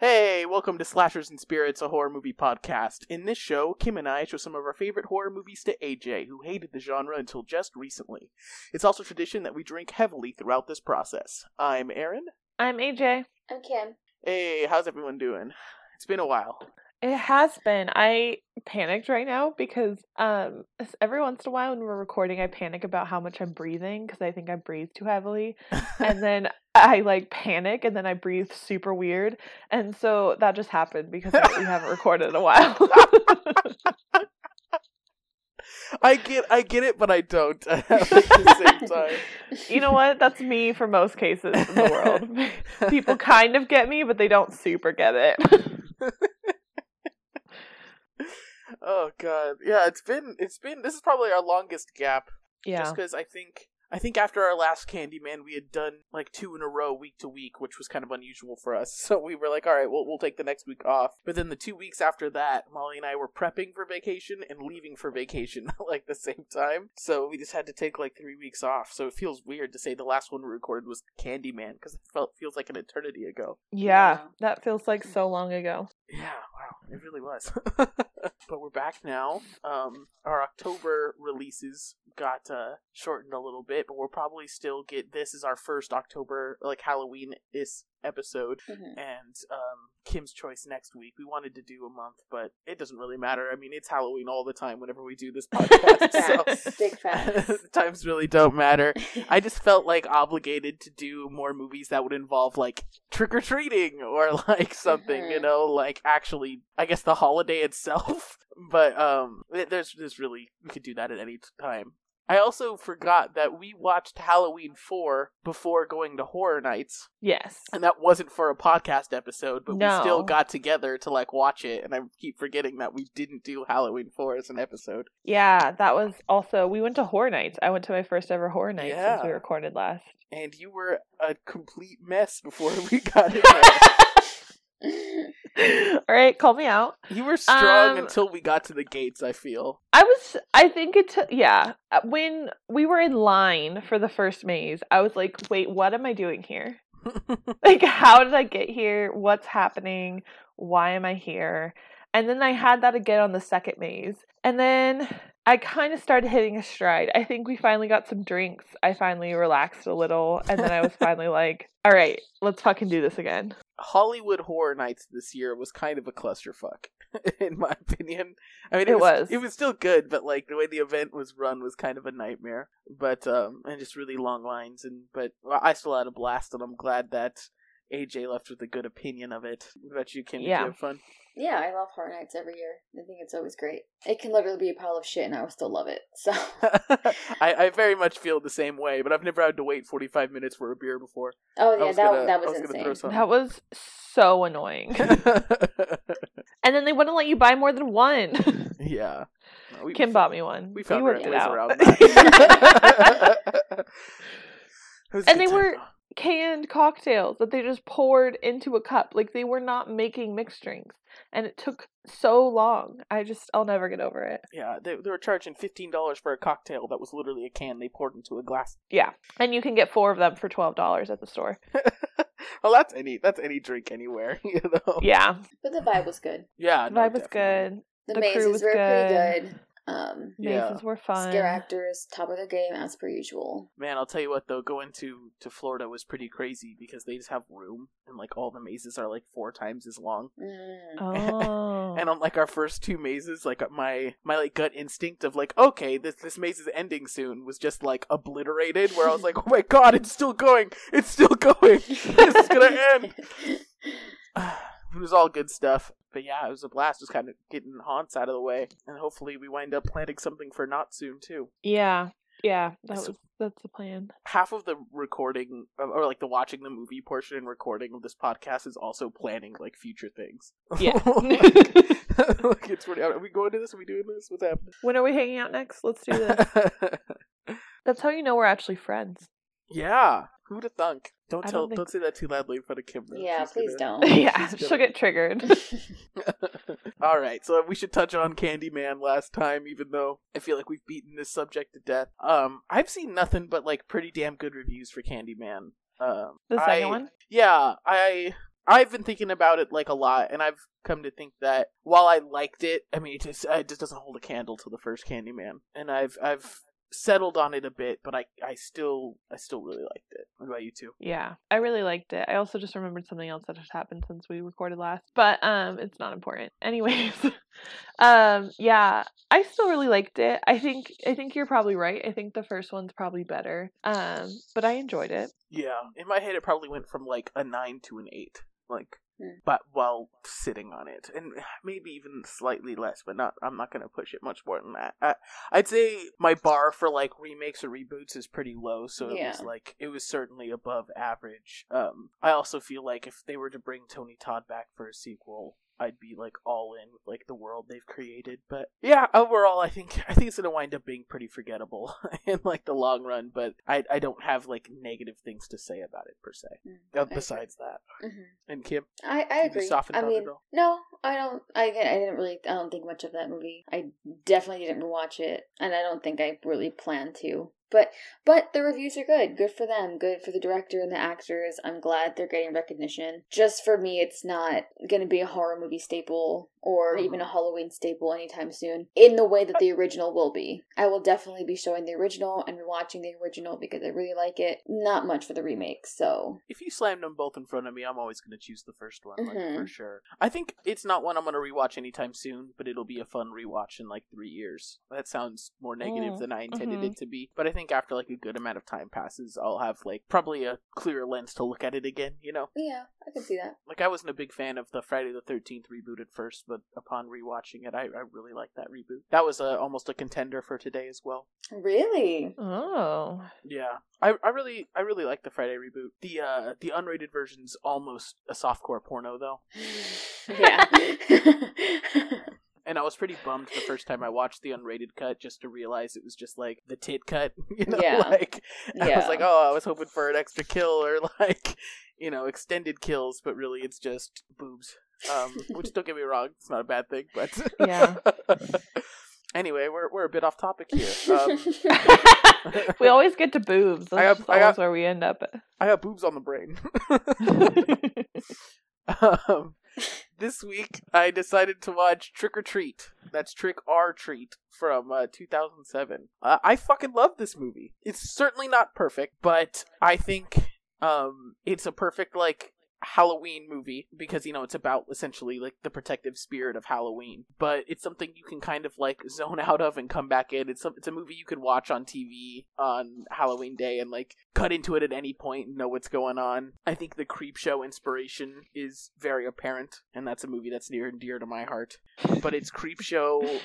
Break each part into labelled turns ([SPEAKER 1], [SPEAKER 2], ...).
[SPEAKER 1] Hey, welcome to Slashers and Spirits, a horror movie podcast. In this show, Kim and I show some of our favorite horror movies to AJ, who hated the genre until just recently. It's also tradition that we drink heavily throughout this process. I'm Aaron.
[SPEAKER 2] I'm AJ.
[SPEAKER 3] I'm Kim.
[SPEAKER 1] Hey, how's everyone doing? It's been a while.
[SPEAKER 2] It has been. I panicked right now because um every once in a while when we're recording I panic about how much I'm breathing because I think I breathe too heavily and then I like panic and then I breathe super weird and so that just happened because we haven't recorded in a while.
[SPEAKER 1] I get I get it, but I don't at the same time.
[SPEAKER 2] you know what? That's me for most cases in the world. People kind of get me but they don't super get it.
[SPEAKER 1] Oh god. Yeah, it's been it's been this is probably our longest gap
[SPEAKER 2] yeah.
[SPEAKER 1] Just because I think I think after our last Candyman, we had done like two in a row, week to week, which was kind of unusual for us. So we were like, all right, we'll we'll take the next week off. But then the two weeks after that, Molly and I were prepping for vacation and leaving for vacation like the same time. So we just had to take like three weeks off. So it feels weird to say the last one we recorded was Candyman because it felt feels like an eternity ago.
[SPEAKER 2] Yeah,
[SPEAKER 3] Yeah.
[SPEAKER 2] that feels like so long ago.
[SPEAKER 1] Yeah, wow, it really was. but we're back now. Um, our October releases got uh, shortened a little bit, but we'll probably still get this is our first October like Halloween is episode,
[SPEAKER 3] Mhm.
[SPEAKER 1] and um, Kim's choice next week. We wanted to do a month, but it doesn't really matter. I mean, it's Halloween all the time whenever we do this podcast,
[SPEAKER 3] Facts.
[SPEAKER 1] so
[SPEAKER 3] Big facts.
[SPEAKER 1] times really don't matter. I just felt like obligated to do more movies that would involve like trick or treating or like something, you
[SPEAKER 3] Mhm.
[SPEAKER 1] know, like actually, I guess the holiday itself. But um, there's there's really we could do that at any time. I also forgot that we watched Halloween four before going to Horror Nights,
[SPEAKER 2] Yes.
[SPEAKER 1] and that wasn't for a podcast episode, but we still got together to like watch it. And I keep forgetting that we didn't do Halloween four as an episode.
[SPEAKER 2] Yeah, that was also we went to horror nights. I went to my first ever horror night since we recorded last.
[SPEAKER 1] And you were a complete mess before we got in there.
[SPEAKER 2] All right, call me out.
[SPEAKER 1] You were strong
[SPEAKER 2] Um,
[SPEAKER 1] until we got to the gates, I feel.
[SPEAKER 2] I was I think it took yeah, uh, when we were in line for the first maze, I was like, "Wait, what am I doing here? Like how did I get here? What's happening? Why am I here?" And then I had that again on the second maze. And then I kind of started hitting a stride. I think we finally got some drinks. I finally relaxed a little, and then I was finally like, "All right, let's fucking do this again."
[SPEAKER 1] Hollywood Horror Nights this year was kind of a clusterfuck, in my opinion. I mean, it,
[SPEAKER 2] It
[SPEAKER 1] was,
[SPEAKER 2] was.
[SPEAKER 1] it was still good, but like the way the event was run was kind of a nightmare. But um, and just really long lines, and but well, I still had a blast, and I'm glad that AJ left with a good opinion of it. What about you, Kim? Did
[SPEAKER 2] Yeah.
[SPEAKER 1] you have fun?
[SPEAKER 3] Yeah, I love Horror Nights every year. I think it's always great. It can literally be a pile of shit, and I will still love it. So
[SPEAKER 1] I, I very much feel the same way, but I've never had to wait 45 minutes for a beer before.
[SPEAKER 3] Oh yeah,
[SPEAKER 1] was
[SPEAKER 3] that
[SPEAKER 1] gonna-
[SPEAKER 3] that was,
[SPEAKER 1] was
[SPEAKER 3] insane.
[SPEAKER 2] That was so annoying. and then they wouldn't let you buy more than one.
[SPEAKER 1] yeah. We,
[SPEAKER 2] Kim bought me one.
[SPEAKER 1] We found
[SPEAKER 2] worked it
[SPEAKER 1] ways
[SPEAKER 2] out.
[SPEAKER 1] around that. It was a
[SPEAKER 2] And they
[SPEAKER 1] time,
[SPEAKER 2] were-
[SPEAKER 1] though.
[SPEAKER 2] Canned cocktails that they just poured into a cup. Like they were not making mixed drinks. And it took so long. I just, I'll never get over it.
[SPEAKER 1] Yeah, they, they were charging fifteen dollars for a cocktail that was literally a can they poured into a glass.
[SPEAKER 2] Yeah. And you can get four of them for $12 at the store.
[SPEAKER 1] well, that's any that's any drink anywhere, you know.
[SPEAKER 2] Yeah.
[SPEAKER 3] But the vibe was good.
[SPEAKER 1] yeah.
[SPEAKER 2] The
[SPEAKER 1] no,
[SPEAKER 2] vibe was
[SPEAKER 1] definitely.
[SPEAKER 2] good.
[SPEAKER 3] The,
[SPEAKER 2] The crew was
[SPEAKER 3] were pretty
[SPEAKER 2] good.
[SPEAKER 3] Good. Um,
[SPEAKER 1] Yeah.
[SPEAKER 2] Mazes were fun.
[SPEAKER 3] scare actors, top of the game as per usual.
[SPEAKER 1] Man, I'll tell you what though, going to to Florida was pretty crazy because they just have room and like all the mazes are like four times as long.
[SPEAKER 3] Mm.
[SPEAKER 2] Oh.
[SPEAKER 1] And on like our first two mazes, like my my like gut instinct of like, okay, this this maze is ending soon was just like obliterated. Where I was like, oh my god, it's still going, it's still going, this is gonna end. it was all good stuff, but yeah, it was a blast. Just kind of getting haunts out of the way, and hopefully we wind up planning something for not soon too.
[SPEAKER 2] yeah. Yeah. That
[SPEAKER 1] So-
[SPEAKER 2] was, that's the plan.
[SPEAKER 1] Half of the recording, uh, or like the watching the movie portion and recording of this podcast, is also planning like future things.
[SPEAKER 2] Yeah.
[SPEAKER 1] like it's pretty. Are we going to this? Are we doing this? What's happening?
[SPEAKER 2] when are we hanging out next? Let's do this. That's how you know we're actually friends.
[SPEAKER 1] yeah. Who'd have thunk? Don't
[SPEAKER 2] I
[SPEAKER 1] tell.
[SPEAKER 2] don't think-
[SPEAKER 1] Don't say that too loudly in front of Kim. though.
[SPEAKER 3] yeah,
[SPEAKER 1] She's
[SPEAKER 3] please
[SPEAKER 1] gonna-
[SPEAKER 3] don't.
[SPEAKER 2] yeah,
[SPEAKER 1] She's
[SPEAKER 2] she'll get triggered.
[SPEAKER 1] All right, so we should touch on Candyman last time, even though I feel like we've beaten this subject to death. Um, I've seen nothing but like pretty damn good reviews for Candyman. Um,
[SPEAKER 2] The second
[SPEAKER 1] I-
[SPEAKER 2] one?
[SPEAKER 1] Yeah, I I've been thinking about it like a lot, and I've come to think that while I liked it, I mean, it just, it just doesn't hold a candle to the first Candyman, and I've I've settled on it a bit, but I I still I still really liked it. What about you two?
[SPEAKER 2] Yeah, I really liked it. I also just remembered something else that had happened since we recorded last, but um, it's not important. Anyways, um, yeah, I still really liked it. I think I think you're probably right. I think the first one's probably better. Um, but I enjoyed it.
[SPEAKER 1] Yeah, in my head, it probably went from like a nine to an eight. Like
[SPEAKER 3] Hmm.
[SPEAKER 1] but while sitting on it, and maybe even slightly less, but not. I'm not gonna push it much more than that. I, I'd say my bar for like remakes or reboots is pretty low, so it was like it was certainly above average. Um, I also feel like if they were to bring Tony Todd back for a sequel. I'd be like all in with like the world they've created, but yeah, overall, I think I think it's gonna wind up being pretty forgettable in like the long run. But I I don't have like negative things to say about it per se.
[SPEAKER 3] Mm,
[SPEAKER 1] Uh, besides that,
[SPEAKER 3] hmm
[SPEAKER 1] and Kim,
[SPEAKER 3] I, I agree.
[SPEAKER 1] softened
[SPEAKER 3] I mean, no, I don't. I I didn't really. I don't think much of that movie. I definitely didn't watch it, and I don't think I really plan to. But but the reviews are good. Good for them. Good for the director and the actors. I'm glad they're getting recognition. Just for me, it's not going to be a horror movie staple or even a. Halloween staple anytime soon. In the way that the original will be. I will definitely be showing the original and rewatching the original because I really like it. Not much for the remake. So
[SPEAKER 1] if you slammed them both in front of me, I'm always gonna choose the first one, like
[SPEAKER 3] Mhm.
[SPEAKER 1] for sure. I think it's not one I'm gonna rewatch anytime soon, but it'll be a fun rewatch in like three years. That sounds more negative
[SPEAKER 2] Mm,
[SPEAKER 1] than I intended
[SPEAKER 2] mhm.
[SPEAKER 1] it to be, but I think after like a good amount of time passes, I'll have like probably a clearer lens to look at it again. You know,
[SPEAKER 3] yeah, I can see that.
[SPEAKER 1] like I wasn't a big fan of the Friday the Thirteenth reboot at first, but upon rewatching it, I, I really like that reboot. That was a, almost a contender for today as well.
[SPEAKER 3] Really?
[SPEAKER 2] Oh,
[SPEAKER 1] Yeah, I, I really I really like the Friday reboot. The uh the unrated version's almost a softcore porno though,
[SPEAKER 3] yeah.
[SPEAKER 1] and I was pretty bummed the first time I watched the unrated cut just to realize it was just like the tit cut. You know,
[SPEAKER 3] Yeah.
[SPEAKER 1] like I was like, oh, I was hoping for an extra kill or like you know extended kills, but really it's just boobs. Um, which don't get me wrong, it's not a bad thing, but
[SPEAKER 2] Yeah.
[SPEAKER 1] anyway, we're we're a bit off topic here. Um,
[SPEAKER 2] we always get to boobs.
[SPEAKER 1] I
[SPEAKER 2] That's
[SPEAKER 1] got- I
[SPEAKER 2] always
[SPEAKER 1] got-
[SPEAKER 2] where we end up.
[SPEAKER 1] I have boobs on the brain. um, this week, I decided to watch Trick or Treat. That's Trick or Treat from uh, 2007. Uh, I fucking love this movie. It's certainly not perfect, but I think um, it's a perfect like Halloween movie because you know it's about essentially like the protective spirit of Halloween. But it's something you can kind of like zone out of and come back in. It's a, it's a movie you could watch on TV on Halloween day and like cut into it at any point and know what's going on. I think the Creepshow inspiration is very apparent, and that's a movie that's near and dear to my heart. But it's Creepshow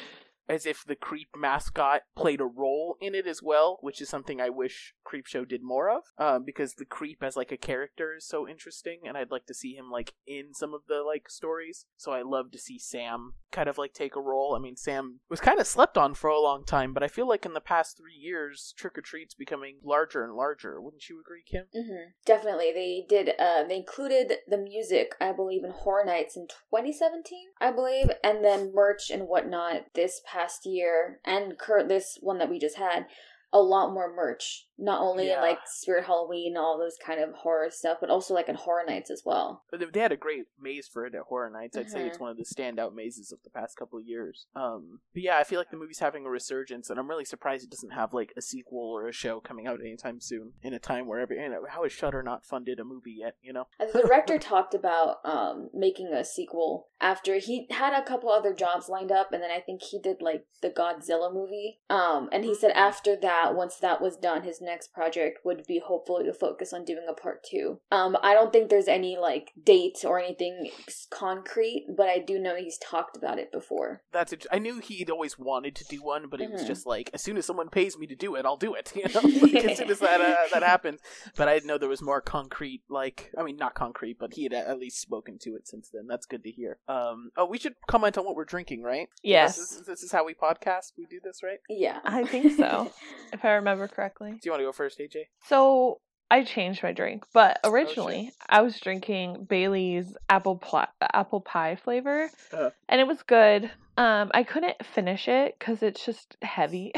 [SPEAKER 1] as if the creep mascot played a role in it as well, which is something I wish Creepshow did more of. Um, because the creep as like a character is so interesting, and I'd like to see him like in some of the like stories. So I love to see Sam kind of like take a role. I mean, Sam was kind of slept on for a long time, but I feel like in the past three years, Trick or Treat's becoming larger and larger. Wouldn't you agree, Kim?
[SPEAKER 3] hmm Definitely, they did. Uh, they included the music, I believe, in Horror Nights in 2017, I believe, and then merch and whatnot this past year, and cur- this one that we just had. A lot more merch, not only
[SPEAKER 1] Yeah.
[SPEAKER 3] in like Spirit Halloween and all those kind of horror stuff, but also like in Horror Nights as well.
[SPEAKER 1] But they- had a great maze for it at Horror Nights. I'd say it's one of the standout mazes of the past couple of years. Um, but yeah, I feel like the movie's having a resurgence, and I'm really surprised it doesn't have like a sequel or a show coming out anytime soon. In a time where every, you know, how has Shudder not funded a movie yet? You know,
[SPEAKER 3] the director talked about um, making a sequel after he had a couple other jobs lined up, and then I think he did like the Godzilla movie. Um, and he said
[SPEAKER 1] Mm.
[SPEAKER 3] after that, once that was done, his next project would be hopefully to focus on doing a part two. Um, I don't think there's any like date or anything concrete, but I do know he's talked about it before.
[SPEAKER 1] that's it. I knew he'd always wanted to do one, but it was
[SPEAKER 3] Mhm.
[SPEAKER 1] just like as soon as someone pays me to do it, I'll do it. You know, like, as soon as that uh, that happens. But I didn't know there was more concrete. Like, I mean, not concrete, but he had at least spoken to it since then. That's good to hear. Um, oh, we should comment on what we're drinking, right?
[SPEAKER 2] Yes.
[SPEAKER 1] This is, this is how we podcast. We do this, right?
[SPEAKER 3] Yeah,
[SPEAKER 2] I think so, if I remember correctly.
[SPEAKER 1] Do you want to go first, AJ?
[SPEAKER 2] So I changed my drink, but
[SPEAKER 1] Oh,
[SPEAKER 2] originally I was drinking Bailey's apple pie, apple pie flavor,
[SPEAKER 1] Uh-huh.
[SPEAKER 2] and it was good. Um, I couldn't finish it because it's just heavy,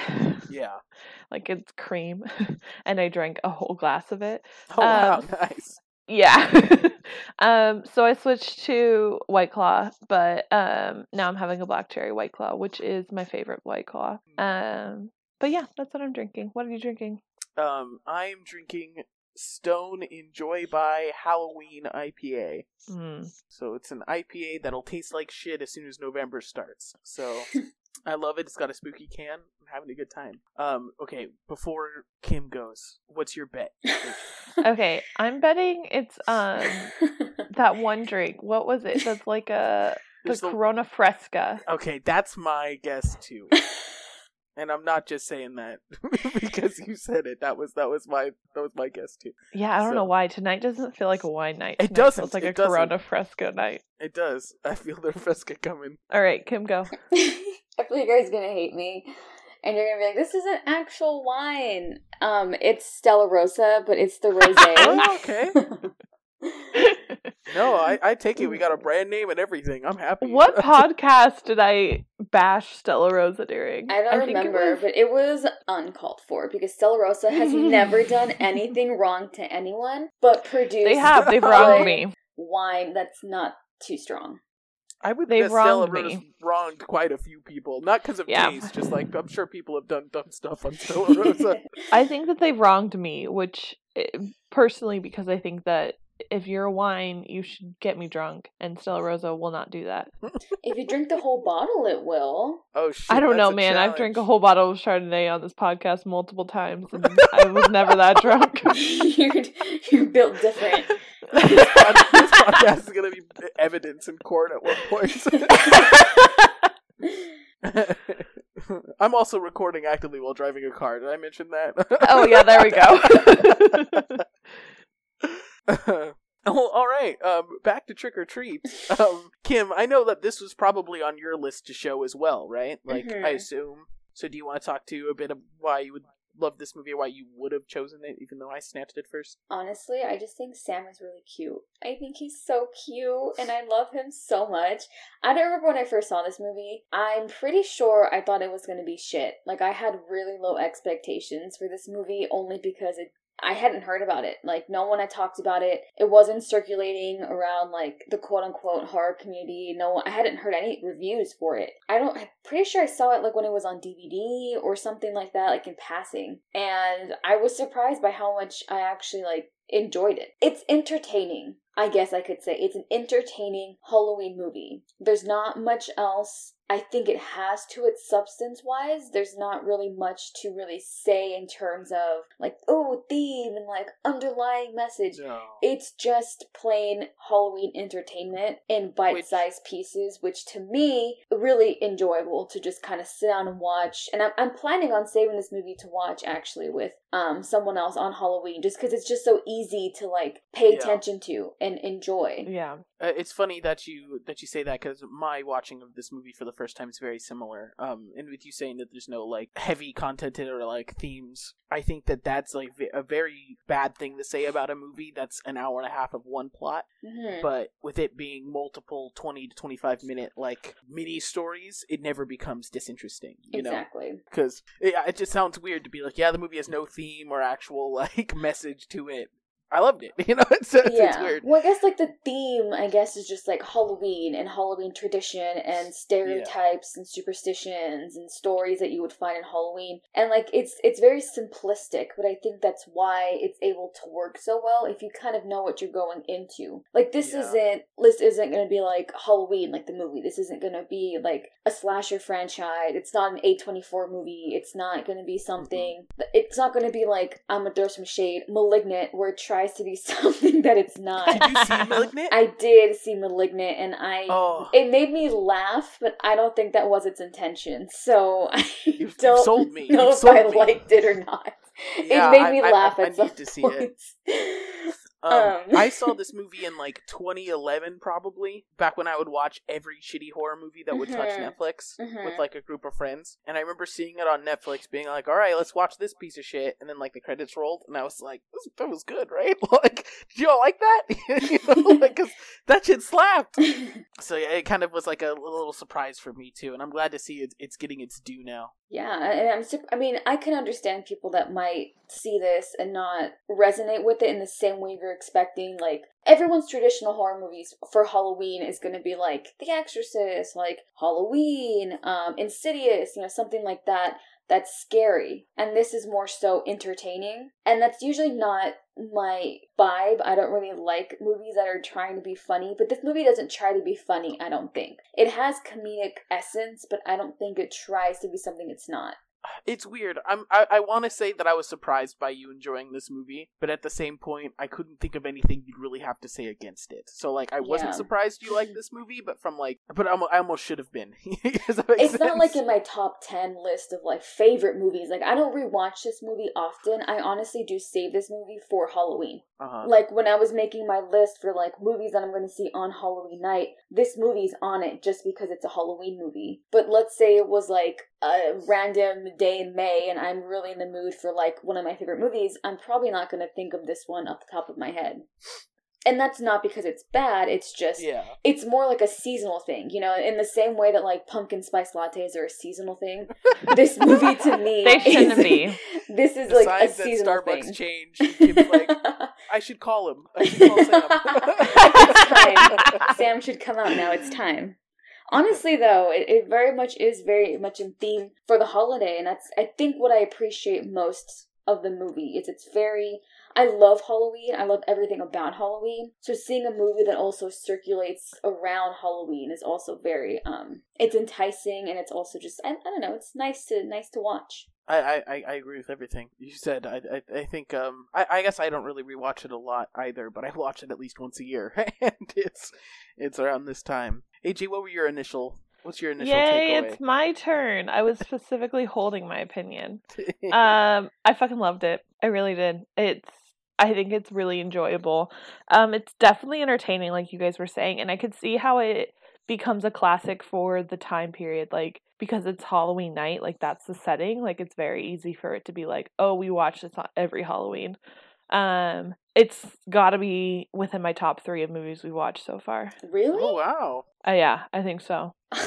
[SPEAKER 1] Yeah.
[SPEAKER 2] like it's cream, and I drank a whole glass of it.
[SPEAKER 1] Oh wow,
[SPEAKER 2] Um,
[SPEAKER 1] nice.
[SPEAKER 2] Yeah. um, so I switched to White Claw, but um, now I'm having a black cherry White Claw, which is my favorite White Claw. Um, but yeah, that's what I'm drinking. What are you drinking?
[SPEAKER 1] Um, I'm drinking Stone Enjoy by Halloween IPA.
[SPEAKER 2] Mm.
[SPEAKER 1] So it's an IPA that'll taste like shit as soon as November starts. So I love it. It's got a spooky can. I'm having a good time. Um, okay, before Kim goes, what's your bet?
[SPEAKER 2] Okay, I'm betting it's um that one drink. What was it? That's like a the
[SPEAKER 1] There's the-
[SPEAKER 2] Corona Fresca.
[SPEAKER 1] Okay, that's my guess too. And I'm not just saying that because you said it. That was that was my that was my guess too.
[SPEAKER 2] Yeah, I don't
[SPEAKER 1] So-
[SPEAKER 2] know why tonight doesn't feel like a wine night.
[SPEAKER 1] It doesn't,
[SPEAKER 2] Feels like
[SPEAKER 1] it
[SPEAKER 2] a
[SPEAKER 1] doesn't.
[SPEAKER 2] Corona Fresca night.
[SPEAKER 1] It does. I feel the fresca coming.
[SPEAKER 2] All right, Kim, go.
[SPEAKER 3] I feel you guys are gonna hate me, and you're gonna be like, "This is an actual wine." Um, it's Stella Rosa, but it's the rosé.
[SPEAKER 1] Oh, okay. No, I, I take it. We got a brand name and everything. I'm happy.
[SPEAKER 2] what podcast did I bash Stella Rosa during?
[SPEAKER 3] I don't
[SPEAKER 2] think it
[SPEAKER 3] remember,
[SPEAKER 2] was-
[SPEAKER 3] but it was uncalled for because Stella Rosa has never done anything wrong to anyone, but produced
[SPEAKER 2] they have. They've wronged me.
[SPEAKER 3] wine that's not too strong.
[SPEAKER 1] I would
[SPEAKER 2] They've
[SPEAKER 1] Stella
[SPEAKER 2] wronged me.
[SPEAKER 1] wronged quite a few people. Not because of
[SPEAKER 2] Yeah.
[SPEAKER 1] taste, just like I'm sure people have done dumb stuff on Stella Rosa.
[SPEAKER 2] I think that they've wronged me, which eh, personally, because I think that if you're a wine, you should get me drunk, and Stella Rosa will not do that.
[SPEAKER 3] if you drink the whole bottle, it will.
[SPEAKER 1] oh shit!
[SPEAKER 2] I don't know,
[SPEAKER 1] a
[SPEAKER 2] man. I've drank a whole bottle of Chardonnay on this podcast multiple times, and I was never that drunk.
[SPEAKER 3] you're, you're built different.
[SPEAKER 1] this, pod- this podcast is gonna be evidence in court at one point. I'm also recording actively while driving a car. Did I mention that?
[SPEAKER 2] oh yeah, there we go.
[SPEAKER 1] oh, all right. Um, back to trick or treat. Um, Kim, I know that this was probably on your list to show as well, right? Like, I
[SPEAKER 3] Mhm.
[SPEAKER 1] assume. So, do you want to talk to a bit of why you would love this movie, or why you would have chosen it, even though I snatched it first?
[SPEAKER 3] Honestly, I just think Sam is really cute. I think he's so cute and I love him so much. I don't remember when I first saw this movie. I'm pretty sure I thought it was going to be shit. Like, I had really low expectations for this movie only because it. I hadn't heard about it. Like, no one had talked about it. It wasn't circulating around, like, the quote unquote horror community. No one, I hadn't heard any reviews for it. I don't, I'm pretty sure I saw it, like, when it was on DVD or something like that, like, in passing. And I was surprised by how much I actually, like, enjoyed it. It's entertaining. I guess I could say it's an entertaining Halloween movie. There's not much else I think it has to it substance wise. There's not really much to really say in terms of like, oh, theme and like underlying message.
[SPEAKER 1] No.
[SPEAKER 3] It's just plain Halloween entertainment in bite sized pieces, which to me, really enjoyable to just kind of sit down and watch. And I'm, I'm planning on saving this movie to watch actually with um someone else on Halloween, just because it's just so easy to like pay
[SPEAKER 1] Yeah.
[SPEAKER 3] attention to and enjoy.
[SPEAKER 2] yeah,
[SPEAKER 1] Uh, it's funny that you that you say that because my watching of this movie for the first time is very similar. Um, and with you saying that there's no like heavy content in it or like themes, I think that that's like ve- a very bad thing to say about a movie that's an hour and a half of one plot.
[SPEAKER 3] Mhm.
[SPEAKER 1] But with it being multiple twenty to twenty five minute like mini stories, it never becomes disinteresting. You know,
[SPEAKER 3] Exactly.
[SPEAKER 1] because it, it just sounds weird to be like, yeah, the movie has no theme or actual like message to it. I loved it. You know, it's, it's, it's
[SPEAKER 3] yeah.
[SPEAKER 1] weird.
[SPEAKER 3] Well, I guess like the theme, I guess, is just like Halloween and Halloween tradition and stereotypes and superstitions and stories that you would find in Halloween. And like it's it's very simplistic, but I think that's why it's able to work so well if you kind of know what you're going into. Like this
[SPEAKER 1] Yeah.
[SPEAKER 3] isn't this isn't going to be like Halloween like the movie. This isn't going to be like a slasher franchise. It's not an A24 movie. It's not going to be mm-hmm. something it's not going to be like I'm to throw some shade malignant where it tries to be something that it's not.
[SPEAKER 1] Did you see Malignant?
[SPEAKER 3] I did see Malignant, and I
[SPEAKER 1] oh,
[SPEAKER 3] it made me laugh, but I don't think that was its intention. So I
[SPEAKER 1] You've- you've
[SPEAKER 3] don't
[SPEAKER 1] me.
[SPEAKER 3] know
[SPEAKER 1] You've
[SPEAKER 3] if I
[SPEAKER 1] me.
[SPEAKER 3] liked it or not.
[SPEAKER 1] yeah,
[SPEAKER 3] it made me
[SPEAKER 1] I, I-
[SPEAKER 3] laugh
[SPEAKER 1] I,
[SPEAKER 3] at
[SPEAKER 1] I
[SPEAKER 3] some
[SPEAKER 1] need to see it.
[SPEAKER 3] points.
[SPEAKER 1] Um,
[SPEAKER 3] Um.
[SPEAKER 1] I saw this movie in like 2011, probably back when I would watch every shitty horror movie that would touch
[SPEAKER 3] Mhm.
[SPEAKER 1] Netflix with
[SPEAKER 3] Mhm.
[SPEAKER 1] like a group of friends. And I remember seeing it on Netflix, being like, "All right, let's watch this piece of shit." And then like the credits rolled, and I was like, "This that was good, right? like, did you all like that? you know, like, 'cause that shit slapped." So yeah, it kind of was like a little surprise for me too, and I'm glad to see it, it's getting its due now.
[SPEAKER 3] Yeah, and I'm. sup- I mean, I can understand people that might see this and not resonate with it in the same way you're expecting like everyone's traditional horror movies for Halloween is going to be like The Exorcist, like Halloween, um, Insidious, you know, something like that. That's scary, and this is more so entertaining, and that's usually not my vibe. I don't really like movies that are trying to be funny, but this movie doesn't try to be funny, I don't think. It has comedic essence, but I don't think it tries to be something it's not.
[SPEAKER 1] It's weird. I'm I, I want to say that I was surprised by you enjoying this movie, but at the same point, I couldn't think of anything you'd really have to say against it. So like, I wasn't
[SPEAKER 3] Yeah.
[SPEAKER 1] surprised you liked this movie, but from like, but I'm, I almost should have been. Does that make
[SPEAKER 3] It's not like in my top 10 list of like favorite movies. Like, I don't rewatch this movie often. I honestly do save this movie for Halloween.
[SPEAKER 1] Uh-huh.
[SPEAKER 3] Like, when I was making my list for like movies that I'm going to see on Halloween night, this movie's on it just because it's a Halloween movie. But let's say it was like a random day in May and I'm really in the mood for like one of my favorite movies, I'm probably not going to think of this one off the top of my head. And that's not because it's bad, it's just
[SPEAKER 1] Yeah.
[SPEAKER 3] it's more like a seasonal thing, you know, in the same way that like pumpkin spice lattes are a seasonal thing. This movie to me
[SPEAKER 2] They shouldn't
[SPEAKER 3] is-
[SPEAKER 2] be.
[SPEAKER 3] This is like a
[SPEAKER 1] Besides that
[SPEAKER 3] seasonal
[SPEAKER 1] Starbucks
[SPEAKER 3] thing.
[SPEAKER 1] changed, Kim's like, I should call him. I should call
[SPEAKER 3] it's time.
[SPEAKER 1] Sam.
[SPEAKER 3] Sam should come out now. It's time. Honestly, though, it, it very much is very much in theme for the holiday, and that's I think what I appreciate most of the movie is it's very. I love Halloween. I love everything about Halloween. So seeing a movie that also circulates around Halloween is also very um. It's enticing, and it's also just I, I don't know. It's nice to nice to watch.
[SPEAKER 1] I, I, I- agree with everything you said. I, I, I think um I, I guess I don't really rewatch it a lot either, but I watch it at least once a year, and it's it's around this time. AJ, what were your initial? What's your initial
[SPEAKER 2] Yay,
[SPEAKER 1] takeaway?
[SPEAKER 2] it's my turn. I was specifically holding my opinion. um i fucking loved it i really did it's i think it's really enjoyable um it's definitely entertaining like you guys were saying and i could see how it becomes a classic for the time period like because it's halloween night like that's the setting like it's very easy for it to be like oh we watch this on every halloween um it's gotta be within my top three of movies we watched so far
[SPEAKER 3] Really?
[SPEAKER 1] oh wow,
[SPEAKER 2] uh, yeah i think so
[SPEAKER 3] that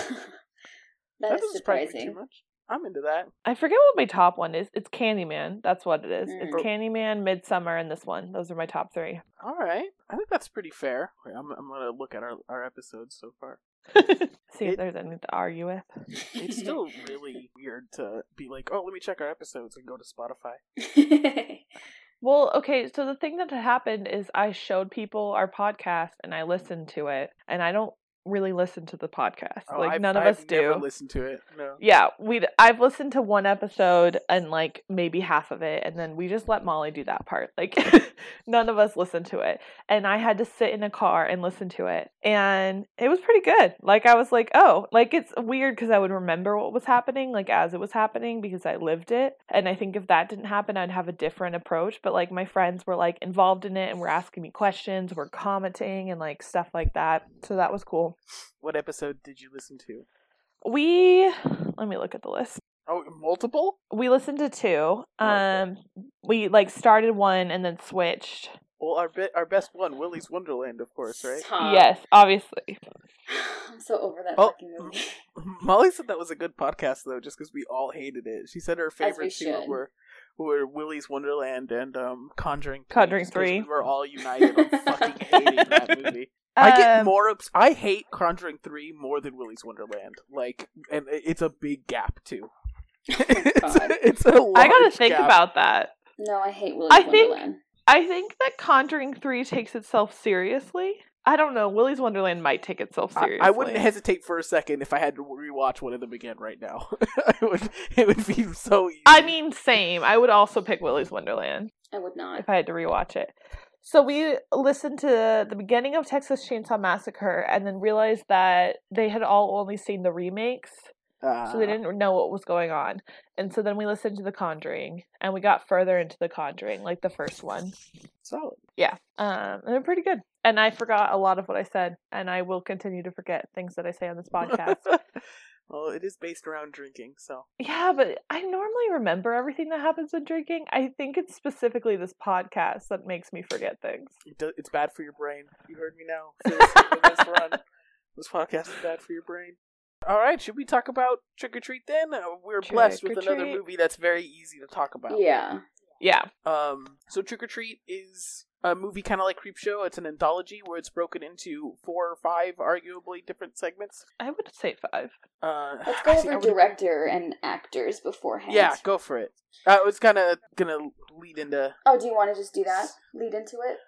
[SPEAKER 1] that
[SPEAKER 3] is
[SPEAKER 1] doesn't surprise me too
[SPEAKER 3] surprising.
[SPEAKER 1] much. I'm into that.
[SPEAKER 2] I forget what my top one is. It's Candyman. That's what it is. It's
[SPEAKER 3] Mm.
[SPEAKER 2] Candyman, Midsommar, and this one. Those are my top three.
[SPEAKER 1] All right, I think that's pretty fair. Wait, I'm I'm gonna look at our our episodes so far.
[SPEAKER 2] See
[SPEAKER 1] It-
[SPEAKER 2] if there's anything to argue with.
[SPEAKER 1] It's still really weird to be like, oh, let me check our episodes and go to Spotify.
[SPEAKER 2] Well, okay, so the thing that happened is I showed people our podcast and I listened to it, and I don't really listen to the podcast.
[SPEAKER 1] Oh,
[SPEAKER 2] like
[SPEAKER 1] I've-
[SPEAKER 2] none of
[SPEAKER 1] I've
[SPEAKER 2] us do.
[SPEAKER 1] Listen to it. No.
[SPEAKER 2] Yeah, we I've listened to one episode and like maybe half of it and then we just let Molly do that part. Like none of us listen to it. And I had to sit in a car and listen to it. And it was pretty good. Like I was like, "Oh, like it's weird cuz I would remember what was happening like as it was happening because I lived it." And I think if that didn't happen, I'd have a different approach, but like my friends were like involved in it and were asking me questions, were commenting and like stuff like that. So that was cool.
[SPEAKER 1] What episode did you listen to?
[SPEAKER 2] We let me look at the list.
[SPEAKER 1] Oh, multiple?
[SPEAKER 2] we listened to two.
[SPEAKER 1] Okay.
[SPEAKER 2] Um, we like started one and then switched.
[SPEAKER 1] Well, our be- our best one, Willy's Wonderland, of course, right?
[SPEAKER 3] Stop.
[SPEAKER 2] yes, obviously.
[SPEAKER 3] I'm so over that
[SPEAKER 1] Oh,
[SPEAKER 3] fucking movie.
[SPEAKER 1] Molly said that was a good podcast though, just because we all hated it. She said her
[SPEAKER 3] we
[SPEAKER 1] favorite two
[SPEAKER 3] should.
[SPEAKER 1] were were Willy's Wonderland and um Conjuring. 3,
[SPEAKER 2] Conjuring
[SPEAKER 1] just 'cause
[SPEAKER 2] 3.
[SPEAKER 1] We were all united on fucking hating that movie. I get
[SPEAKER 2] Um,
[SPEAKER 1] more. Ups- I hate Conjuring Three more than Willy's Wonderland. Like, and it's a big gap too. it's,
[SPEAKER 3] God.
[SPEAKER 1] a, it's a large
[SPEAKER 2] I gotta think
[SPEAKER 1] gap.
[SPEAKER 2] about that.
[SPEAKER 3] No, I hate Willy's
[SPEAKER 2] I think-
[SPEAKER 3] Wonderland.
[SPEAKER 2] I think that Conjuring Three takes itself seriously. I don't know. Willy's Wonderland might take itself
[SPEAKER 1] I,
[SPEAKER 2] seriously.
[SPEAKER 1] I wouldn't hesitate for a second if I had to rewatch one of them again right now. I would. It would be so easy.
[SPEAKER 2] I mean, same. I would also pick Willy's Wonderland
[SPEAKER 3] I would not.
[SPEAKER 2] if I had to rewatch it. So we listened to the beginning of Texas Chainsaw Massacre and then realized that they had all only seen the remakes.
[SPEAKER 1] Uh,
[SPEAKER 2] so they didn't know what was going on. And so then we listened to The Conjuring, and we got further into The Conjuring, like the first one.
[SPEAKER 1] solid.
[SPEAKER 2] Yeah, um, and they're pretty good. And I forgot a lot of what I said, and I will continue to forget things that I say on this podcast.
[SPEAKER 1] well, it is based around drinking, so
[SPEAKER 2] yeah, but I normally remember everything that happens when drinking. I think it's specifically this podcast that makes me forget things.
[SPEAKER 1] it do, it's bad for your brain. You heard me now. This run, this podcast is bad for your brain. All right, should we talk about Trick or Treat then? Uh, we're blessed with another
[SPEAKER 2] Treat.
[SPEAKER 1] movie that's very easy to talk about.
[SPEAKER 3] Yeah.
[SPEAKER 2] Yeah,
[SPEAKER 1] Um. So Trick or Treat is a movie kind of like Creepshow. It's an anthology where it's broken into four or five arguably different segments.
[SPEAKER 2] I would say five.
[SPEAKER 1] Uh,
[SPEAKER 3] Let's go
[SPEAKER 1] actually, I
[SPEAKER 3] over
[SPEAKER 1] would-
[SPEAKER 3] director and actors beforehand.
[SPEAKER 1] Yeah, go for it. I was kind of gonna lead into
[SPEAKER 3] Oh, do you want to just do that? Lead into it?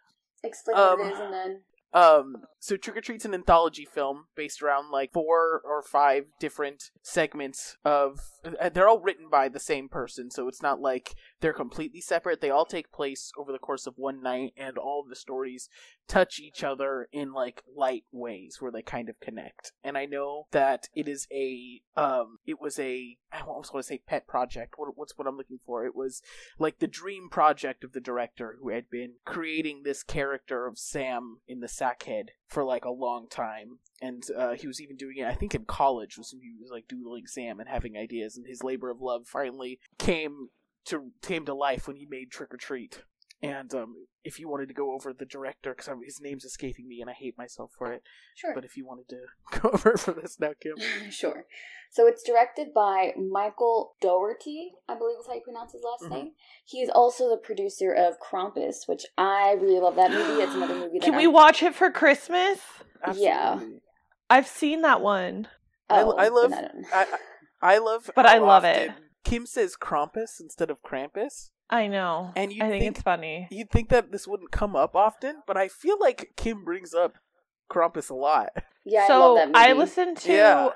[SPEAKER 3] Explain what
[SPEAKER 1] Um,
[SPEAKER 3] it is and then.
[SPEAKER 1] Um, so Trick or Treat's an anthology film based around like four or five different segments of. uh, They're all written by the same person, so it's not like they're completely separate. They all take place over the course of one night, and all of the stories touch each other in like light ways where they kind of connect. And I know that it is a, um, it was a, I almost want to say pet project. What, what's what I'm looking for? It was like the dream project of the director who had been creating this character of Sam in the Sackhead for like a long time. And uh, he was even doing it, I think, in college. Was when he was like doodling Sam and having ideas, and his labor of love finally came to came to life when he made Trick or Treat. And um, if you wanted to go over the director, because his name's escaping me and I hate myself for it,
[SPEAKER 3] Sure.
[SPEAKER 1] but if you wanted to go over for this now, Kim.
[SPEAKER 3] sure. So it's directed by Michael Dougherty, I believe is how you pronounce his last
[SPEAKER 1] Mhm.
[SPEAKER 3] name. He is also the producer of Krampus, which I really love that movie. It's another movie that
[SPEAKER 2] Can we
[SPEAKER 3] I'm-
[SPEAKER 2] watch it for Christmas?
[SPEAKER 3] Yeah.
[SPEAKER 2] I've seen that one.
[SPEAKER 1] I-
[SPEAKER 3] Oh,
[SPEAKER 1] I love-
[SPEAKER 3] then I don't-
[SPEAKER 1] I, I love,
[SPEAKER 2] But I love it.
[SPEAKER 1] Kim says Krampus instead of Krampus,
[SPEAKER 2] I know.
[SPEAKER 1] and you
[SPEAKER 2] I think,
[SPEAKER 1] think
[SPEAKER 2] it's funny.
[SPEAKER 1] you'd think that this wouldn't come up often, but I feel like Kim brings up Krampus a lot.
[SPEAKER 3] yeah, I
[SPEAKER 2] so
[SPEAKER 3] love that movie.
[SPEAKER 2] I listened to
[SPEAKER 1] Yeah.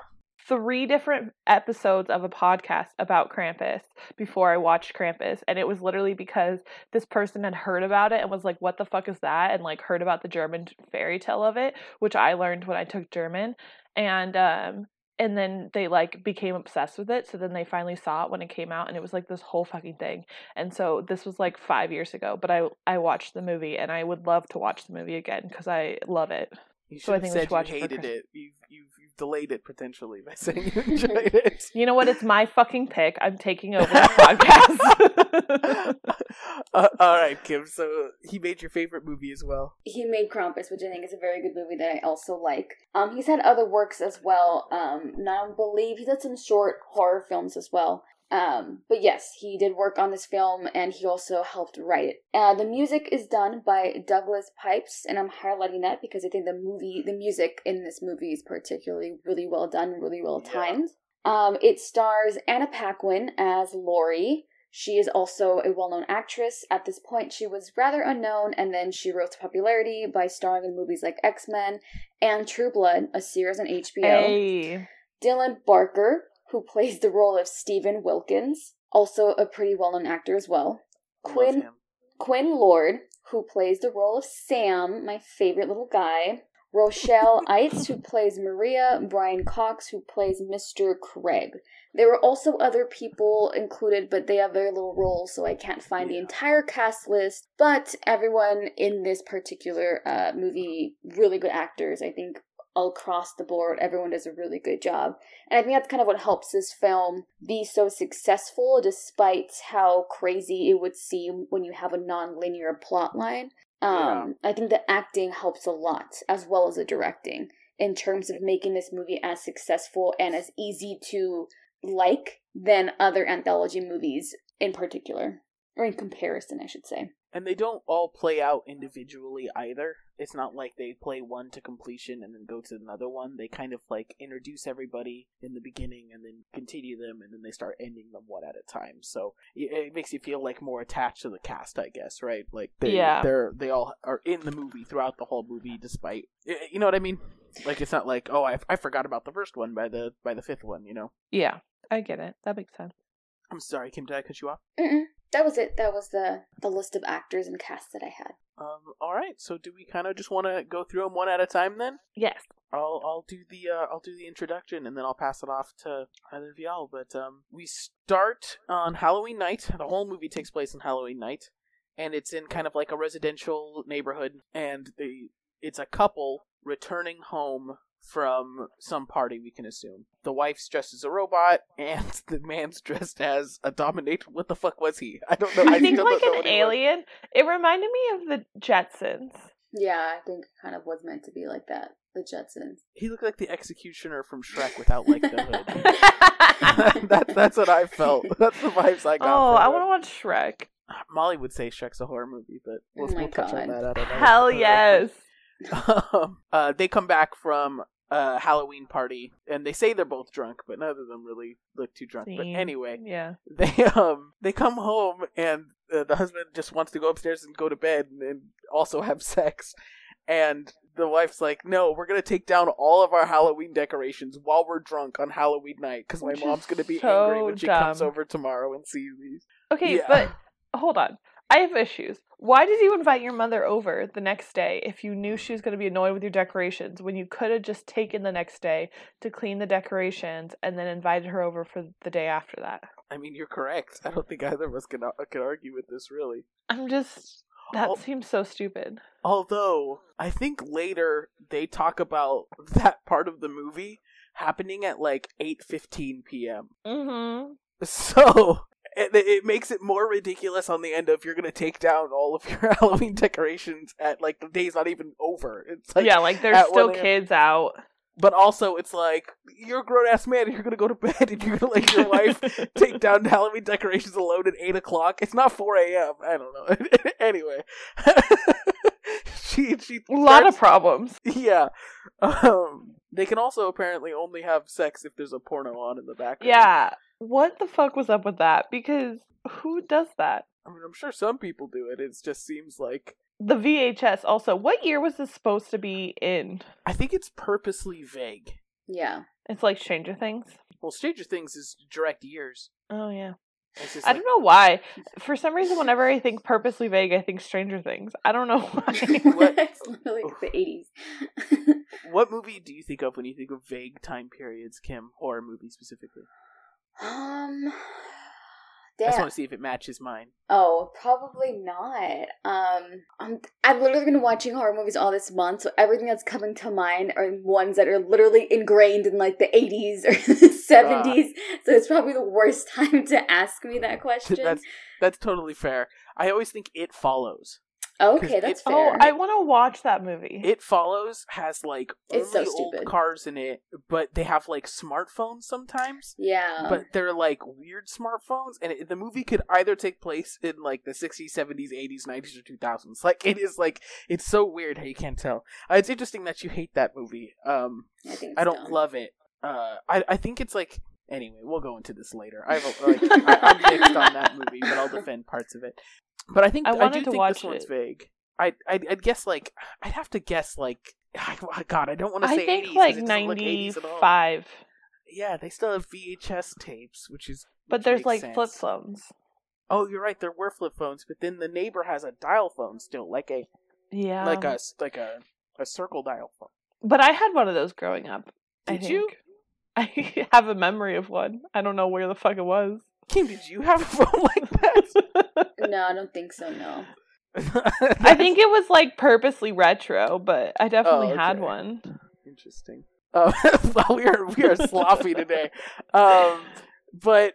[SPEAKER 2] three different episodes of a podcast about Krampus before I watched Krampus, and it was literally because this person had heard about it and was like, "What the fuck is that?" and like heard about the German fairy tale of it, which I learned when I took German, and um and then they like became obsessed with it so then they finally saw it when it came out and it was like this whole fucking thing and so this was like five years ago but i i watched the movie and i would love to watch the movie again because i love it
[SPEAKER 1] You should
[SPEAKER 2] So I think we
[SPEAKER 1] said
[SPEAKER 2] should
[SPEAKER 1] you
[SPEAKER 2] watch it
[SPEAKER 1] hated it. You've, you've you've delayed it potentially by saying you enjoyed it.
[SPEAKER 2] You know what? It's my fucking pick. I'm taking over the podcast.
[SPEAKER 1] uh, all right, Kim. So he made your favorite movie as well.
[SPEAKER 3] he made Krampus, which I think is a very good movie that I also like. Um, he's had other works as well. Um, and I don't believe he's had some short horror films as well. Um, but yes, he did work on this film, and he also helped write it. Uh, the music is done by Douglas Pipes, and I'm highlighting that because I think the movie, the music in this movie is particularly really well done, really well
[SPEAKER 1] Yeah.
[SPEAKER 3] timed. Um, it stars Anna Paquin as Laurie. She is also a well known actress. At this point, she was rather unknown, and then she rose to popularity by starring in movies like X Men and True Blood, a series on HBO.
[SPEAKER 2] hey.
[SPEAKER 3] Dylan Baker, who plays the role of Stephen Wilkins, also a pretty well known actor as well. Quinn. Quinn Lord, who plays the role of Sam, my favorite little guy. Rochelle Aytes, who plays Maria. Brian Cox, who plays Mr. Craig. There were also other people included, but they have very little roles, so I can't find the entire cast list. But everyone in this particular uh, movie, really good actors. I think across the board, everyone does a really good job. And I think that's kind of what helps this film be so successful, despite how crazy it would seem when you have a non-linear plot line. Um, I think the acting helps a lot, as well as the directing, in terms of making this movie as successful and as easy to like than other anthology movies in particular, or in comparison, I should say.
[SPEAKER 1] And they don't all play out individually either. It's not like they play one to completion and then go to another one. They kind of like introduce everybody in the beginning and then continue them and then they start ending them one at a time. So it, it makes you feel like more attached to the cast, I guess, right? Like they
[SPEAKER 2] Yeah.
[SPEAKER 1] they're they all are in the movie throughout the whole movie despite you know what I mean? Like it's not like, "Oh, I, I forgot about the first one by the by the fifth one," you know.
[SPEAKER 2] Yeah, I get it. That makes sense.
[SPEAKER 1] I'm sorry, Kim, did I cut you off?
[SPEAKER 3] Mm-mm. That was it. That was the the list of actors and cast that I had.
[SPEAKER 1] Um, all right. So, do we kind of just want to go through them one at a time then?
[SPEAKER 2] Yes.
[SPEAKER 1] I'll I'll do the uh, I'll do the introduction and then I'll pass it off to either of y'all. But um, we start on Halloween night. The whole movie takes place on Halloween night, and it's in kind of like a residential neighborhood, and the it's a couple returning home from some party. We can assume the wife's dressed as a robot, and the man's dressed as a dominator. What the fuck was he? I don't know.
[SPEAKER 2] I think like
[SPEAKER 1] know
[SPEAKER 2] an
[SPEAKER 1] what was.
[SPEAKER 2] alien. It reminded me of the Jetsons.
[SPEAKER 3] Yeah, I think it kind of was meant to be like that. The Jetsons.
[SPEAKER 1] He looked like the executioner from Shrek without like the hood. that, that's what I felt. That's the vibes I got.
[SPEAKER 2] oh,
[SPEAKER 1] from
[SPEAKER 2] I want to watch Shrek.
[SPEAKER 1] Molly would say Shrek's a horror movie, but we'll,
[SPEAKER 3] Oh
[SPEAKER 1] we'll touch on
[SPEAKER 3] God.
[SPEAKER 1] that. at another-
[SPEAKER 2] Hell yes.
[SPEAKER 1] um, uh, they come back from a Halloween party, and they say they're both drunk, but none of them really look too drunk. But anyway,
[SPEAKER 2] Yeah.
[SPEAKER 1] they um they come home, and uh, the husband just wants to go upstairs and go to bed, and, and also have sex, and the wife's like, "No, we're gonna take down all of our Halloween decorations while we're drunk on Halloween night because my
[SPEAKER 2] Which
[SPEAKER 1] mom's gonna be
[SPEAKER 2] so
[SPEAKER 1] angry when she comes over tomorrow and sees these."
[SPEAKER 2] Okay,
[SPEAKER 1] Yeah.
[SPEAKER 2] but hold on. I have issues. Why did you invite your mother over the next day if you knew she was going to be annoyed with your decorations when you could have just taken the next day to clean the decorations and then invited her over for the day after that?
[SPEAKER 1] I mean, you're correct. I don't think either of us can can argue with this, really.
[SPEAKER 2] I'm just that
[SPEAKER 1] Oh.
[SPEAKER 2] seems so stupid.
[SPEAKER 1] Although I think later they talk about that part of the movie happening at like 8:15 p.m.
[SPEAKER 2] Mhm.
[SPEAKER 1] So it, it makes it more ridiculous on the end of you're going to take down all of your Halloween decorations at like the day's not even over. It's like
[SPEAKER 2] yeah, like there's still
[SPEAKER 1] 1 a.m.
[SPEAKER 2] kids out.
[SPEAKER 1] but also it's like you're a grown ass man and you're going to go to bed and you're going to let your wife take down Halloween decorations alone at eight o'clock. It's not 4 a.m. I don't know. anyway, she she
[SPEAKER 2] a lot
[SPEAKER 1] starts-
[SPEAKER 2] of problems.
[SPEAKER 1] yeah. Um, they can also apparently only have sex if there's a porno on in the background.
[SPEAKER 2] Yeah. What the fuck was up with that? Because who does that?
[SPEAKER 1] I mean, I'm sure some people do it. It just seems like
[SPEAKER 2] The VHS also. What year was this supposed to be in?
[SPEAKER 1] I think it's purposely vague.
[SPEAKER 3] Yeah.
[SPEAKER 2] It's like Stranger Things.
[SPEAKER 1] Well, Stranger Things is direct years.
[SPEAKER 2] Oh yeah.
[SPEAKER 1] It's
[SPEAKER 2] I
[SPEAKER 1] like-
[SPEAKER 2] don't know why. For some reason, whenever I think purposely vague, I think Stranger Things. I don't know why.
[SPEAKER 1] What?
[SPEAKER 3] it's literally the eighties.
[SPEAKER 1] What movie do you think of when you think of vague time periods, Kim? Horror movie specifically.
[SPEAKER 3] um
[SPEAKER 1] I just want to see if it matches mine.
[SPEAKER 3] Oh, probably not. Um, I'm, I've literally been watching horror movies all this month, so everything that's coming to mind are ones that are literally ingrained in like the 80s or the 70s. so it's probably the worst time to ask me that question.
[SPEAKER 1] That's that's totally fair. I always think It Follows.
[SPEAKER 3] Okay,
[SPEAKER 1] 'cause
[SPEAKER 3] that's
[SPEAKER 1] it-
[SPEAKER 2] oh. I want to watch that movie.
[SPEAKER 1] It Follows has like
[SPEAKER 3] It's
[SPEAKER 1] only
[SPEAKER 3] so
[SPEAKER 1] old
[SPEAKER 3] stupid.
[SPEAKER 1] cars in it, but they have like smartphones sometimes.
[SPEAKER 3] yeah.
[SPEAKER 1] but they're like weird smartphones and it, the movie could either take place in like the 60s 70s 80s 90s or 2000s like it is like it's so weird how you can't tell uh, it's interesting that you hate that movie um
[SPEAKER 3] I, think
[SPEAKER 1] i don't
[SPEAKER 3] dumb.
[SPEAKER 1] love it uh i i think it's like anyway we'll go into this later i have like i'm mixed on that movie but i'll defend parts of it but i think
[SPEAKER 2] I
[SPEAKER 1] i,
[SPEAKER 2] wanted
[SPEAKER 1] do
[SPEAKER 2] to
[SPEAKER 1] think
[SPEAKER 2] watch
[SPEAKER 1] this one's
[SPEAKER 2] it.
[SPEAKER 1] vague I, I'd, I'd guess like I'd have to guess like oh, God I don't want to say I
[SPEAKER 2] think
[SPEAKER 1] 80s 'cause
[SPEAKER 2] like
[SPEAKER 1] it doesn't look 80s at all.
[SPEAKER 2] 95.
[SPEAKER 1] Yeah, they still have VHS tapes, which is.
[SPEAKER 2] But
[SPEAKER 1] which
[SPEAKER 2] there's like
[SPEAKER 1] sense.
[SPEAKER 2] flip phones.
[SPEAKER 1] Oh, you're right. There were flip phones, but then the neighbor has a dial phone still, like a
[SPEAKER 2] Yeah.
[SPEAKER 1] like a like a a circle dial phone.
[SPEAKER 2] But I had one of those growing up. I
[SPEAKER 1] Did you?
[SPEAKER 2] I have a memory of one. I don't know where the fuck it was.
[SPEAKER 1] Kim, did you have a phone like that?
[SPEAKER 3] No, I don't think so, no.
[SPEAKER 2] I think it was like purposely retro, but I definitely
[SPEAKER 1] Oh,
[SPEAKER 2] had one.
[SPEAKER 1] interesting. Uh, we are we are sloppy today. Um, but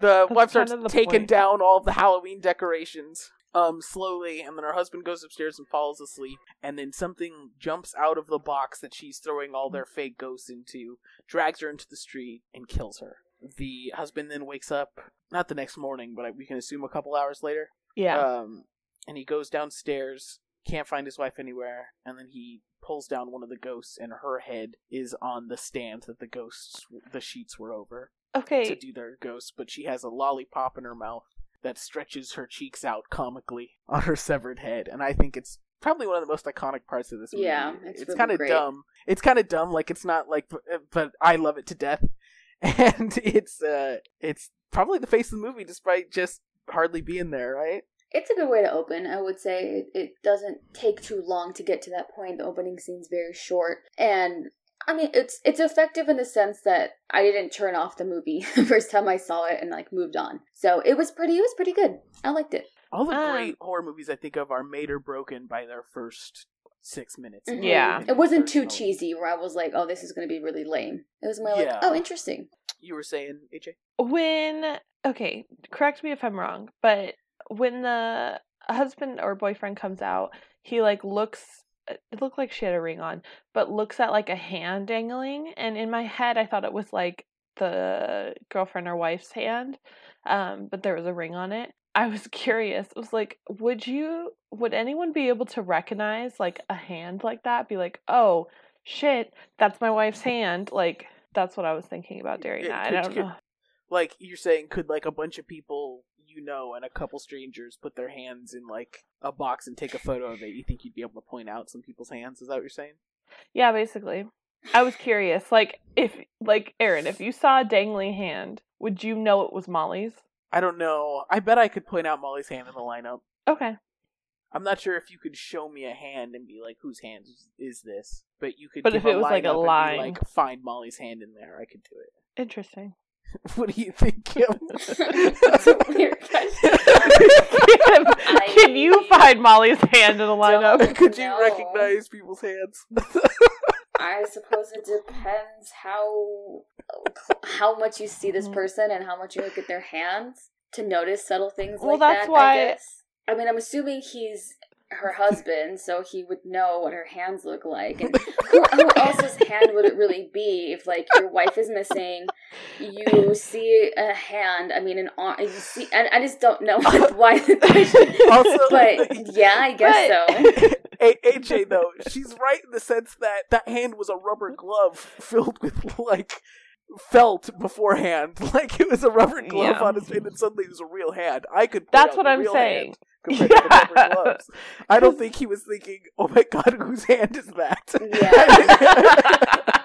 [SPEAKER 1] the
[SPEAKER 2] That's
[SPEAKER 1] wife starts
[SPEAKER 2] kind of the
[SPEAKER 1] taking
[SPEAKER 2] point.
[SPEAKER 1] down all the Halloween decorations. Um, slowly, and then her husband goes upstairs and falls asleep, and then something jumps out of the box that she's throwing all their fake ghosts into, drags her into the street, and kills her. The husband then wakes up, not the next morning, but we can assume a couple hours later.
[SPEAKER 2] Yeah.
[SPEAKER 1] Um, and he goes downstairs, can't find his wife anywhere, and then he pulls down one of the ghosts, and her head is on the stand that the ghosts, the sheets were over
[SPEAKER 2] Okay.
[SPEAKER 1] to do their ghosts, but she has a lollipop in her mouth that stretches her cheeks out comically on her severed head, and I think it's probably one of the most iconic parts of this movie.
[SPEAKER 3] Yeah, it's
[SPEAKER 1] it's
[SPEAKER 3] really
[SPEAKER 1] kind of dumb. It's kind of dumb, like it's not like, but I love it to death, and it's uh, it's probably the face of the movie, despite just hardly being there, right?
[SPEAKER 3] It's a good way to open, I would say. It, it doesn't take too long to get to that point. The opening scene's very short. And I mean it's it's effective in the sense that I didn't turn off the movie the first time I saw it and like moved on. So it was pretty it was pretty good. I liked it.
[SPEAKER 1] All the
[SPEAKER 2] Um,
[SPEAKER 1] great horror movies I think of are made or broken by their first six minutes.
[SPEAKER 3] Mhm.
[SPEAKER 2] Yeah.
[SPEAKER 3] It wasn't too
[SPEAKER 1] Personally.
[SPEAKER 3] cheesy where I was like, oh, this is going to be really lame. It was more
[SPEAKER 1] Yeah.
[SPEAKER 3] like, oh, interesting.
[SPEAKER 1] You were saying, AJ?
[SPEAKER 2] when okay, correct me if I'm wrong, but when the husband or boyfriend comes out, he like looks it looked like she had a ring on, but looks at like a hand dangling and in my head I thought it was like the girlfriend or wife's hand. Um, but there was a ring on it. I was curious. It was like, would you, would anyone be able to recognize like a hand like that? Be like, oh shit, that's my wife's hand. Like, that's what I was thinking about during that.
[SPEAKER 1] could-
[SPEAKER 2] I don't
[SPEAKER 1] could-
[SPEAKER 2] know.
[SPEAKER 1] Like you're saying, could like a bunch of people you know and a couple strangers put their hands in like a box and take a photo of it? You think you'd be able to point out some people's hands? Is that what you're saying?
[SPEAKER 2] Yeah, basically. I was curious, like if, like Aaron, if you saw a dangly hand, would you know it was Molly's?
[SPEAKER 1] I don't know. I bet I could point out Molly's hand in the lineup.
[SPEAKER 2] Okay.
[SPEAKER 1] I'm not sure if you could show me a hand and be like, "Whose hand is, is this?" But you could.
[SPEAKER 2] But
[SPEAKER 1] give
[SPEAKER 2] if it was, like, a
[SPEAKER 1] lineup and be
[SPEAKER 2] line.
[SPEAKER 1] like find Molly's hand in there, I could do it.
[SPEAKER 2] Interesting.
[SPEAKER 1] what do you think, Kim?
[SPEAKER 3] That's a weird question.
[SPEAKER 2] can, can you find Molly's hand in the lineup?
[SPEAKER 1] could you
[SPEAKER 3] No.
[SPEAKER 1] recognize people's hands?
[SPEAKER 3] I suppose it depends how how much you see this
[SPEAKER 2] Mhm.
[SPEAKER 3] person and how much you look at their hands to notice subtle things
[SPEAKER 2] Well,
[SPEAKER 3] like
[SPEAKER 2] that's
[SPEAKER 3] that.
[SPEAKER 2] why-
[SPEAKER 3] I guess. I mean, I'm assuming he's her husband, so he would know what her hands look like. And who, who else's hand would it really be if, like, your wife is missing? You see a hand. I mean, an arm. You see, and I just don't know why the question.
[SPEAKER 1] Also-
[SPEAKER 3] but yeah, I guess
[SPEAKER 2] But-
[SPEAKER 3] so.
[SPEAKER 1] A- AJ though, she's right in the sense that that hand was a rubber glove filled with like felt beforehand, like it was a rubber glove
[SPEAKER 2] Yeah.
[SPEAKER 1] on his, hand, and suddenly it was a real hand. I could.
[SPEAKER 2] That's what I'm
[SPEAKER 1] real
[SPEAKER 2] saying.
[SPEAKER 1] hand Compared to the
[SPEAKER 2] Yeah.
[SPEAKER 1] gloves, I don't think he was thinking, "Oh my god, whose hand is that?"
[SPEAKER 3] Yeah.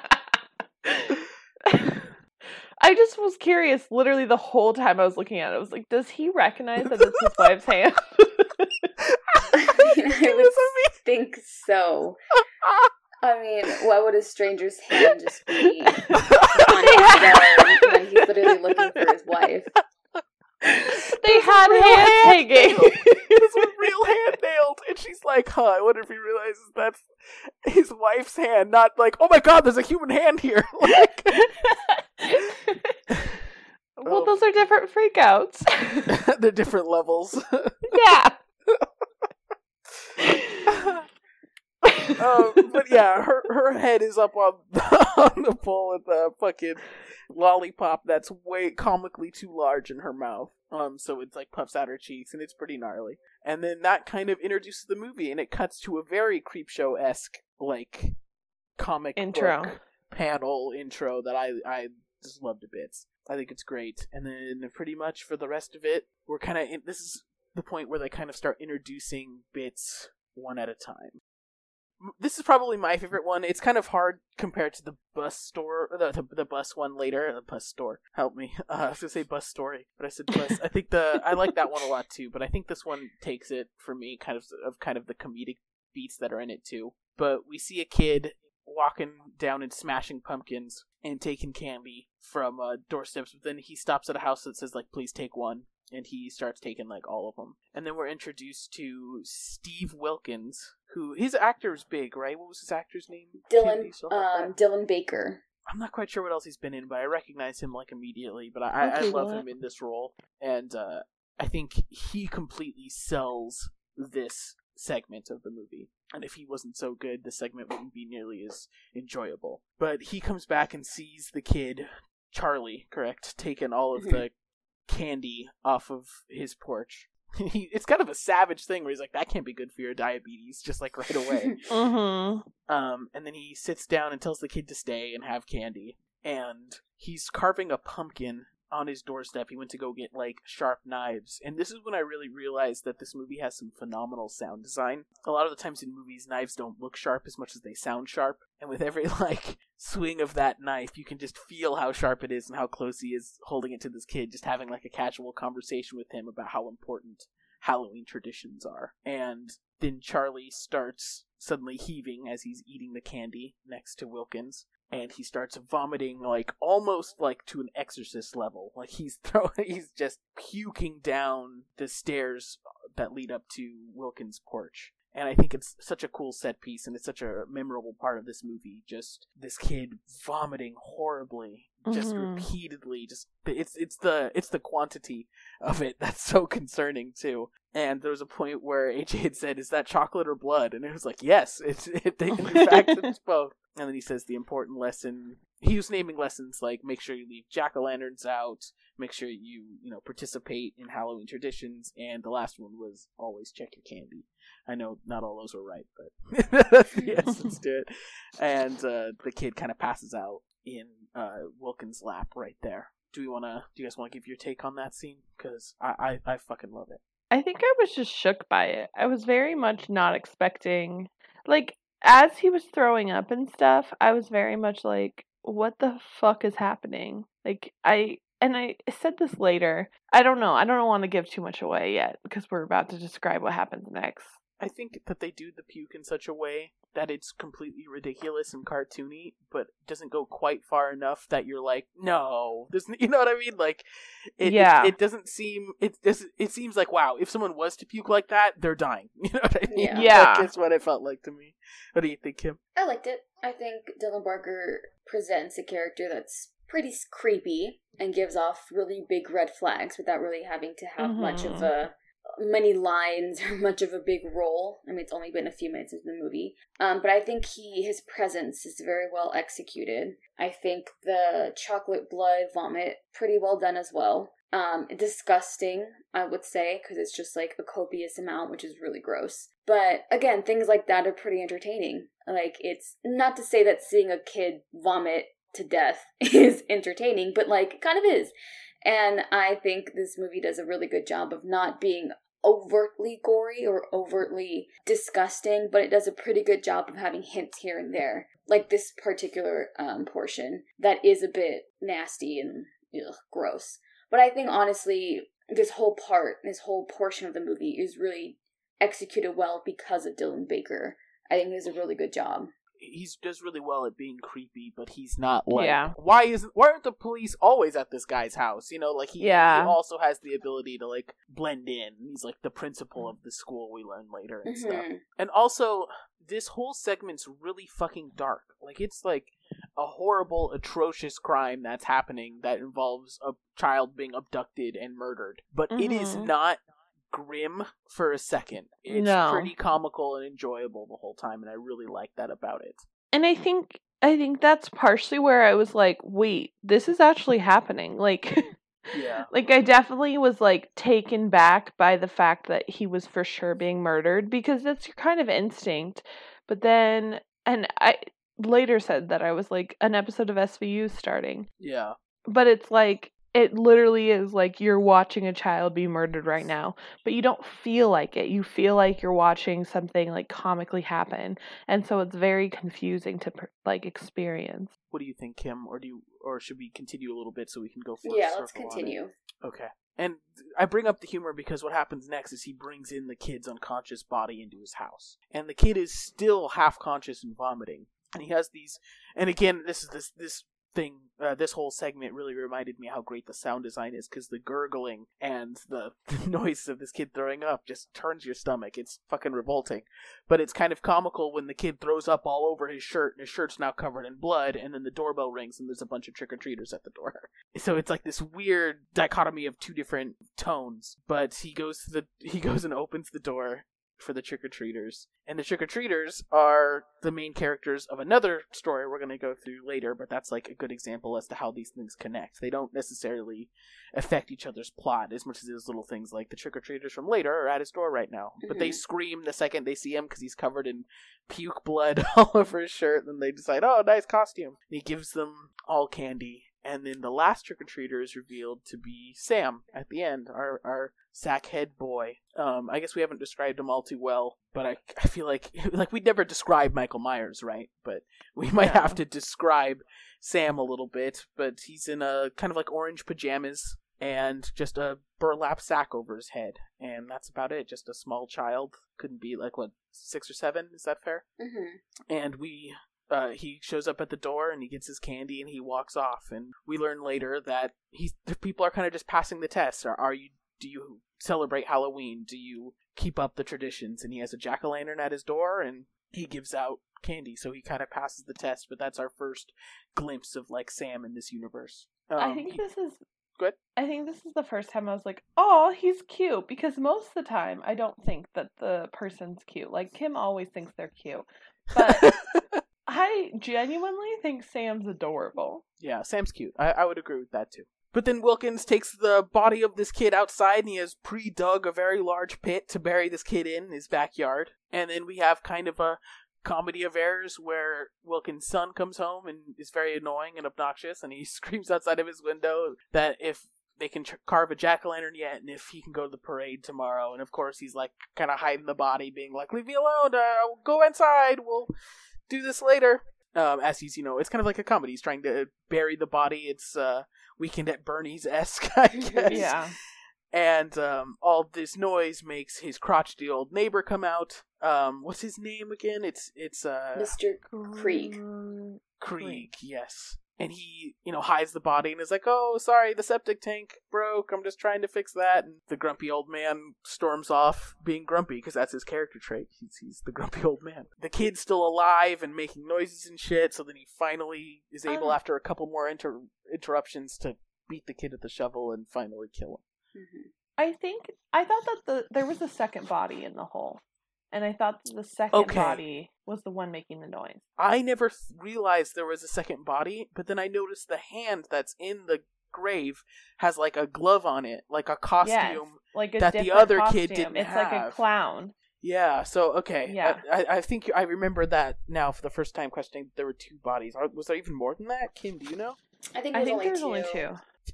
[SPEAKER 2] I just was curious literally the whole time I was looking at it. I was like, does he recognize that it's his wife's hand?
[SPEAKER 3] I would think so. I mean, why would a stranger's hand just be on his when he's literally looking for his wife?
[SPEAKER 2] They had hands
[SPEAKER 1] hand
[SPEAKER 2] hanging.
[SPEAKER 1] This was real hand nailed, and she's like, "Huh? I wonder if he realizes that's his wife's hand, not like, oh my god, there's a human hand here." Like,
[SPEAKER 2] well,
[SPEAKER 1] Um,
[SPEAKER 2] those are different freakouts.
[SPEAKER 1] they're different levels.
[SPEAKER 2] yeah.
[SPEAKER 1] Um, but yeah, her her head is up on on the pole with a fucking lollipop that's way comically too large in her mouth. Um, so it's like puffs out her cheeks, and it's pretty gnarly. And then that kind of introduces the movie, and it cuts to a very Creepshow esque like comic
[SPEAKER 2] Intro.
[SPEAKER 1] panel intro that I I just love to bits. I think it's great. And then pretty much for the rest of it, we're kind of this is the point where they kind of start introducing bits one at a time. This is probably my favorite one. It's kind of hard compared to the bus store, the the, the bus one later. The bus store, help me. Uh, I was gonna say bus story, but I said bus. I think the I like that one a lot too, but I think this one takes it for me, kind of of kind of the comedic beats that are in it too. But we see a kid walking down and smashing pumpkins and taking candy from uh, doorsteps, but then he stops at a house that says like, "Please take one." And he starts taking like all of them. And then we're introduced to Steve Wilkins, who his actor is big, right? What was his actor's name?
[SPEAKER 3] Dylan,
[SPEAKER 1] you still have that?
[SPEAKER 3] um, Dylan Baker.
[SPEAKER 1] I'm not quite sure what else he's been in, but I recognize him like immediately. But I, I, I love him in this role, and uh, I think he completely sells this segment of the movie. And if he wasn't so good, the segment wouldn't be nearly as enjoyable. But he comes back and sees the kid, Charlie, correct, taking all of
[SPEAKER 3] Mhm.
[SPEAKER 1] the candy off of his porch. He, it's kind of a savage thing where he's like, "That can't be good for your diabetes," just like right away.
[SPEAKER 2] mm-hmm.
[SPEAKER 1] Um, and then he sits down and tells the kid to stay and have candy. And he's carving a pumpkin on his doorstep. He went to go get like sharp knives. And this is when I really realized that this movie has some phenomenal sound design. A lot of the times in movies, knives don't look sharp as much as they sound sharp. And with every like swing of that knife, you can just feel how sharp it is and how close he is holding it to this kid, just having like a casual conversation with him about how important Halloween traditions are. And then Charlie starts suddenly heaving as he's eating the candy next to Wilkins. And he starts vomiting like almost like to an exorcist level. Like he's throwing he's just puking down the stairs that lead up to Wilkins' porch. And I think it's such a cool set piece and it's such a memorable part of this movie. Just this kid vomiting horribly, just
[SPEAKER 2] Mhm.
[SPEAKER 1] repeatedly. Just it's it's the it's the quantity of it that's so concerning too. And there was a point where AJ had said, "Is that chocolate or blood?" And it was like, "Yes, it's it, in fact it's both." And then he says the important lesson he was naming lessons like make sure you leave jack o' lanterns out, make sure you you know participate in Halloween traditions, and the last one was always check your candy. I know not all those were right, but that's the essence to it. And uh, the kid kind of passes out in uh, Wilkins' lap right there. Do we want to? Do you guys want to give your take on that scene? Because I, I I fucking love it.
[SPEAKER 2] I think I was just shook by it. I was very much not expecting, like, as he was throwing up and stuff, I was very much like, what the fuck is happening? Like, I, and I said this later. I don't know. I don't want to give too much away yet because we're about to describe what happens next.
[SPEAKER 1] I think that they do the puke in such a way that it's completely ridiculous and cartoony, but doesn't go quite far enough that you're like, no, this, you know what I mean? Like, it,
[SPEAKER 2] Yeah.
[SPEAKER 1] it, it doesn't seem it. This it seems like wow, if someone was to puke like that, they're dying. You know what I mean?
[SPEAKER 3] Yeah.
[SPEAKER 2] Yeah.
[SPEAKER 1] Like, it's what it felt like to me. What do you think, Kim?
[SPEAKER 3] I liked it. I think Dylan Baker presents a character that's pretty creepy and gives off really big red flags without really having to have much of
[SPEAKER 2] Mhm.
[SPEAKER 3] a many lines or much of a big role. I mean, it's only been a few minutes into the movie, um, but I think he his presence is very well executed. I think the chocolate blood vomit pretty well done as well. Um, disgusting, I would say, because it's just like a copious amount, which is really gross. But again, things like that are pretty entertaining. Like, it's not to say that seeing a kid vomit to death is entertaining, but like, kind of is. And I think this movie does a really good job of not being overtly gory or overtly disgusting, but it does a pretty good job of having hints here and there. Like this particular um, portion that is a bit nasty and ugh, gross. But I think honestly, this whole part, this whole portion of the movie is really executed well because of Dylan Baker. I think he does a really good job.
[SPEAKER 1] He does really well at being creepy, but he's not like.
[SPEAKER 2] Yeah.
[SPEAKER 1] Why isn't? Why aren't the police always at this guy's house? You know, like he,
[SPEAKER 2] Yeah.
[SPEAKER 1] he also has the ability to like blend in. He's like the principal of the school. We learn later and stuff.
[SPEAKER 3] Mhm.
[SPEAKER 1] And also, this whole segment's really fucking dark. Like, it's like a horrible, atrocious crime that's happening that involves a child being abducted and murdered. But it is
[SPEAKER 2] Mhm.
[SPEAKER 1] not grim for a second. It's
[SPEAKER 2] No.
[SPEAKER 1] pretty comical and enjoyable the whole time, and I really like that about it.
[SPEAKER 2] And I think I think that's partially where I was like, wait, this is actually happening. Like
[SPEAKER 1] Yeah.
[SPEAKER 2] like I definitely was like taken back by the fact that he was for sure being murdered because that's your kind of instinct. But then and I later said that I was like an episode of SVU starting.
[SPEAKER 1] Yeah.
[SPEAKER 2] But it's like it literally is like you're watching a child be murdered right now, but you don't feel like it. You feel like you're watching something like comically happen, and so it's very confusing to like experience.
[SPEAKER 1] What do you think, Kim? Or do you, or should we continue a little bit so we can go full
[SPEAKER 3] Yeah, let's
[SPEAKER 1] circle on it?
[SPEAKER 3] continue.
[SPEAKER 1] Okay. And I bring up the humor because what happens next is he brings in the kid's unconscious body into his house. And the kid is still half conscious and vomiting. And he has these and again this is this this thing uh, this whole segment really reminded me how great the sound design is because the gurgling and the, noise of this kid throwing up just turns your stomach. It's fucking revolting. But it's kind of comical when the kid throws up all over his shirt and his shirt's now covered in blood and then the doorbell rings and there's a bunch of trick-or-treaters at the door. So it's like this weird dichotomy of two different tones. But he goes to the he goes and opens the door for the trick-or-treaters. And the trick-or-treaters are the main characters of another story we're going to go through later but that's like a good example as to how these things connect. They don't necessarily affect each other's plot as much as those little things like the trick-or-treaters from later are at his door right now. But they
[SPEAKER 3] Mhm.
[SPEAKER 1] scream the second they see him because he's covered in puke blood all over his shirt and then they decide oh nice costume. And he gives them all candy and then the last trick or treater is revealed to be Sam at the end, our our sackhead boy. Um, I guess we haven't described him all too well, but I I feel like like we'd never describe Michael Myers, right? But we might
[SPEAKER 2] No.
[SPEAKER 1] have to describe Sam a little bit. But he's in a kind of like orange pajamas and just a burlap sack over his head, and that's about it. Just a small child, couldn't be like what six or seven? Is that fair?
[SPEAKER 3] hmm
[SPEAKER 1] and we uh, he shows up at the door and he gets his candy and he walks off. And we learn later that the people are kind of just passing the test. Are, are you do you celebrate halloween? Do you keep up the traditions? And he has a jack-o'-lantern at his door and he gives out candy. So he kind of passes the test but that's our first glimpse of like sam in this universe. Um,
[SPEAKER 2] I think
[SPEAKER 1] he-
[SPEAKER 2] this is
[SPEAKER 1] Good.
[SPEAKER 2] I think this is the first time I was like, "Oh, he's cute," because most of the time I don't think that the person's cute. Like Kim always thinks they're cute, but I genuinely think Sam's adorable.
[SPEAKER 1] Yeah, Sam's cute. I, I would agree with that too. But then Wilkins takes the body of this kid outside and he has pre dug a very large pit to bury this kid in his backyard. And then we have kind of a comedy of errors where Wilkins' son comes home and is very annoying and obnoxious and he screams outside of his window that if they can carve a jack o' lantern yet and if he can go to the parade tomorrow. And of course, he's like kind of hiding the body, being like, Leave me alone, uh, go inside, we'll do this later. Um, as he's, you know, it's kind of like a comedy. He's trying to bury the body. It's uh, Weekend at Bernie's esque, I guess.
[SPEAKER 2] Yeah.
[SPEAKER 1] And um, all this noise makes his crotchety old neighbor come out. Um, what's his name again? It's it's uh,
[SPEAKER 3] Mr. Kreeg.
[SPEAKER 1] Kreeg, yes. And he, you know, hides the body and is like, "Oh, sorry, the septic tank broke. I'm just trying to fix that." And the grumpy old man storms off, being grumpy because that's his character trait. He's he's the grumpy old man. The kid's still alive and making noises and shit. So then he finally is able,
[SPEAKER 2] Oh.
[SPEAKER 1] after a couple more inter- interruptions, to beat the kid with the shovel and finally kill him.
[SPEAKER 3] Mhm.
[SPEAKER 2] I think I thought that the there was a second body in the hole, and I thought that the second
[SPEAKER 1] Okay.
[SPEAKER 2] body was the one making the noise.
[SPEAKER 1] I never realized there was a second body, but then I noticed the hand that's in the grave has like a glove on it, like a costume.
[SPEAKER 2] like a
[SPEAKER 1] that the
[SPEAKER 2] different
[SPEAKER 1] other kid didn't
[SPEAKER 2] It's like a clown.
[SPEAKER 1] Yeah, so okay.
[SPEAKER 2] Yeah.
[SPEAKER 1] I, I, I think I remember that now for the first time questioning there were two bodies. Are- Was there even more than that? Kim, do you know?
[SPEAKER 3] I think
[SPEAKER 2] I
[SPEAKER 3] there's
[SPEAKER 2] think
[SPEAKER 3] only
[SPEAKER 2] there's
[SPEAKER 3] two.
[SPEAKER 2] only two.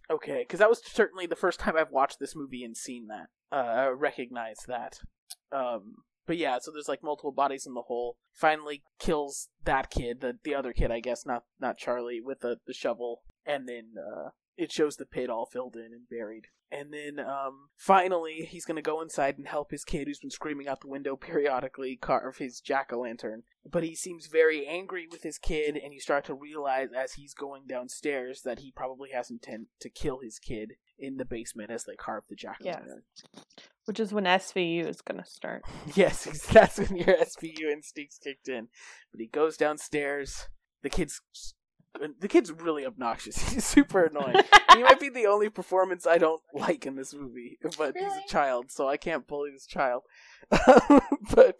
[SPEAKER 1] Okay, because that was certainly the first time I've watched this movie and seen that. Uh, I recognize that. Um, but yeah, so there's like multiple bodies in the hole. Finally kills that kid, the the other kid, I guess, not not Charlie, with the the shovel, and then uh, it shows the pit all filled in and buried. And then um, finally, he's gonna go inside and help his kid, who's been screaming out the window periodically, carve his jack o' lantern. But he seems very angry with his kid, and you start to realize as he's going downstairs that he probably has intent to kill his kid in the basement as they carve the jack o'
[SPEAKER 2] Yes. Which is when SVU is gonna start.
[SPEAKER 1] Yes, that's when your SVU instincts kicked in. But he goes downstairs. The kid's the kid's really obnoxious. He's super annoying. he might be the only performance I don't like in this movie, but he's a child, so I can't bully this child. but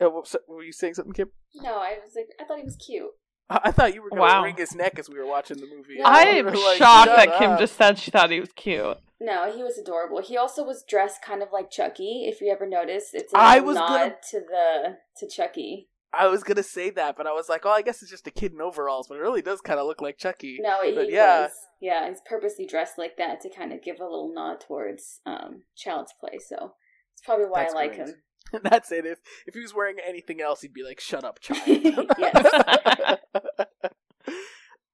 [SPEAKER 1] uh, so- were you saying something, Kim?
[SPEAKER 3] No, I was like, I thought he was cute.
[SPEAKER 1] I I thought you were going to
[SPEAKER 2] Wow.
[SPEAKER 1] wring his neck as we were watching the movie.
[SPEAKER 3] No.
[SPEAKER 2] I am
[SPEAKER 1] like,
[SPEAKER 2] shocked
[SPEAKER 1] "Shut
[SPEAKER 2] that Kim just said she thought he was cute.
[SPEAKER 3] No, he was adorable. He also was dressed kind of like Chucky. If you ever noticed, it's a
[SPEAKER 1] I was
[SPEAKER 3] nod
[SPEAKER 1] gonna-
[SPEAKER 3] to the to Chucky.
[SPEAKER 1] I was gonna say that, but I was like, oh, I guess it's just a kid in overalls, but it really does kind of look like Chucky.
[SPEAKER 3] No, he
[SPEAKER 1] But yeah.
[SPEAKER 3] was. Yeah, he's purposely dressed like that to kind of give a little nod towards um, Child's Play. So it's probably why
[SPEAKER 1] That's
[SPEAKER 3] I like
[SPEAKER 1] great.
[SPEAKER 3] him.
[SPEAKER 1] That's it. If if he was wearing anything else, he'd be like, "Shut up, child."
[SPEAKER 3] Yes.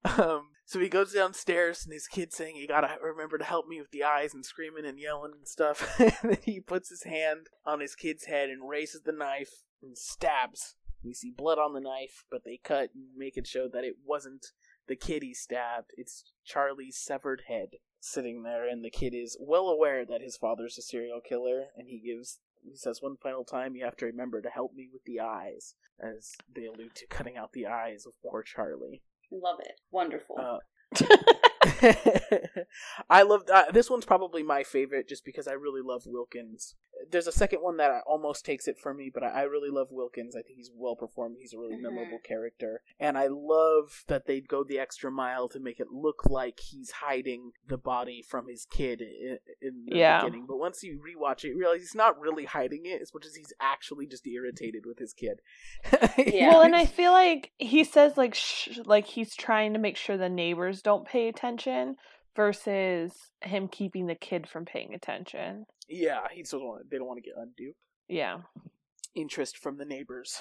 [SPEAKER 1] um. So he goes downstairs, and his kid's saying, "You gotta remember to help me with the eyes," and screaming and yelling and stuff. and then he puts his hand on his kid's head and raises the knife and stabs. We see blood on the knife, but they cut and make it show that it wasn't the kid he stabbed. It's Charlie's severed head sitting there, and the kid is well aware that his father's a serial killer, and he gives he says one final time, "You have to remember to help me with the eyes," as they allude to cutting out the eyes of poor Charlie.
[SPEAKER 3] Love it. Wonderful.
[SPEAKER 1] Uh, I love uh, this one's probably my favorite just because I really love Wilkins. There's a second one that almost takes it from me, but I, I really love Wilkins. I think he's well performed. He's a really
[SPEAKER 3] Mhm.
[SPEAKER 1] memorable character, and I love that they go the extra mile to make it look like he's hiding the body from his kid in, in the
[SPEAKER 2] Yeah.
[SPEAKER 1] beginning. But once you rewatch it, you realize he's not really hiding it as much as he's actually just irritated with his kid.
[SPEAKER 3] Yeah.
[SPEAKER 2] Well, and I feel like he says like sh- like he's trying to make sure the neighbors don't pay attention versus him keeping the kid from paying attention.
[SPEAKER 1] yeah, he still don't want, they don't want to get undue.
[SPEAKER 2] Yeah.
[SPEAKER 1] interest from the neighbors.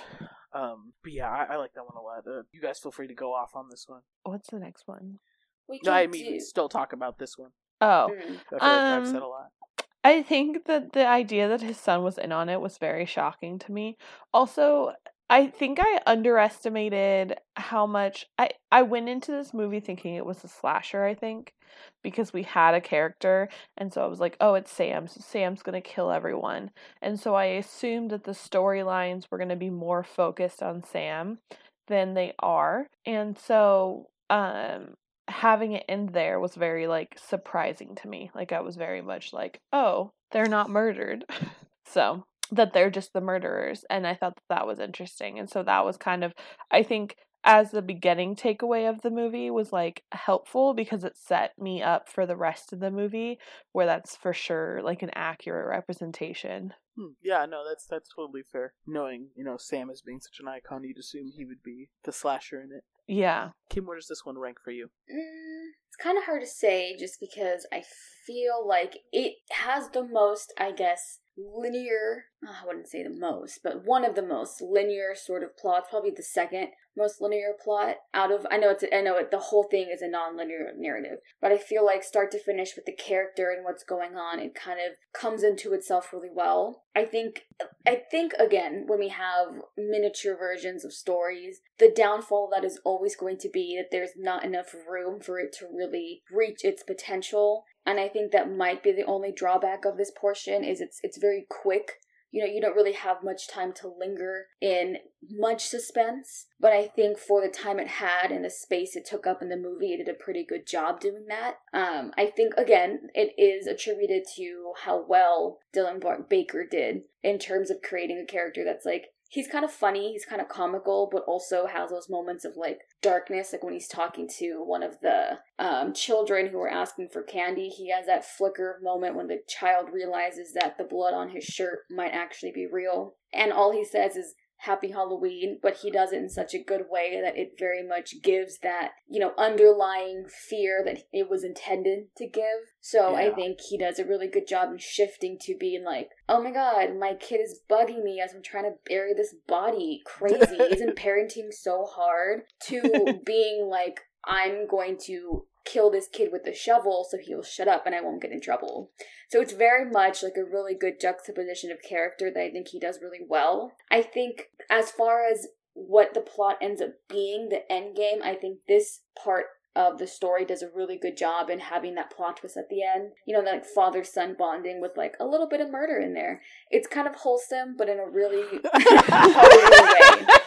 [SPEAKER 1] Um, but yeah, I, I like that one a lot. Uh, you guys feel free to go off on this one.
[SPEAKER 2] What's the next one?
[SPEAKER 3] we
[SPEAKER 1] No, I
[SPEAKER 3] can
[SPEAKER 1] mean,
[SPEAKER 3] do-
[SPEAKER 1] still talk about this one.
[SPEAKER 2] Oh,
[SPEAKER 3] Mm.
[SPEAKER 1] I feel like I've said
[SPEAKER 2] Um,
[SPEAKER 1] a lot.
[SPEAKER 2] I think that the idea that his son was in on it was very shocking to me. Also, I think I underestimated how much I I went into this movie thinking it was a slasher, I think, because we had a character and so I was like, "Oh, it's Sam. So Sam's going to kill everyone." And so I assumed that the storylines were going to be more focused on Sam than they are. And so um having it end there was very like surprising to me. Like I was very much like, "Oh, they're not murdered." so, that they're just the murderers and I thought that that was interesting. And so that was kind of I think as the beginning takeaway of the movie was like helpful because it set me up for the rest of the movie where that's for sure like an accurate representation.
[SPEAKER 1] Hmm, Yeah, no, that's that's totally fair. Knowing, you know, Sam as being such an icon, you'd assume he would be the slasher in it.
[SPEAKER 2] Yeah.
[SPEAKER 1] Kim, where does this one rank for you?
[SPEAKER 3] Mm, it's kind of hard to say just because I feel like it has the most, I guess, linear. uh, I wouldn't say the most, but one of the most linear sort of plots. Probably the second most linear plot out of. I know it's. I know it. The whole thing is a non-linear narrative, but I feel like start to finish with the character and what's going on, it kind of comes into itself really well. I think. I think again when we have miniature versions of stories, the downfall that is always going to be that there's not enough room for it to really reach its potential and I think that might be the only drawback of this portion is it's it's very quick. You know, you don't really have much time to linger in much suspense, but I think for the time it had and the space it took up in the movie, it did a pretty good job doing that. Um, I think again, it is attributed to how well Dylan Baker did in terms of creating a character that's like he's kind of funny, he's kind of comical, but also has those moments of like darkness, like when he's talking to one of the um, children who are asking for candy. He has that flicker moment when the child realizes that the blood on his shirt might actually be real. And all he says is, Happy Halloween, but he does it in such a good way that it very much gives that, you know, underlying fear that it was intended to give. So I think he does a really good job in shifting to being like, oh my god, my kid is bugging me as I'm trying to bury this body. Crazy. Isn't parenting so hard? To being like, I'm going to kill this kid with a shovel so he'll shut up and I won't get in trouble. So it's very much like a really good juxtaposition of character that I think he does really well. I think as far as what the plot ends up being, the end game, I think this part of the story does a really good job in having that plot twist at the end. You know, like father son bonding with like a little bit of murder in there. It's kind of wholesome, but in a really way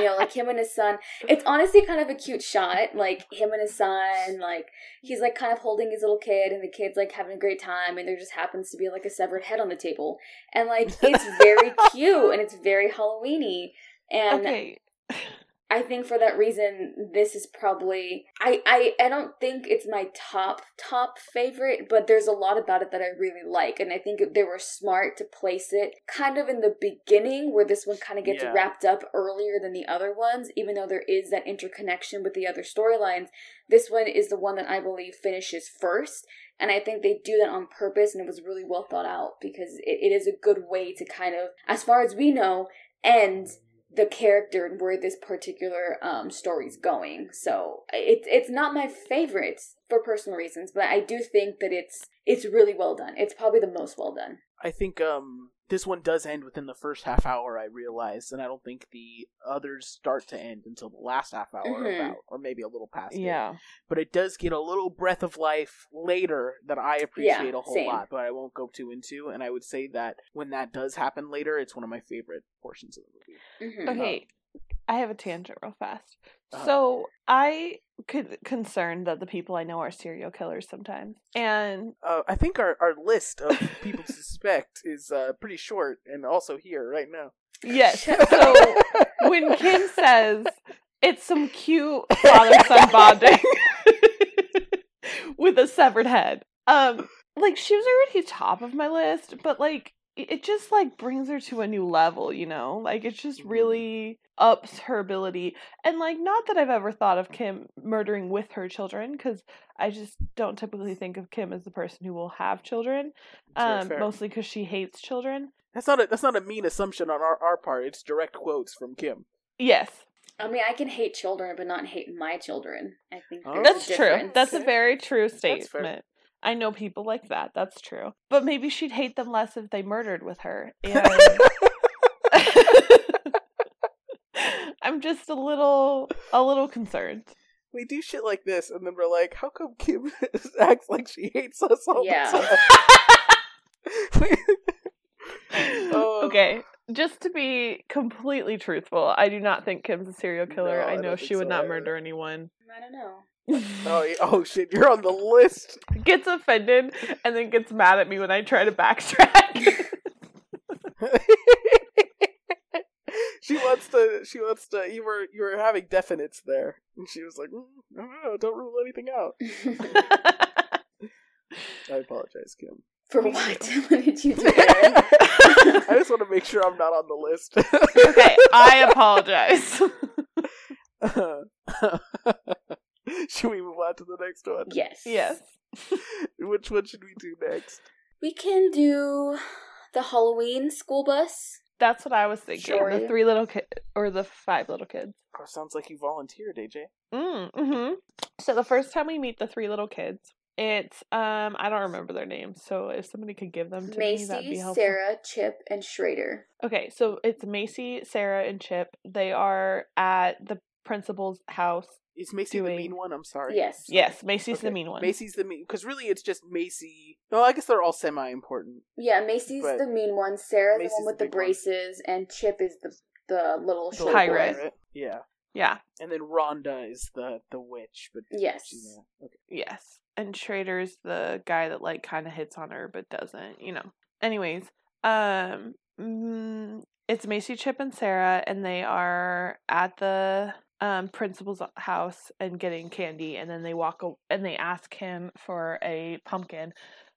[SPEAKER 3] you know, like him and his son. It's honestly kind of a cute shot, like him and his son. Like he's like kind of holding his little kid, and the kid's like having a great time, and there just happens to be like a severed head on the table, and like it's very cute and it's very Halloweeny. And
[SPEAKER 2] okay.
[SPEAKER 3] I think for that reason, this is probably I, I I don't think it's my top top favorite, but there's a lot about it that I really like, and I think they were smart to place it kind of in the beginning, where this one kind of gets
[SPEAKER 1] Yeah.
[SPEAKER 3] wrapped up earlier than the other ones, even though there is that interconnection with the other storylines. This one is the one that I believe finishes first, and I think they do that on purpose, and it was really well thought out because it, it is a good way to kind of, as far as we know, end the character and where this particular um story's going. So it's it's not my favorite for personal reasons, but I do think that it's it's really well done. It's probably the most well done.
[SPEAKER 1] I think um this one does end within the first half hour. I realized, and I don't think the others start to end until the last half hour,
[SPEAKER 3] Mhm.
[SPEAKER 1] about or maybe a little past. it.
[SPEAKER 2] Yeah.
[SPEAKER 1] but it does get a little breath of life later that I appreciate
[SPEAKER 3] Yeah,
[SPEAKER 1] a whole
[SPEAKER 3] same.
[SPEAKER 1] lot, but I won't go too into. And I would say that when that does happen later, it's one of my favorite portions of the movie.
[SPEAKER 3] Mhm.
[SPEAKER 2] Okay. I have a tangent real fast.
[SPEAKER 1] Uh-huh.
[SPEAKER 2] So I could concerned that the people I know are serial killers sometimes. And
[SPEAKER 1] Uh, I think our, our list of people to suspect is uh, pretty short, and also here right now.
[SPEAKER 2] yes, so when Kim says it's some cute father son bonding with a severed head. Um like she was already top of my list, but like it it just like brings her to a new level, you know? Like it just
[SPEAKER 1] Mhm.
[SPEAKER 2] really ups her ability. And like not that I've ever thought of Kim murdering with her children cuz I just don't typically think of Kim as the person who will have children. Um
[SPEAKER 1] fair.
[SPEAKER 2] mostly cuz she hates children.
[SPEAKER 1] That's not a that's not a mean assumption on our, our part. It's direct quotes from Kim.
[SPEAKER 2] Yes.
[SPEAKER 3] I mean, I can hate children, but not hate my children. I think
[SPEAKER 1] Oh.
[SPEAKER 2] That's true. That's a very true
[SPEAKER 1] That's fair.
[SPEAKER 2] statement. I know people like that. That's true. But maybe she'd hate them less if they murdered with her. And I'm just a little a little concerned.
[SPEAKER 1] we do shit like this, and then we're like, how come Kim acts like she hates us all
[SPEAKER 3] Yeah.
[SPEAKER 1] the time? Oh.
[SPEAKER 2] Okay. Just to be completely truthful, I do not think Kim's a serial killer.
[SPEAKER 1] No,
[SPEAKER 2] I
[SPEAKER 1] I
[SPEAKER 2] know she would
[SPEAKER 1] so
[SPEAKER 2] not
[SPEAKER 1] either.
[SPEAKER 2] murder anyone.
[SPEAKER 3] I don't know.
[SPEAKER 1] Oh, oh shit, you're on the list.
[SPEAKER 2] Gets offended and then gets mad at me when I try to backtrack.
[SPEAKER 1] she wants to. She wants to. You were you were having definites there, and she was like, mm, "No, no, no, don't rule anything out." I apologize, Kim.
[SPEAKER 3] For
[SPEAKER 2] Me
[SPEAKER 3] what? what did you do?
[SPEAKER 1] I just want to make sure I'm not on the list.
[SPEAKER 2] okay, I apologize.
[SPEAKER 1] should we move on to the next one?
[SPEAKER 3] yes.
[SPEAKER 2] yes.
[SPEAKER 1] Which one should we do next?
[SPEAKER 3] We can do the Halloween school bus.
[SPEAKER 2] That's what I was thinking.
[SPEAKER 3] Sure.
[SPEAKER 2] The three little kids, or the five little kids.
[SPEAKER 1] Oh, sounds like you volunteered, AJ.
[SPEAKER 2] Mm, hmm So the first time we meet the three little kids, it's um I don't remember their names. So if somebody could give them to me, that'd be
[SPEAKER 3] Macy,
[SPEAKER 2] helpful.
[SPEAKER 3] Sarah, Chip, and Schrader.
[SPEAKER 2] Okay, so it's Macy, Sarah, and Chip. They are at the principal's house.
[SPEAKER 1] Is Macy the mean one? I'm sorry.
[SPEAKER 3] Yes.
[SPEAKER 2] Yes, Macy's the mean one.
[SPEAKER 1] Macy's the mean because really it's just Macy. No, I guess they're all semi-important.
[SPEAKER 3] Yeah, Macy's the mean one. Sarah's
[SPEAKER 1] Macy's
[SPEAKER 3] the one with
[SPEAKER 1] the
[SPEAKER 3] the
[SPEAKER 1] big one.
[SPEAKER 3] braces, and Chip is the the little
[SPEAKER 1] The
[SPEAKER 3] short
[SPEAKER 2] pirate.
[SPEAKER 3] boy.
[SPEAKER 1] Yeah,
[SPEAKER 2] Yeah,
[SPEAKER 1] and then Rhonda is the the witch, but
[SPEAKER 3] Yes.
[SPEAKER 1] she's not. Okay.
[SPEAKER 2] yes. And Schrader's the guy that like kind of hits on her but doesn't, you know. Anyways, um mm, it's Macy, Chip, and Sarah and they are at the um principal's house and getting candy and then they walk and they ask him for a pumpkin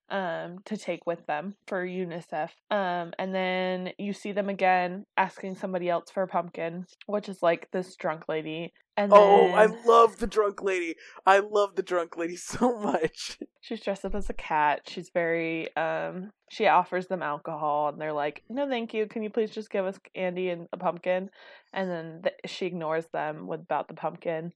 [SPEAKER 2] um to take with them for UNICEF. Um and then you see them again asking somebody else for a pumpkin, which is like this drunk lady. And
[SPEAKER 1] Oh, I love the drunk lady. I love the drunk lady so much.
[SPEAKER 2] She's dressed up as a cat. She's very um she offers them alcohol and they're like, "No, thank you. Can you please just give us candy and a pumpkin?" And then th- she ignores them with about the pumpkin.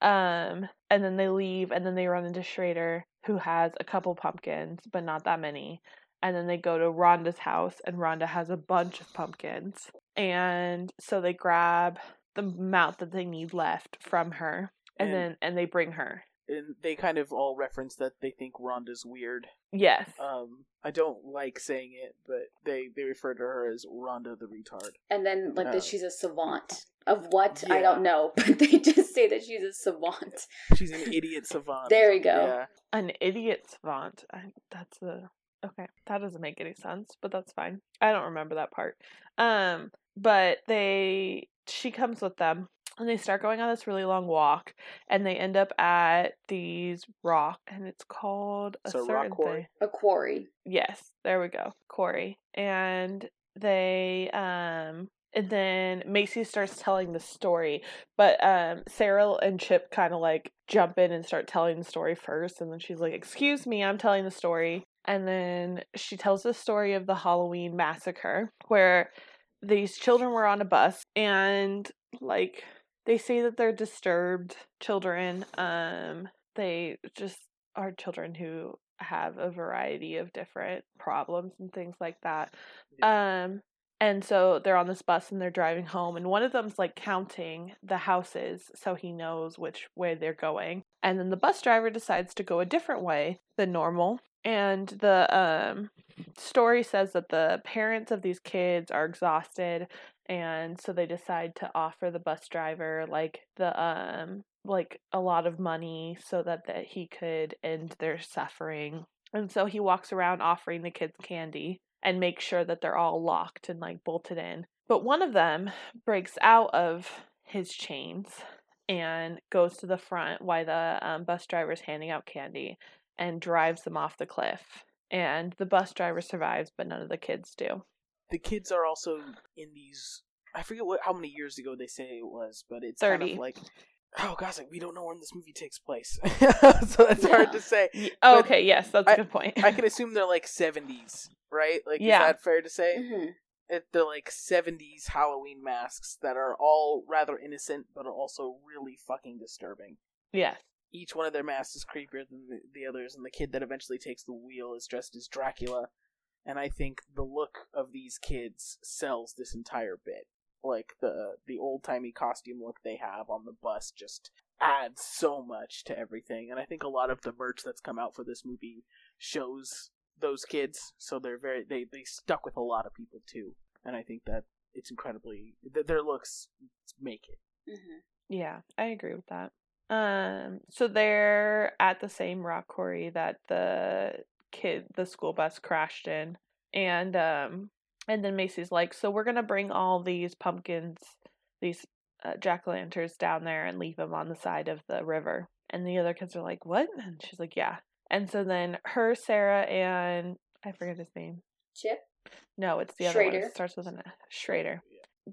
[SPEAKER 2] Um and then they leave and then they run into Schrader who has a couple pumpkins, but not that many. And then they go to Rhonda's house and Rhonda has a bunch of pumpkins. And so they grab the amount that they need left from her and,
[SPEAKER 1] And-
[SPEAKER 2] then and they bring her.
[SPEAKER 1] And they kind of all reference that they think Rhonda's weird.
[SPEAKER 2] Yes.
[SPEAKER 1] Um, I don't like saying it, but they they refer to her as Rhonda the retard.
[SPEAKER 3] And then like
[SPEAKER 1] Oh.
[SPEAKER 3] that she's a savant. Of what? I don't know. But they just say that she's a savant.
[SPEAKER 1] She's an idiot savant.
[SPEAKER 3] There we go.
[SPEAKER 1] Yeah.
[SPEAKER 2] An idiot savant. I, that's a okay. That doesn't make any sense, but that's fine. I don't remember that part. Um, but they she comes with them and they start going on this really long walk and they end up at these rock and it's called a
[SPEAKER 1] So rock
[SPEAKER 2] certain
[SPEAKER 1] quarry?
[SPEAKER 2] thing.
[SPEAKER 3] A quarry.
[SPEAKER 2] Yes, there we go. Corey. And they um and then Macy starts telling the story, but um Sarah and Chip kind of like jump in and start telling the story first and then she's like, "Excuse me, I'm telling the story." And then she tells the story of the Halloween massacre where these children were on a bus and like they say that they're disturbed children um they just are children who have a variety of different problems and things like that um and so they're on this bus and they're driving home and one of them's like counting the houses so he knows which way they're going and then the bus driver decides to go a different way than normal and the um story says that the parents of these kids are exhausted and so they decide to offer the bus driver like the um like a lot of money so that that he could end their suffering and so he walks around offering the kids candy and makes sure that they're all locked and like bolted in but one of them breaks out of his chains and goes to the front while the um, bus driver's handing out candy and drives them off the cliff and the bus driver survives but none of the kids do
[SPEAKER 1] The kids are also in these. I forget what how many years ago they say it was, but it's kind
[SPEAKER 2] 30.
[SPEAKER 1] of like. Oh gosh, like we don't know when this movie takes place, so it's hard to say. But
[SPEAKER 2] okay yes that's a
[SPEAKER 1] I-
[SPEAKER 2] good point
[SPEAKER 1] I can assume they're like seventies, right? Like,
[SPEAKER 2] Yeah.
[SPEAKER 1] is that fair to say?
[SPEAKER 3] hmm
[SPEAKER 1] It, they're like seventies Halloween masks that are all rather innocent, but are also really fucking disturbing.
[SPEAKER 2] yes
[SPEAKER 1] Each one of their masks is creepier than the, the others, and the kid that eventually takes the wheel is dressed as Dracula. And I think the look of these kids sells this entire bit. Like the the old timey costume look they have on the bus just adds so much to everything. And I think a lot of the merch that's come out for this movie shows those kids, so they're very they they stuck with a lot of people too. And I think that it's incredibly th- their looks make it.
[SPEAKER 3] hmm
[SPEAKER 2] Yeah, I agree with that. Um, so they're at the same rock quarry that the kid, the school bus crashed in, and um, And then Macy's like, so we're gonna bring all these pumpkins, these uh, jack o' lanterns down there and leave them on the side of the river. And the other kids are like, what? And she's like, yeah. And so then her, Sarah, and I forget his name.
[SPEAKER 3] Chip.
[SPEAKER 2] No, it's the other one. It starts with an Schrader.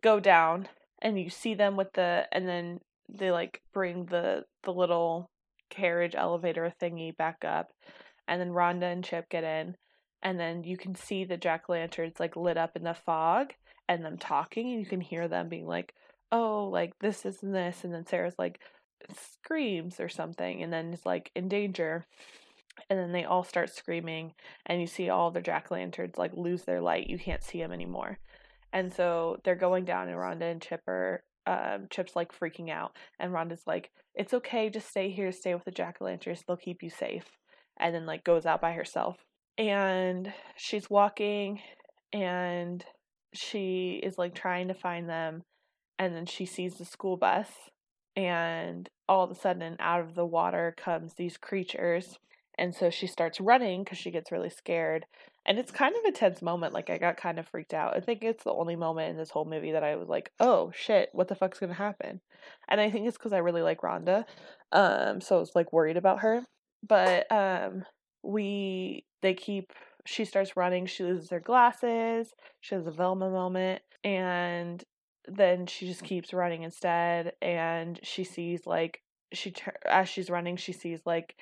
[SPEAKER 2] Go down, and you see them with the, and then they like bring the the little carriage elevator thingy back up, and then Rhonda and Chip get in, and then you can see the jack lanterns like lit up in the fog, and them talking, and you can hear them being like, "Oh, like this is this," and then Sarah's like screams or something, and then it's like in danger. And then they all start screaming, and you see all the jack lanterns like lose their light. You can't see them anymore. And so they're going down, and Rhonda and Chip are, um, Chip's like freaking out. And Rhonda's like, It's okay, just stay here, stay with the jack o' lanterns, they'll keep you safe. And then like goes out by herself. And she's walking, and she is like trying to find them. And then she sees the school bus, and all of a sudden, out of the water comes these creatures. And so she starts running because she gets really scared. And it's kind of a tense moment. Like, I got kind of freaked out. I think it's the only moment in this whole movie that I was like, oh shit, what the fuck's gonna happen? And I think it's because I really like Rhonda. Um, so I was like worried about her. But um, we, they keep, she starts running. She loses her glasses. She has a Velma moment. And then she just keeps running instead. And she sees, like, she, as she's running, she sees, like,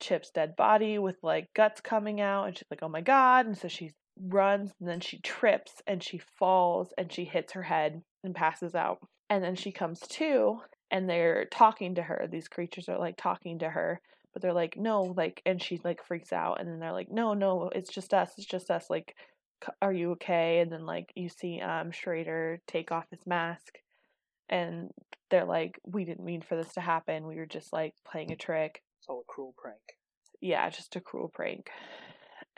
[SPEAKER 2] Chip's dead body with like guts coming out, and she's like, "Oh my god!" And so she runs, and then she trips and she falls and she hits her head and passes out. And then she comes to, and they're talking to her. These creatures are like talking to her, but they're like, "No!" Like, and she like freaks out, and then they're like, "No, no, it's just us. It's just us. Like, are you okay?" And then like you see um Schrader take off his mask. And they're like, we didn't mean for this to happen. We were just like playing a trick
[SPEAKER 1] It's all a cruel prank.
[SPEAKER 2] yeah, just a cruel prank.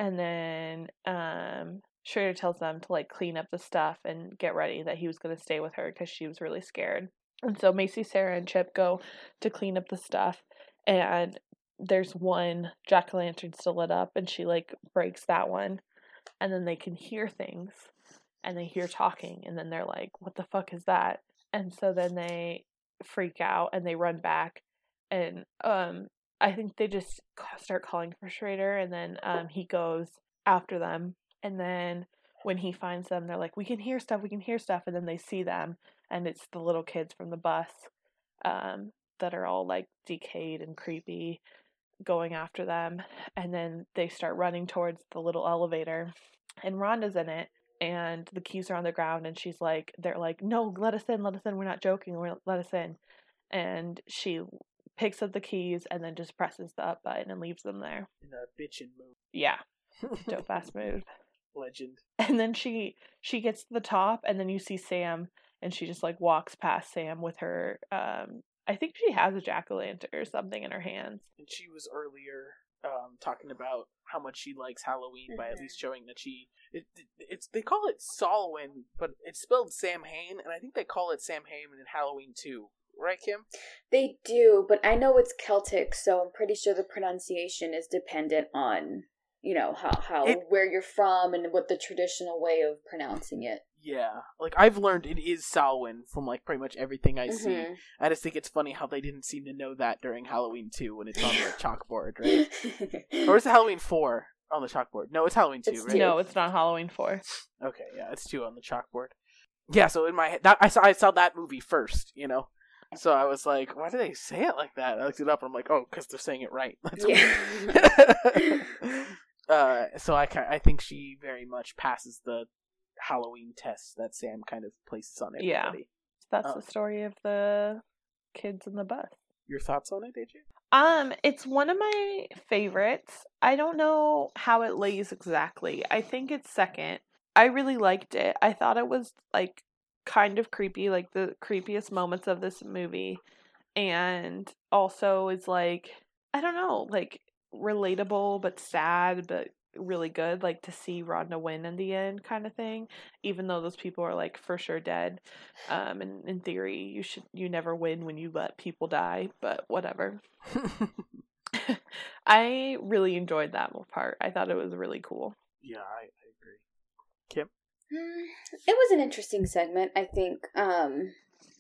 [SPEAKER 2] And then um Schrader tells them to like clean up the stuff and get ready that he was going to stay with her because she was really scared. And so Macy, Sarah, and Chip go to clean up the stuff, and there's one jack o' lantern still lit up, and she like breaks that one, and then they can hear things, and they hear talking, and then they're like, "What the fuck is that?" And so then they freak out and they run back, and um I think they just start calling for Schrader, and then um, he goes after them. And then when he finds them, they're like, "We can hear stuff. We can hear stuff." And then they see them, and it's the little kids from the bus um, that are all like decayed and creepy, going after them. And then they start running towards the little elevator, and Rhonda's in it. And the keys are on the ground, and she's like, "They're like, no, let us in, let us in. We're not joking. We're, let us in." And she picks up the keys and then just presses the up button and leaves them there.
[SPEAKER 1] In a bitchin'
[SPEAKER 2] Yeah,
[SPEAKER 1] move.
[SPEAKER 2] dope ass move.
[SPEAKER 1] Legend.
[SPEAKER 2] And then she she gets to the top and then you see Sam and she just like walks past Sam with her um I think she has a jack o' lantern or something in her hands.
[SPEAKER 1] And she was earlier um, talking about how much she likes Halloween by at
[SPEAKER 3] Mhm.
[SPEAKER 1] least showing that she it, it's they call it Salwin, but it's spelled Samhain, and I think they call it Samhain in Halloween too, right, Kim?
[SPEAKER 3] They do, but I know it's Celtic, so I'm pretty sure the pronunciation is dependent on you know how how
[SPEAKER 1] It-
[SPEAKER 3] where you're from and what the traditional way of pronouncing it.
[SPEAKER 1] Yeah, like I've learned it is Salwin from like pretty much everything I see.
[SPEAKER 3] Mhm.
[SPEAKER 1] I just think it's funny how they didn't seem to know that during Halloween two when it's on the chalkboard, right? Or is it Halloween four on the chalkboard? No, it's Halloween two,
[SPEAKER 3] It's
[SPEAKER 1] right?
[SPEAKER 3] two.
[SPEAKER 2] No, it's not Halloween 4.
[SPEAKER 1] Okay, yeah, it's two on the chalkboard. Yeah, so in my head, that I saw I saw that movie first, you know. So I was like, why do they say it like that? I looked it up, and I'm like, oh, because they're saying it right. That's
[SPEAKER 3] Yeah.
[SPEAKER 1] weird. uh, so I I think she very much passes the Halloween test that Sam kind of places on everybody. Yeah.
[SPEAKER 2] That's
[SPEAKER 1] Oh.
[SPEAKER 2] the story of the kids in the bus.
[SPEAKER 1] Your thoughts on it, AJ?
[SPEAKER 2] Um, it's one of my favorites. I don't know how it lays exactly. I think it's second. I really liked it. I thought it was like kind of creepy, like the creepiest moments of this movie. And also is like I don't know, like relatable but sad but really good like to see Rhonda win in the end kind of thing even though those people are like for sure dead um and in theory you should you never win when you let people die but whatever I really enjoyed that part. I thought it was really cool.
[SPEAKER 1] yeah, I, I agree. Kim,
[SPEAKER 3] Hmm, It was an interesting segment. I think um,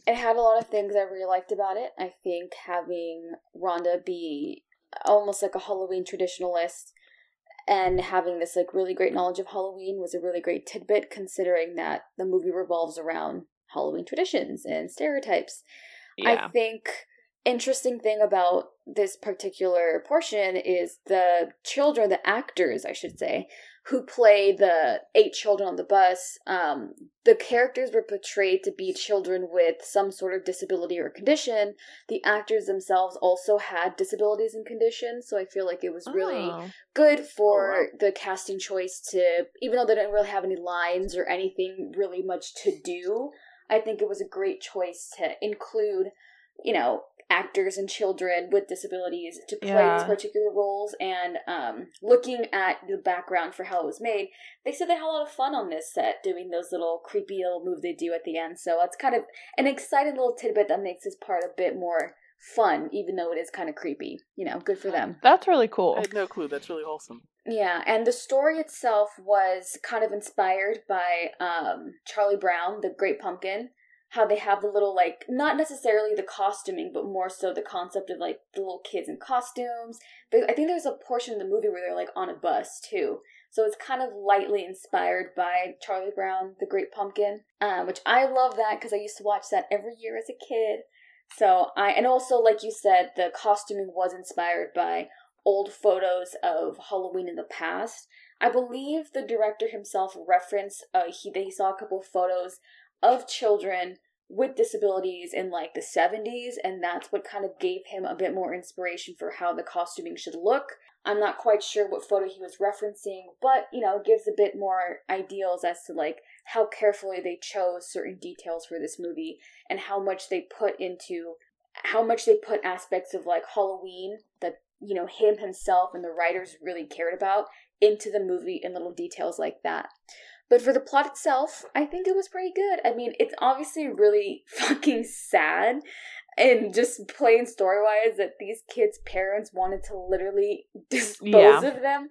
[SPEAKER 3] it had a lot of things I really liked about it. I think having Rhonda be almost like a Halloween traditionalist and having this like really great knowledge of Halloween was a really great tidbit considering that the movie revolves around Halloween traditions and stereotypes.
[SPEAKER 2] Yeah.
[SPEAKER 3] I think interesting thing about this particular portion is the children, the actors, I should say, who play the eight children on the bus. Um, the characters were portrayed to be children with some sort of disability or condition. The actors themselves also had disabilities and conditions, so I feel like it was really
[SPEAKER 2] Oh.
[SPEAKER 3] good for
[SPEAKER 1] Oh, wow.
[SPEAKER 3] the casting choice to even though they didn't really have any lines or anything really much to do i think it was a great choice to include you know actors and children with disabilities to play
[SPEAKER 2] Yeah.
[SPEAKER 3] these particular roles and um, looking at the background for how it was made they said they had a lot of fun on this set doing those little creepy little moves they do at the end so it's kind of an exciting little tidbit that makes this part a bit more fun even though it is kind of creepy you know good for them
[SPEAKER 2] That's really cool.
[SPEAKER 1] I had no clue. That's really wholesome.
[SPEAKER 3] yeah, and the story itself was kind of inspired by um, Charlie Brown, the Great Pumpkin. How they have the little, like, not necessarily the costuming, but more so the concept of, like, the little kids in costumes. I think there's a portion of the movie where they're, like, on a bus, too. So it's kind of lightly inspired by Charlie Brown, the Great Pumpkin, um, which I love that because I used to watch that every year as a kid. So I, and also, like you said, the costuming was inspired by old photos of Halloween in the past. I believe the director himself referenced uh, he that he saw a couple photos of children with disabilities in like the 70s and that's what kind of gave him a bit more inspiration for how the costuming should look. I'm not quite sure what photo he was referencing, but you know, it gives a bit more ideals as to like how carefully they chose certain details for this movie and how much they put into how much they put aspects of like Halloween that you know him himself and the writers really cared about into the movie in little details like that. But for the plot itself, I think it was pretty good. I mean, it's obviously really fucking sad and just plain story wise that these kids' parents wanted to literally dispose
[SPEAKER 2] Yeah.
[SPEAKER 3] of them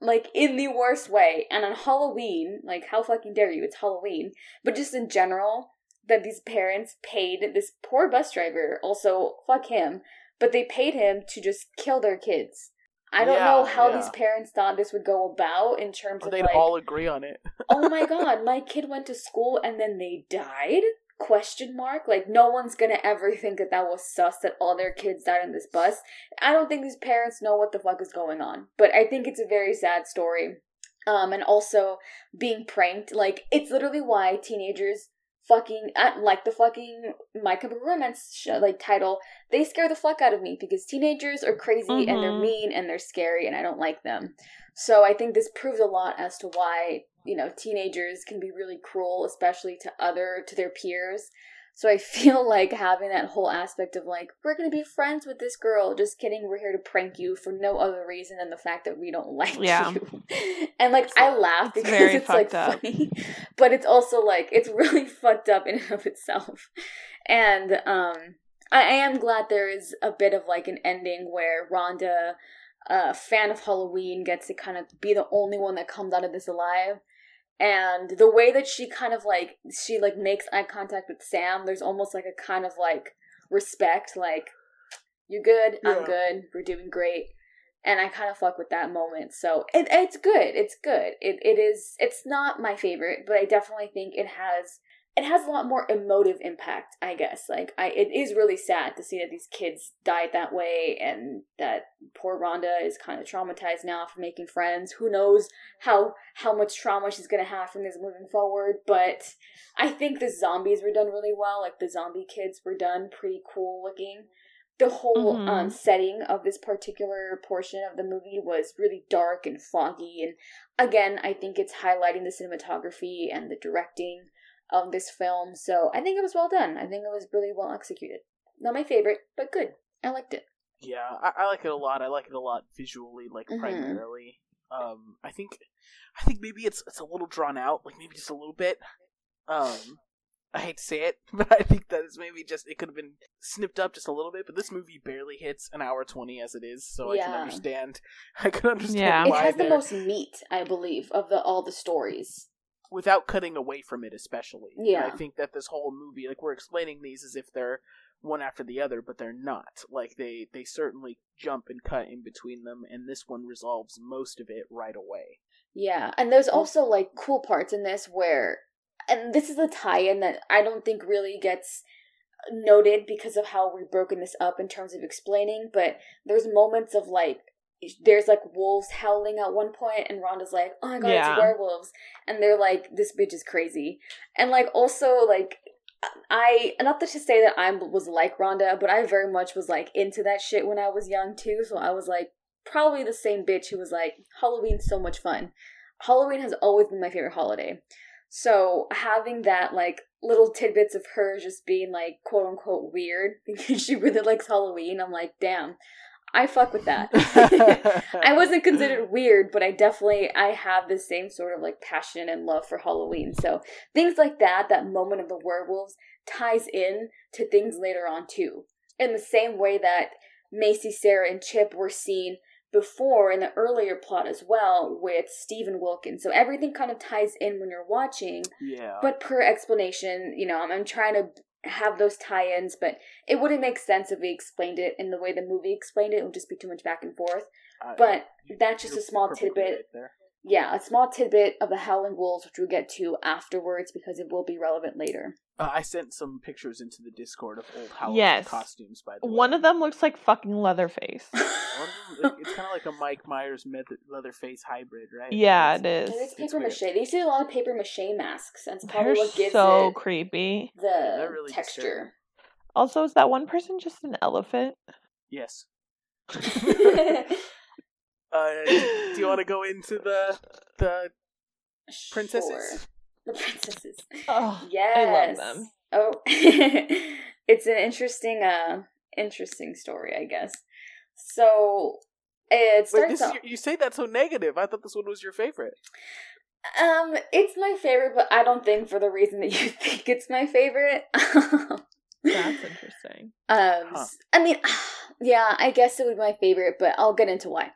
[SPEAKER 3] like in the worst way. And on Halloween, like how fucking dare you? It's Halloween. But just in general, that these parents paid this poor bus driver, also fuck him, but they paid him to just kill their kids. I don't know how
[SPEAKER 1] yeah.
[SPEAKER 3] these parents thought this would go about in terms
[SPEAKER 1] Or
[SPEAKER 3] of
[SPEAKER 1] they'd
[SPEAKER 3] like
[SPEAKER 1] all agree on it.
[SPEAKER 3] oh my god, my kid went to school and then they died? Question mark. Like no one's gonna ever think that that was sus that all their kids died on this bus. I don't think these parents know what the fuck is going on. But I think it's a very sad story. Um, and also being pranked. Like it's literally why teenagers fucking uh, like the fucking My Chemical Romance sh- like title. They scare the fuck out of me because teenagers are crazy and they're
[SPEAKER 2] Mhm.
[SPEAKER 3] mean and they're scary and I don't like them. So I think this proves a lot as to why, you know, teenagers can be really cruel, especially to other to their peers. So I feel like having that whole aspect of like, we're gonna be friends with this girl. Just kidding, we're here to prank you for no other reason than the fact that we don't like
[SPEAKER 2] Yeah.
[SPEAKER 3] you. And like I laugh because
[SPEAKER 2] very
[SPEAKER 3] it's like
[SPEAKER 2] up.
[SPEAKER 3] funny. But it's also like it's really fucked up in and of itself. And um I, I am glad there is a bit of like an ending where Rhonda a fan of Halloween gets to kind of be the only one that comes out of this alive. And the way that she kind of like she like makes eye contact with Sam, there's almost like a kind of like respect, like you're good, I'm good, we're doing great. And I kind of fuck with that moment. So it, it's good. It's good. It it is. It's not my favorite, but I definitely think it has it has a lot more emotive impact. I guess. Like I, it is really sad to see that these kids died that way, and that poor Rhonda is kind of traumatized now from making friends. Who knows how how much trauma she's gonna have from this moving forward? But I think the zombies were done really well. Like the zombie kids were done pretty cool looking. The whole
[SPEAKER 2] Mhm.
[SPEAKER 3] um, setting of this particular portion of the movie was really dark and foggy, and again, I think it's highlighting the cinematography and the directing of this film. So I think it was well done. I think it was really well executed. Not my favorite, but good. I liked it.
[SPEAKER 1] Yeah, I, I like it a lot. I like it a lot visually, like
[SPEAKER 3] Mhm.
[SPEAKER 1] primarily. Um, I think, I think maybe it's it's a little drawn out, like maybe just a little bit. Um, I hate to say it, but I think that is maybe just it could have been snipped up just a little bit. But this movie barely hits an hour twenty as it is, so I can understand. I can understand
[SPEAKER 2] Yeah.
[SPEAKER 3] It
[SPEAKER 1] why
[SPEAKER 3] has the most meat, I believe, of the all the stories.
[SPEAKER 1] Without cutting away from it, especially. And
[SPEAKER 3] Yeah.
[SPEAKER 1] I think that this whole movie, like we're explaining these as if they're one after the other, but they're not. Like they they certainly jump and cut in between them, and this one resolves most of it right away.
[SPEAKER 3] Yeah, and there's also like cool parts in this where, and this is a tie-in that I don't think really gets noted because of how we've broken this up in terms of explaining. But there's moments of like, there's like wolves howling at one point, and Rhonda's like, "Oh my god,
[SPEAKER 2] Yeah.
[SPEAKER 3] it's werewolves," and they're like, "This bitch is crazy," and like also like. I not that to say that I was like Rhonda, but I very much was like into that shit when I was young too. So I was like probably the same bitch who was like Halloween's so much fun. Halloween has always been my favorite holiday. So having that like little tidbits of her just being like quote unquote weird because she really likes Halloween, I'm like, damn, I fuck with that. I wasn't considered weird, but I definitely I have the same sort of like passion and love for Halloween. So things like that, that moment of the werewolves ties in to things later on too. In the same way that Macy, Sarah, and Chip were seen before in the earlier plot as well with Steven Wilkins. So everything kind of ties in when you're watching.
[SPEAKER 1] yeah.
[SPEAKER 3] But per explanation, you know, I'm, I'm trying to have those tie-ins, but it wouldn't make sense if we explained it in the way the movie explained it. It would just be too much back and forth.
[SPEAKER 1] I-
[SPEAKER 3] but
[SPEAKER 1] you-
[SPEAKER 3] that's just a small tidbit.
[SPEAKER 1] right there.
[SPEAKER 3] Yeah, a small tidbit of the Howling Wolves, which we'll get to afterwards because it will be relevant later.
[SPEAKER 1] Uh, I sent some pictures into the Discord of old Halloween
[SPEAKER 2] Yes.
[SPEAKER 1] costumes. By the way,
[SPEAKER 2] One of them looks like fucking Leatherface.
[SPEAKER 1] Them- it's kind of like a Mike Myers Meth- Leatherface hybrid, right?
[SPEAKER 2] Yeah,
[SPEAKER 1] It's-
[SPEAKER 2] it is.
[SPEAKER 3] It is
[SPEAKER 1] It's
[SPEAKER 3] paper
[SPEAKER 1] weird.
[SPEAKER 3] mache. They used to do a lot of paper mache masks. That's probably
[SPEAKER 2] They're
[SPEAKER 3] what gives
[SPEAKER 2] so
[SPEAKER 3] it
[SPEAKER 2] creepy.
[SPEAKER 3] the
[SPEAKER 1] they're really
[SPEAKER 3] texture.
[SPEAKER 2] Also, is that one person just an elephant?
[SPEAKER 1] Yes. Uh, do you want to go into the the princesses?
[SPEAKER 3] Sure. The princesses.
[SPEAKER 2] Oh,
[SPEAKER 3] Yes.
[SPEAKER 2] I love them.
[SPEAKER 3] Oh, it's an interesting, uh, interesting story, I guess. So it starts
[SPEAKER 1] this
[SPEAKER 3] off.
[SPEAKER 1] your, you say that so negative. I thought this one was your favorite.
[SPEAKER 3] Um, it's my favorite, but I don't think for the reason that you think it's my favorite.
[SPEAKER 2] That's interesting.
[SPEAKER 3] Um,
[SPEAKER 1] Huh.
[SPEAKER 3] I mean, yeah, I guess it would be my favorite, but I'll get into why.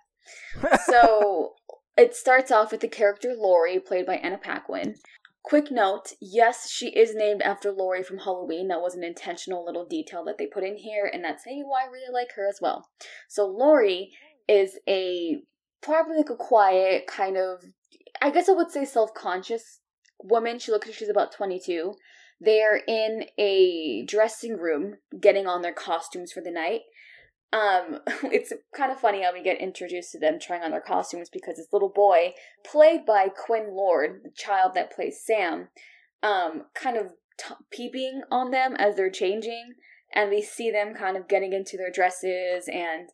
[SPEAKER 3] So it starts off with the character Laurie, played by Anna Paquin. Quick note yes, she is named after Laurie from Halloween. That was an intentional little detail that they put in here, and that's maybe why I really like her as well. So Laurie is a probably like a quiet, kind of, I guess I would say self conscious woman. She looks like she's about 22. They're in a dressing room getting on their costumes for the night. Um, it's kind of funny how we get introduced to them trying on their costumes because this little boy, played by Quinn Lord, the child that plays Sam, um, kind of t- peeping on them as they're changing, and we see them kind of getting into their dresses, and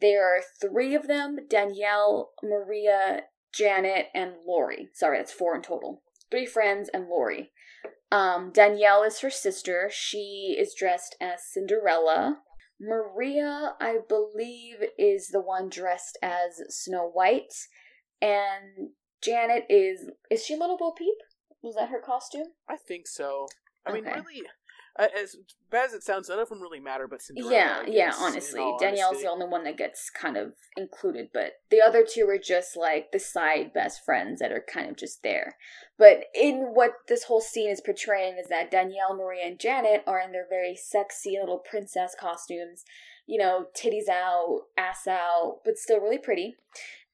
[SPEAKER 3] there are three of them: Danielle, Maria, Janet, and Laurie. Sorry, that's four in total. Three friends and Laurie. Um, Danielle is her sister. She is dressed as Cinderella. Maria, I believe, is the one dressed as Snow White, and Janet is is she Little Bo Peep? Was that her costume?
[SPEAKER 1] I think so. I mean, really, as bad as it sounds, none of them really matter. But Cinderella,
[SPEAKER 3] yeah,
[SPEAKER 1] I
[SPEAKER 3] yeah. Honestly, Danielle's
[SPEAKER 1] honesty.
[SPEAKER 3] the only one that gets kind of included, but the other two are just like the side best friends that are kind of just there. But in what this whole scene is portraying is that Danielle, Maria, and Janet are in their very sexy little princess costumes. You know, titties out, ass out, but still really pretty.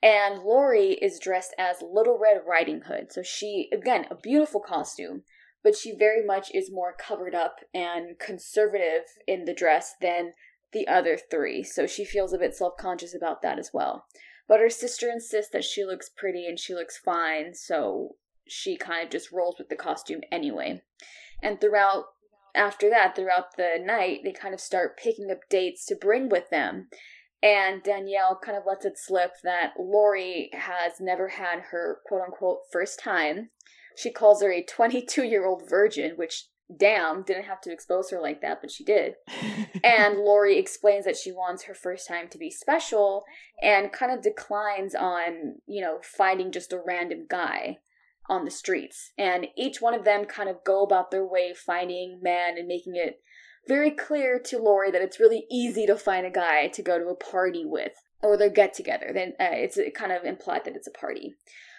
[SPEAKER 3] And Laurie is dressed as Little Red Riding Hood. So she, again, a beautiful costume, but she very much is more covered up and conservative in the dress than the other three. So she feels a bit self conscious about that as well. But her sister insists that she looks pretty and she looks fine, so she kind of just rolls with the costume anyway. And throughout, after that, throughout the night, they kind of start picking up dates to bring with them. And Danielle kind of lets it slip that Laurie has never had her quote unquote first time. She calls her a 22 year old virgin, which, damn, didn't have to expose her like that, but she did. And Laurie explains that she wants her first time to be special and kind of declines on, you know, finding just a random guy on the streets. And each one of them kind of go about their way finding men and making it very clear to Laurie that it's really easy to find a guy to go to a party with or their get together. Then uh, it's kind of implied that it's a party.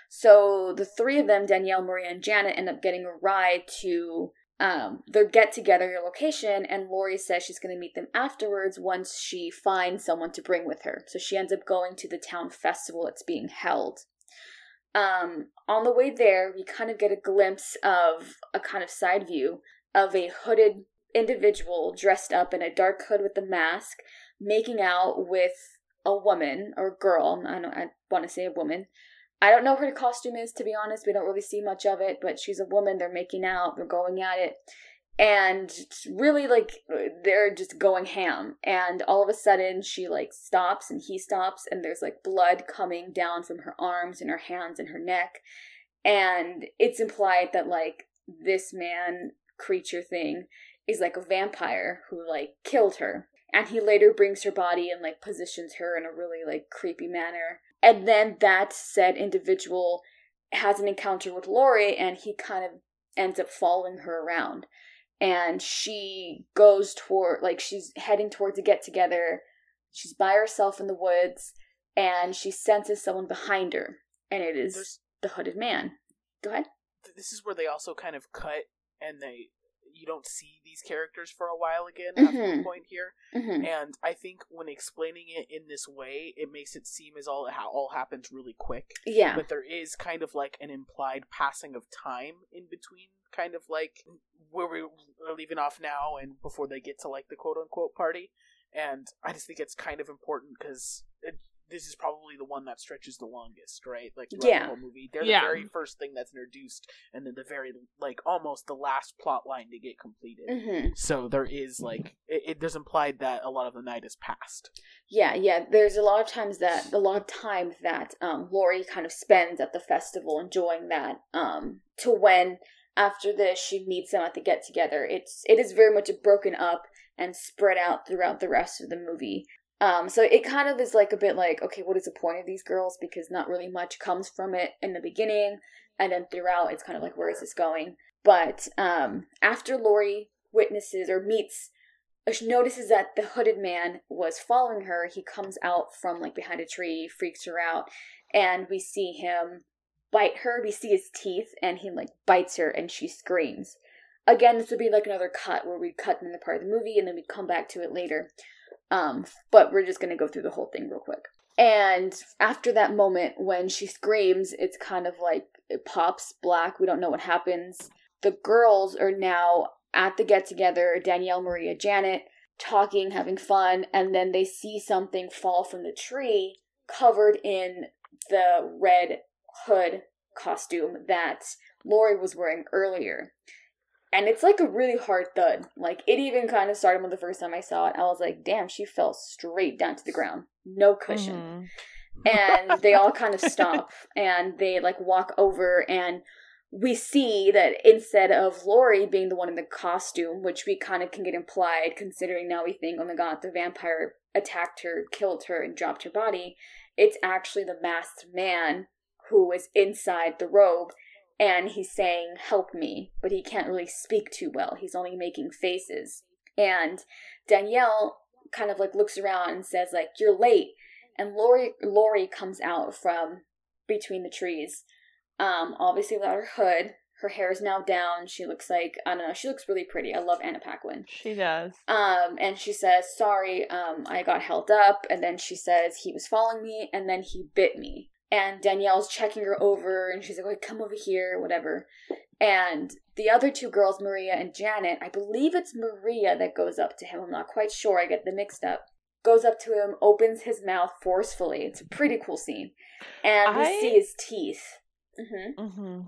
[SPEAKER 3] So the three of them, Danielle, Maria, and Janet, end up getting a ride to um, their get together location, and Laurie says she's going to meet them afterwards once she finds someone to bring with her. So she ends up going to the town festival that's being held. Um, on the way there, we kind of get a glimpse of a kind of side view of a hooded individual dressed up in a dark hood with a mask, making out with a woman or girl. I don't. I want to say a woman. I don't know what her costume is to be honest. We don't really see much of it, but she's a woman. They're making out. They're going at it, and really like they're just going ham. And all of a sudden, she like stops and he stops, and there's like blood coming down from her arms and her hands and her neck, and it's implied that like this man creature thing is like a vampire who like killed her and he later brings her body and like positions her in a really like creepy manner and then that said individual has an encounter with Laurie and he kind of ends up following her around. And she goes toward like she's heading towards a get together. She's by herself in the woods and she senses someone behind her and it is
[SPEAKER 1] There's-
[SPEAKER 3] the hooded man. Go ahead.
[SPEAKER 1] This is where they also kind of cut and they you don't see these characters for a while again after the
[SPEAKER 3] Mhm.
[SPEAKER 1] point here.
[SPEAKER 3] hmm
[SPEAKER 1] And I think when explaining it in this way, it makes it seem as all how all happens really quick.
[SPEAKER 3] yeah
[SPEAKER 1] But there is kind of like an implied passing of time in between, kind of like where we are leaving off now and before they get to like the quote unquote party. And I just think it's kind of important because this is probably the one that stretches the longest, right? Like throughout
[SPEAKER 3] Yeah.
[SPEAKER 1] the whole movie, they're
[SPEAKER 2] Yeah.
[SPEAKER 1] the very first thing that's introduced, and then the very like almost the last plot line to get completed.
[SPEAKER 3] hmm
[SPEAKER 1] So there is like it, it does implied that a lot of the night has passed.
[SPEAKER 3] Yeah, yeah. There's a lot of times that a lot of time that um, Laurie kind of spends at the festival enjoying that. Um, to when after this she meets them at the get together. It's it is very much broken up and spread out throughout the rest of the movie. Um, so it kind of is like a bit like, okay, what is the point of these girls? Because not really much comes from it in the beginning, and then throughout, it's kind of like, where is this going? But um, after Laurie witnesses or meets she notices that the hooded man was following her. He comes out from like behind a tree, freaks her out, and we see him bite her. We see his teeth, and he like bites her, and she screams. Again, this would be like another cut where we'd cut in the part of the movie, and then we'd come back to it later. Um, but we're just gonna go through the whole thing real quick. And after that moment when she screams, it's kind of like it pops black. We don't know what happens. The girls are now at the get together Danielle, Maria, Janet, talking, having fun, and then they see something fall from the tree covered in the red hood costume that Laurie was wearing earlier. And it's like a really hard thud. Like, it even kind of started when the first time I saw it. I was like, damn, she fell straight down to the ground. No cushion
[SPEAKER 2] Mhm.
[SPEAKER 3] and they all kind of stop and they like walk over and we see that instead of Laurie being the one in the costume, which we kind of can get implied considering now we think, oh my god, the vampire attacked her, killed her, and dropped her body, it's actually the masked man who is inside the robe and he's saying, help me, but he can't really speak too well. He's only making faces. And Danielle kind of like looks around and says, like, you're late and Laurie Laurie comes out from between the trees. Um, obviously without her hood. Her hair is now down. She looks like I don't know. She looks really pretty. I love Anna Paquin.
[SPEAKER 2] She does.
[SPEAKER 3] Um, and she says, "Sorry, um, I got held up." And then she says he was following me, and then he bit me. And Danielle's checking her over, and she's like, "Wait, come over here, whatever." And the other two girls, Maria and Janet, I believe it's Maria that goes up to him. I'm not quite sure. I get them mixed up. Goes up to him, opens his mouth forcefully. It's a pretty cool scene, and we
[SPEAKER 2] I-
[SPEAKER 3] see his teeth. hmm
[SPEAKER 2] hmm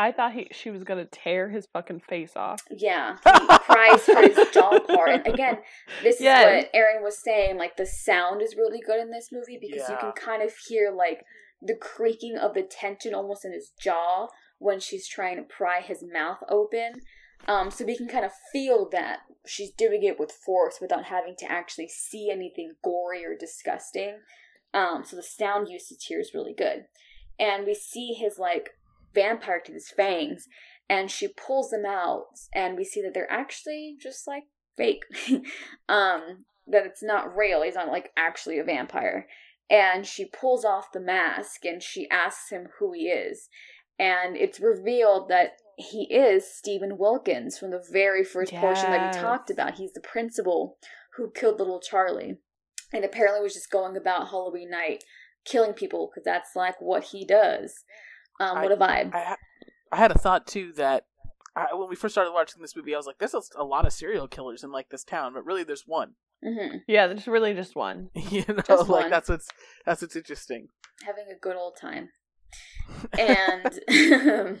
[SPEAKER 2] I thought he she was gonna tear his fucking face off.
[SPEAKER 3] Yeah, he cries for his jaw part. And again, this
[SPEAKER 2] Yes.
[SPEAKER 3] is what Aaron was saying. Like the sound is really good in this movie because you can kind of hear like the creaking of the tension almost in his jaw when she's trying to pry his mouth open. Um, so we can kind of feel that she's doing it with force without having to actually see anything gory or disgusting. Um, so the sound usage here is really good. And we see his like vampire his fangs, and she pulls them out, and we see that they're actually just like fake. um, that it's not real. He's not like actually a vampire. And she pulls off the mask and she asks him who he is. And it's revealed that he is Steven Wilkins from the very first portion that we talked about. He's the principal who killed little Charlie. And apparently was just going about Halloween night killing people because that's like what he does. Um, what a vibe.
[SPEAKER 1] I, I had a thought too that I, when we first started watching this movie, I was like, "There's a, a lot of serial killers in like this town," but really, there's one.
[SPEAKER 3] Hmm
[SPEAKER 2] Yeah, there's really just one.
[SPEAKER 1] you know,
[SPEAKER 3] Just
[SPEAKER 1] like
[SPEAKER 3] one.
[SPEAKER 1] that's what's that's what's interesting.
[SPEAKER 3] Having a good old time. and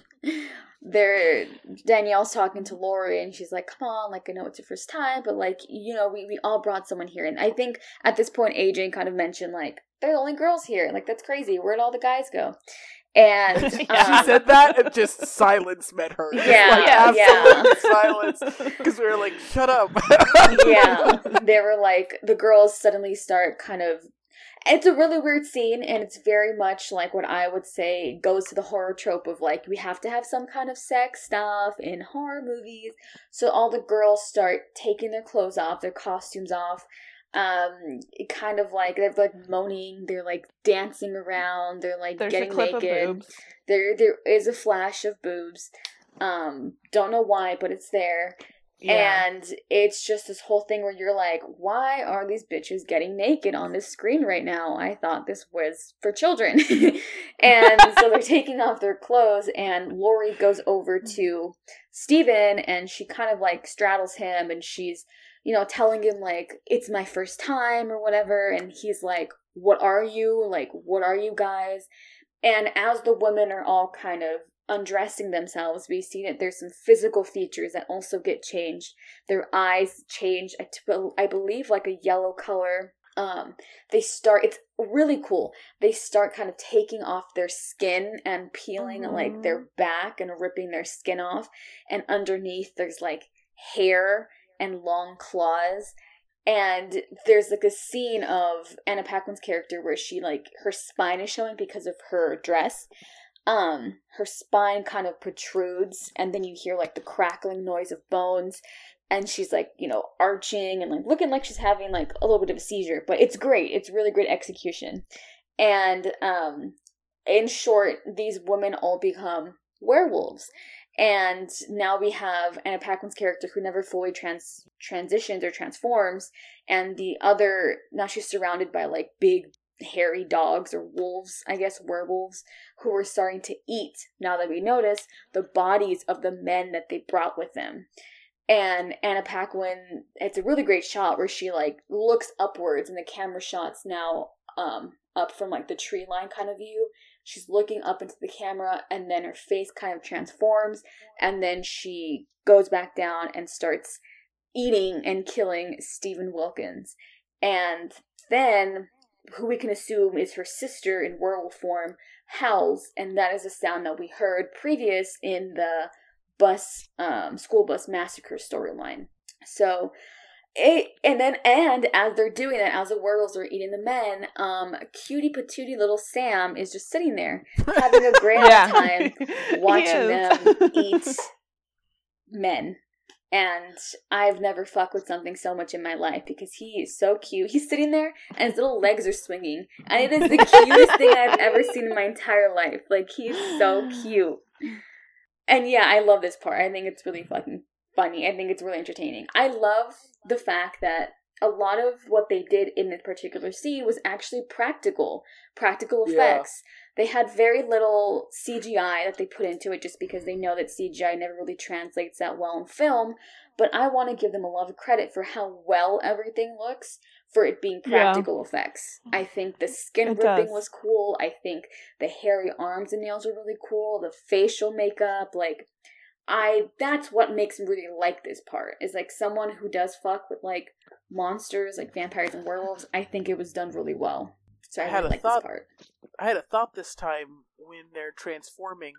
[SPEAKER 3] there Danielle's talking to Laurie and she's like, Come on, like I know it's your first time, but like, you know, we, we all brought someone here. And I think at this point AJ kind of mentioned like, they're the only girls here. Like that's crazy. Where'd all the guys go? And
[SPEAKER 2] Yeah.
[SPEAKER 1] she um, said that, and just silence met her. Just,
[SPEAKER 3] Yeah,
[SPEAKER 1] like,
[SPEAKER 3] yeah.
[SPEAKER 1] absolute silence because we were like, "Shut up."
[SPEAKER 3] yeah, they were like the girls suddenly start kind of. It's a really weird scene, and it's very much like what I would say goes to the horror trope of like we have to have some kind of sex stuff in horror movies. So all the girls start taking their clothes off, their costumes off. Um, kind of like they're like moaning, they're like dancing around, they're like
[SPEAKER 2] There's
[SPEAKER 3] getting
[SPEAKER 2] a clip
[SPEAKER 3] naked.
[SPEAKER 2] of boobs.
[SPEAKER 3] There, there is a flash of boobs. Um, don't know why, but it's there.
[SPEAKER 1] Yeah.
[SPEAKER 3] And it's just this whole thing where you're like, why are these bitches getting naked on this screen right now? I thought this was for children. and so they're taking off their clothes, and Laurie goes over to Steven and she kind of like straddles him and she's, you know, telling him, like, it's my first time or whatever. And he's like, what are you? Like, what are you guys? And as the women are all kind of undressing themselves, we see that there's some physical features that also get changed. Their eyes change, I t- I believe, like a yellow color. Um, they start. It's really cool. They start kind of taking off their skin and peeling like their back and ripping their skin off, and underneath there's like hair and long claws. And there's like a scene of Anna Paquin's character where she like her spine is showing because of her dress. Um, her spine kind of protrudes, and then you hear like the crackling noise of bones, and she's like, you know, arching and like looking like she's having like a little bit of a seizure. But it's great. It's really great execution. And um, in short, these women all become werewolves. And now we have Anna Paquin's character who never fully trans transitions or transforms, and the other now she's surrounded by like big hairy dogs or wolves, I guess werewolves, who are starting to eat. Now that we notice the bodies of the men that they brought with them. And Anna Paquin, it's a really great shot where she like looks upwards, and the camera shots now um up from like the tree line kind of view. She's looking up into the camera, and then her face kind of transforms, and then she goes back down and starts eating and killing Steven Wilkins. And then, who we can assume is her sister in werewolf form, howls, and that is a sound that we heard previous in the bus, um, school bus massacre storyline. So, it, and then, and as they're doing that, as the werewolves are eating the men, um, cutie patootie little Sam is just sitting there having a great
[SPEAKER 2] Yeah.
[SPEAKER 3] time watching them eat men. And I've never fucked with something so much in my life because he is so cute. He's sitting there and his little legs are swinging. And it is the cutest thing I've ever seen in my entire life. Like, he's so cute. And yeah, I love this part. I think it's really fucking funny. I think it's really entertaining. I love the fact that a lot of what they did in this particular scene was actually practical, practical
[SPEAKER 1] Yeah.
[SPEAKER 3] effects. They had very little CGI that they put into it just because they know that CGI never really translates that well in film. But I want to give them a lot of credit for how well everything looks for it being
[SPEAKER 2] Yeah.
[SPEAKER 3] practical effects. I think the skin
[SPEAKER 2] It
[SPEAKER 3] ripping
[SPEAKER 2] does.
[SPEAKER 3] was cool. I think the hairy arms and nails were really cool. The facial makeup, like I that's what makes me really like this part. Is like someone who does fuck with like monsters, like vampires and werewolves. I think it was done really well. So I,
[SPEAKER 1] I had
[SPEAKER 3] really
[SPEAKER 1] a
[SPEAKER 3] like
[SPEAKER 1] thought-
[SPEAKER 3] this part.
[SPEAKER 1] I had a thought this time when they're transforming,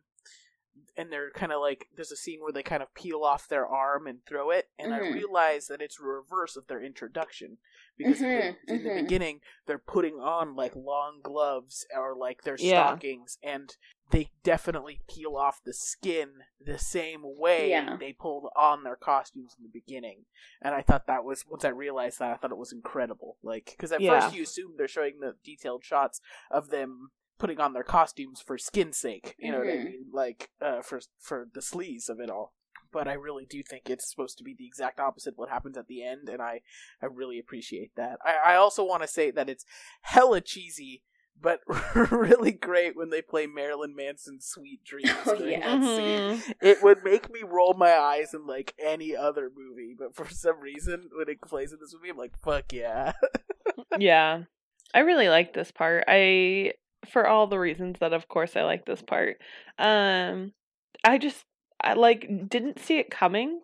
[SPEAKER 1] and they're kind of like there's a scene where they kind of peel off their arm and throw it, and I
[SPEAKER 3] Mhm.
[SPEAKER 1] realize that it's reverse of their introduction because in the-
[SPEAKER 3] Mhm,
[SPEAKER 1] in the beginning they're putting on like long gloves or like their
[SPEAKER 2] Yeah.
[SPEAKER 1] stockings, and they definitely peel off the skin the same way
[SPEAKER 3] Yeah.
[SPEAKER 1] they pulled on their costumes in the beginning. And I thought that was once I realized that I thought it was incredible. Like because at
[SPEAKER 2] Yeah.
[SPEAKER 1] first you assume they're showing the detailed shots of them putting on their costumes for skin's sake. You know what I
[SPEAKER 3] Mhm.
[SPEAKER 1] mean? Like uh, for for the sleaze of it all. But I really do think it's supposed to be the exact opposite of what happens at the end, and I I really appreciate that. I, I also want to say that it's hella cheesy. But really great when they play Marilyn Manson's "Sweet Dreams."
[SPEAKER 3] Oh, yeah.
[SPEAKER 1] that scene
[SPEAKER 2] Mhm.
[SPEAKER 1] it would make me roll my eyes in like any other movie, but for some reason, when it plays in this movie, I'm like, "Fuck yeah!"
[SPEAKER 2] yeah. I really like this part. I for all the reasons that of course I like this part. Um I just I like didn't see it coming.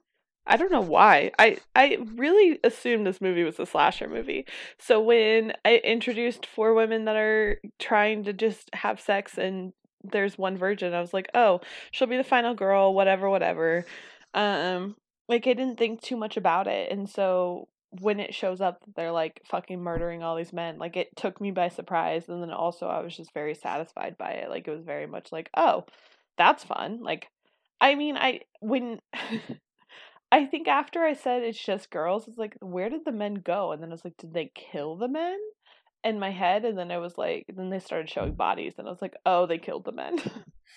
[SPEAKER 2] I don't know why. I I really assumed this movie was a slasher movie. So when I introduced four women that are trying to just have sex and there's one virgin, I was like, "Oh, she'll be the final girl, whatever, whatever." Um like I didn't think too much about it. And so when it shows up they're like fucking murdering all these men, like it took me by surprise and then also I was just very satisfied by it. Like it was very much like, "Oh, that's fun." Like I mean, I when I think after I said it's just girls, it's like, where did the men go? And then I was like, did they kill the men? In my head, and then I was like, then they started showing bodies, and I was like, oh, they killed the men.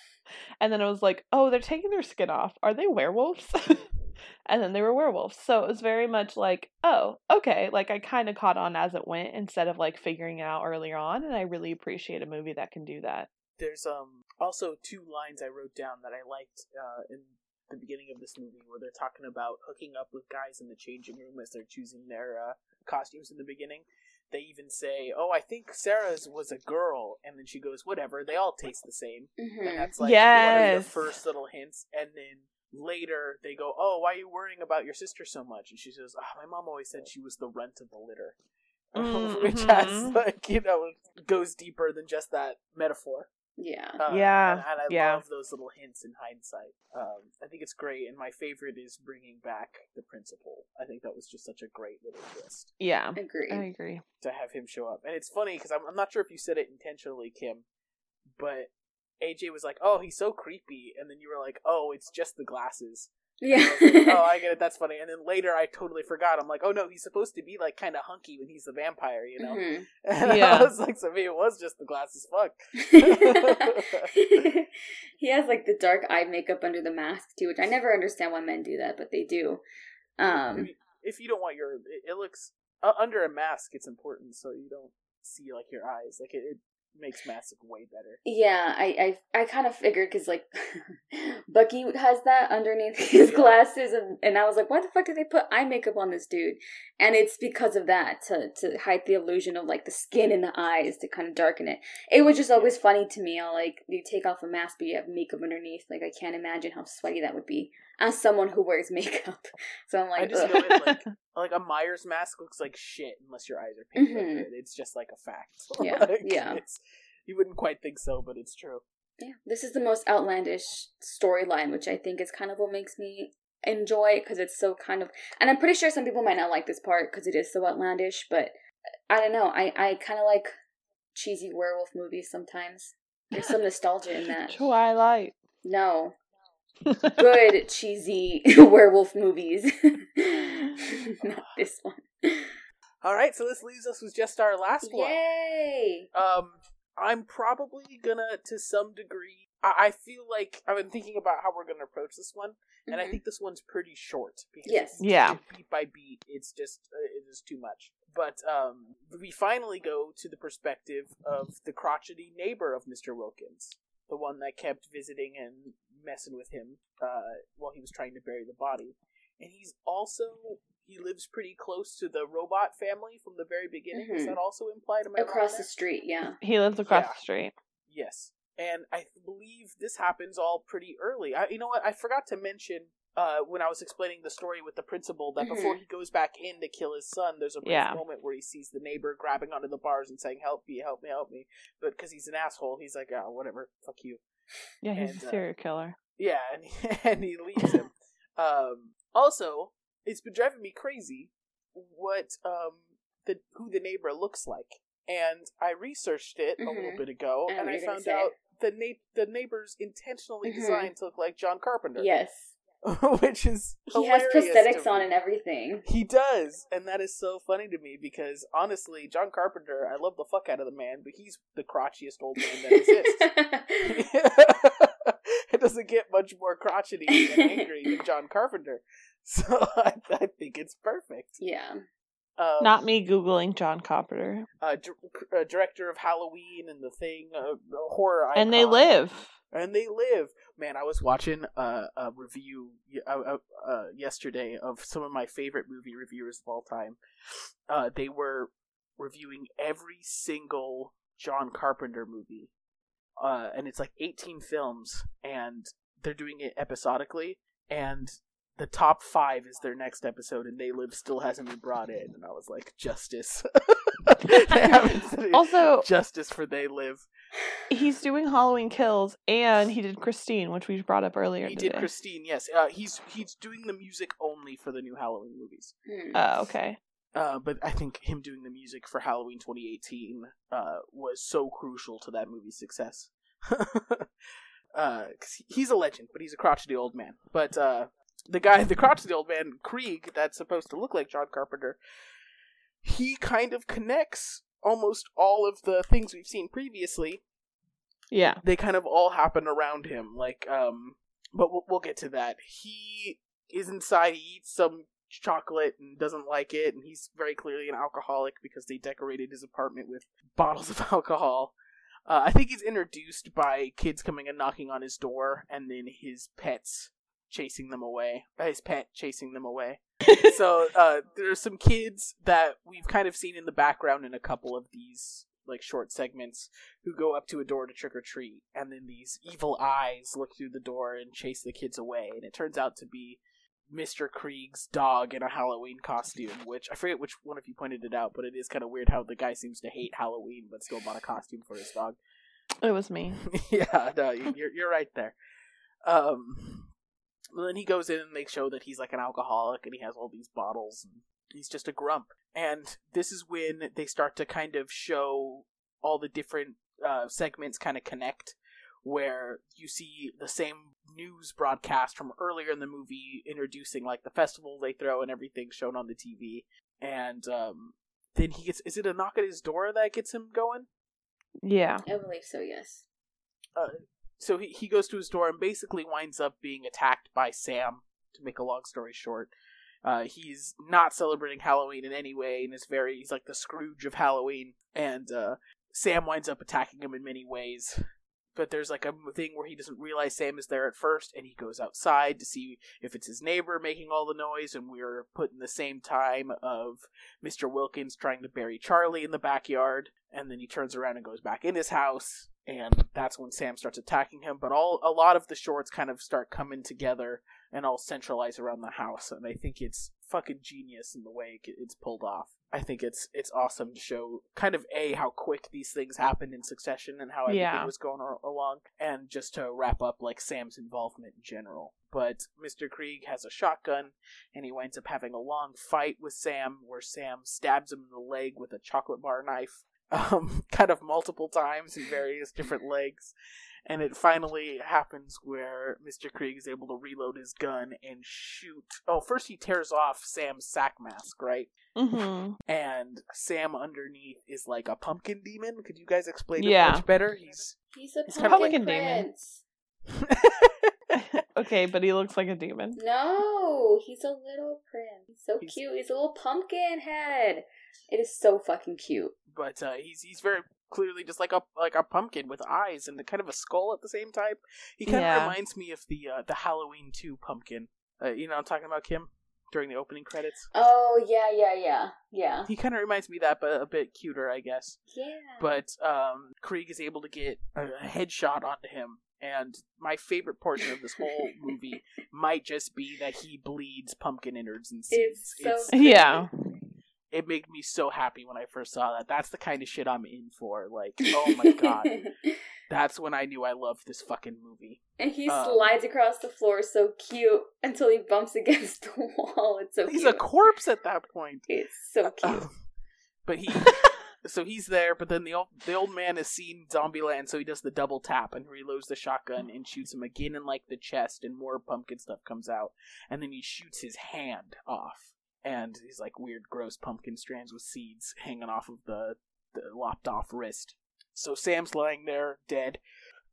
[SPEAKER 2] and then I was like, oh, they're taking their skin off. Are they werewolves? and then they were werewolves. So it was very much like, oh, okay. Like I kind of caught on as it went instead of like figuring it out earlier on. And I really appreciate a movie that can do that.
[SPEAKER 1] There's um also two lines I wrote down that I liked uh, in the beginning of this movie where they're talking about hooking up with guys in the changing room as they're choosing their uh, costumes in the beginning. They even say, "Oh, I think Sarah's was a girl," and then she goes, "Whatever, they all taste the same."
[SPEAKER 3] Mhm.
[SPEAKER 1] And that's like one of the first little hints. And then later they go, "Oh, why are you worrying about your sister so much?" And she says, "Oh, my mom always said she was the rent of the litter,"
[SPEAKER 2] Mm,
[SPEAKER 1] which has like you know goes deeper than just that metaphor.
[SPEAKER 3] Yeah.
[SPEAKER 1] Uh,
[SPEAKER 2] Yeah,
[SPEAKER 1] and, and I
[SPEAKER 2] yeah.
[SPEAKER 1] love those little hints in hindsight. Um, I think it's great, and my favorite is bringing back the principal. I think that was just such a great little twist
[SPEAKER 2] Yeah, I
[SPEAKER 3] Agree.
[SPEAKER 2] I agree.
[SPEAKER 1] to have him show up. And it's funny because I'm, I'm not sure if you said it intentionally, Kim, but AJ was like, "Oh, he's so creepy," and then you were like, "Oh, it's just the glasses."
[SPEAKER 3] Yeah.
[SPEAKER 1] I like, oh, I get it. That's funny. And then later, I totally forgot. I'm like, "Oh no, he's supposed to be like kind of hunky when he's the vampire," you know?
[SPEAKER 3] Mhm.
[SPEAKER 1] And
[SPEAKER 2] Yeah.
[SPEAKER 1] I was like, "So maybe it was just the glasses." Fuck.
[SPEAKER 3] he has like the dark eye makeup under the mask too, which I never understand why men do that, but they do. Um,
[SPEAKER 1] if, you, if you don't want your, it, it looks uh, under a mask. It's important so you don't see like your eyes. Like it, it makes masks look way better.
[SPEAKER 3] yeah, I I, I kind of figured because like Bucky has that underneath his glasses, and, and I was like, why the fuck did they put eye makeup on this dude? And it's because of that to to hide the illusion of like the skin and the eyes to kind of darken it. It was just always funny to me. How like you take off a mask, but you have makeup underneath. Like I can't imagine how sweaty that would be as someone who wears makeup. So I'm
[SPEAKER 1] I
[SPEAKER 3] like,
[SPEAKER 1] just
[SPEAKER 3] ugh.
[SPEAKER 1] know it like like a Myers mask looks like shit unless your eyes are painted.
[SPEAKER 3] Mhm.
[SPEAKER 1] it. It's just like a fact.
[SPEAKER 3] Yeah,
[SPEAKER 1] Like,
[SPEAKER 3] yeah.
[SPEAKER 1] It's, you wouldn't quite think so, but it's true.
[SPEAKER 3] Yeah, this is the most outlandish storyline, which I think is kind of what makes me enjoy it because it's so kind of. And I'm pretty sure some people might not like this part because it is so outlandish, but I don't know. I I kind of like cheesy werewolf movies sometimes. There's some nostalgia in that.
[SPEAKER 2] Twilight.
[SPEAKER 3] No, good cheesy werewolf movies. not this one.
[SPEAKER 1] All right, so this leaves us with just our last one.
[SPEAKER 3] Yay!
[SPEAKER 1] Um, I'm probably gonna, to some degree, I, I feel like I've been thinking about how we're gonna approach this one, and I
[SPEAKER 3] Mhm.
[SPEAKER 1] think this one's pretty short because
[SPEAKER 3] Yes.
[SPEAKER 2] Yeah.
[SPEAKER 1] beat by beat, it's just uh, it is too much. But um, we finally go to the perspective of the crotchety neighbor of Mister Wilkins, the one that kept visiting and messing with him uh, while he was trying to bury the body, and he's also. He lives pretty close to the robot family from the very beginning. Is
[SPEAKER 3] Mhm.
[SPEAKER 1] that also implied? Am I
[SPEAKER 3] Across the street, yeah.
[SPEAKER 2] He lives across
[SPEAKER 1] Yeah.
[SPEAKER 2] the street.
[SPEAKER 1] Yes, and I believe this happens all pretty early. I, you know what? I forgot to mention uh, when I was explaining the story with the principal that before he goes back in to kill his son, there's a brief
[SPEAKER 2] Yeah.
[SPEAKER 1] moment where he sees the neighbor grabbing onto the bars and saying, "Help me, help me, help me," but because he's an asshole, he's like, "Oh, whatever, fuck you."
[SPEAKER 2] Yeah, he's
[SPEAKER 1] And,
[SPEAKER 2] a
[SPEAKER 1] uh,
[SPEAKER 2] serial killer.
[SPEAKER 1] Yeah, and he, and he leaves him. um, also, it's been driving me crazy what um the who the neighbor looks like, and I researched it a little
[SPEAKER 3] Mhm.
[SPEAKER 1] bit ago,
[SPEAKER 3] I
[SPEAKER 1] and I found out the na- the neighbor's intentionally
[SPEAKER 3] Mhm.
[SPEAKER 1] designed to look like John Carpenter.
[SPEAKER 3] Yes.
[SPEAKER 1] which is
[SPEAKER 3] He has prosthetics on and everything.
[SPEAKER 1] He does, and that is so funny to me because honestly, John Carpenter, I love the fuck out of the man, but he's the crotchiest old man that exists. it doesn't get much more crotchety and angry than John Carpenter, so I, I think it's perfect.
[SPEAKER 3] yeah.
[SPEAKER 2] Not me googling John Carpenter.
[SPEAKER 1] uh, uh, director of Halloween and the Thing, uh, horror,
[SPEAKER 2] And they live.
[SPEAKER 1] and they live. Man, I was watching a, a review uh, uh, uh, yesterday of some of my favorite movie reviewers of all time. Uh, they were reviewing every single John Carpenter movie, uh, and it's like 18 films, and they're doing it episodically, and the top five is their next episode, and They Live still hasn't been brought in, and I was like, justice. They haven't said it.
[SPEAKER 2] Also,
[SPEAKER 1] justice for They Live.
[SPEAKER 2] he's doing Halloween Kills, and he did Christine, which we brought up earlier.
[SPEAKER 1] He
[SPEAKER 2] today.
[SPEAKER 1] did Christine, yes. Uh, he's he's doing the music only for the new Halloween movies.
[SPEAKER 3] Hmm.
[SPEAKER 2] Oh, okay.
[SPEAKER 1] Uh, but I think him doing the music for Halloween 2018 uh, was so crucial to that movie's success. uh, 'cause he's a legend, but he's a crotchety old man. But uh, the guy, the crotchety old man, Kreeg, that's supposed to look like John Carpenter, he kind of connects almost all of the things we've seen previously.
[SPEAKER 2] Yeah.
[SPEAKER 1] they kind of all happen around him like um but we'll, we'll get to that. He is inside he eats some chocolate and doesn't like it and he's very clearly an alcoholic because they decorated his apartment with bottles of alcohol. Uh, i think he's introduced by kids coming and knocking on his door and then his pets chasing them away his pet chasing them away so uh, there's some kids that we've kind of seen in the background in a couple of these like short segments who go up to a door to trick or treat, and then these evil eyes look through the door and chase the kids away, and it turns out to be Mr. Kreeg's dog in a Halloween costume, which I forget which one of you pointed it out, but it is kind of weird how the guy seems to hate Halloween but still bought a costume for his dog.
[SPEAKER 2] It was me.
[SPEAKER 1] yeah, no, you- you're you're right there. Um, and then he goes in and they show that he's like an alcoholic and he has all these bottles and he's just a grump. And this is when they start to kind of show all the different uh, segments kind of connect, where you see the same news broadcast from earlier in the movie introducing like the festival they throw and everything shown on the TV, and um, then he gets is it a knock at his door that gets him going?
[SPEAKER 2] Yeah.
[SPEAKER 3] I believe so, yes.
[SPEAKER 1] So he, he goes to his door and basically winds up being attacked by Sam. To make a long story short, uh, he's not celebrating Halloween in any way, and is very he's like the Scrooge of Halloween. And uh, Sam winds up attacking him in many ways. But there's like a thing where he doesn't realize Sam is there at first, and he goes outside to see if it's his neighbor making all the noise. And we're put in the same time of Mr. Wilkins trying to bury Charlie in the backyard, and then he turns around and goes back in his house, and that's when Sam starts attacking him. But all a lot of the shorts kind of start coming together and all centralize around the house, and I think it's fucking genius in the way it's pulled off. I think it's it's awesome to show kind of a how quick these things happened in succession and how everything
[SPEAKER 2] Yeah.
[SPEAKER 1] was going along, and just to wrap up like Sam's involvement in general. But Mr. Kreeg has a shotgun, and he winds up having a long fight with Sam, where Sam stabs him in the leg with a chocolate bar knife, um, kind of multiple times in various different legs. And it finally happens where Mr. Kreeg is able to reload his gun and shoot. Oh, first he tears off Sam's sack mask, right?
[SPEAKER 2] hmm
[SPEAKER 1] And Sam underneath is like a pumpkin demon. Could you guys explain
[SPEAKER 2] Yeah.
[SPEAKER 1] it much better? He's
[SPEAKER 3] He's a
[SPEAKER 1] He's
[SPEAKER 3] pumpkin,
[SPEAKER 2] pumpkin demon. okay, but he looks like a demon.
[SPEAKER 3] No, he's a little prince. He's so
[SPEAKER 1] He's-
[SPEAKER 3] cute. He's a little pumpkin head. It is so fucking cute.
[SPEAKER 1] But uh, he's he's very clearly just like a like a pumpkin with eyes and kind of a skull at the same time. He kind of
[SPEAKER 2] Yeah.
[SPEAKER 1] reminds me of the uh, the Halloween two pumpkin. Uh, you know, what I'm talking about Kim during the opening credits.
[SPEAKER 3] Oh yeah, yeah, yeah, yeah,
[SPEAKER 1] He kind of reminds me of that, but a bit cuter, I guess.
[SPEAKER 3] yeah.
[SPEAKER 1] But um, Kreeg is able to get a headshot onto him, and my favorite portion of this whole movie might just be that he bleeds pumpkin innards and seeds.
[SPEAKER 3] It's so
[SPEAKER 2] Yeah.
[SPEAKER 1] It made me so happy when I first saw that. That's the kind of shit I'm in for. Like, oh my god. That's when I knew I loved this fucking movie.
[SPEAKER 3] and he
[SPEAKER 1] Um,
[SPEAKER 3] slides across the floor so cute until he bumps against the wall. It's so
[SPEAKER 1] He's
[SPEAKER 3] cute.
[SPEAKER 1] a corpse at that point.
[SPEAKER 3] it's so cute.
[SPEAKER 1] but he so he's there, but then the old the old man has seen Zombieland, so he does the double tap and reloads the shotgun and shoots him again in like the chest, and more pumpkin stuff comes out, and then he shoots his hand off, and these like weird, gross pumpkin strands with seeds hanging off of the the lopped off wrist. So Sam's lying there dead,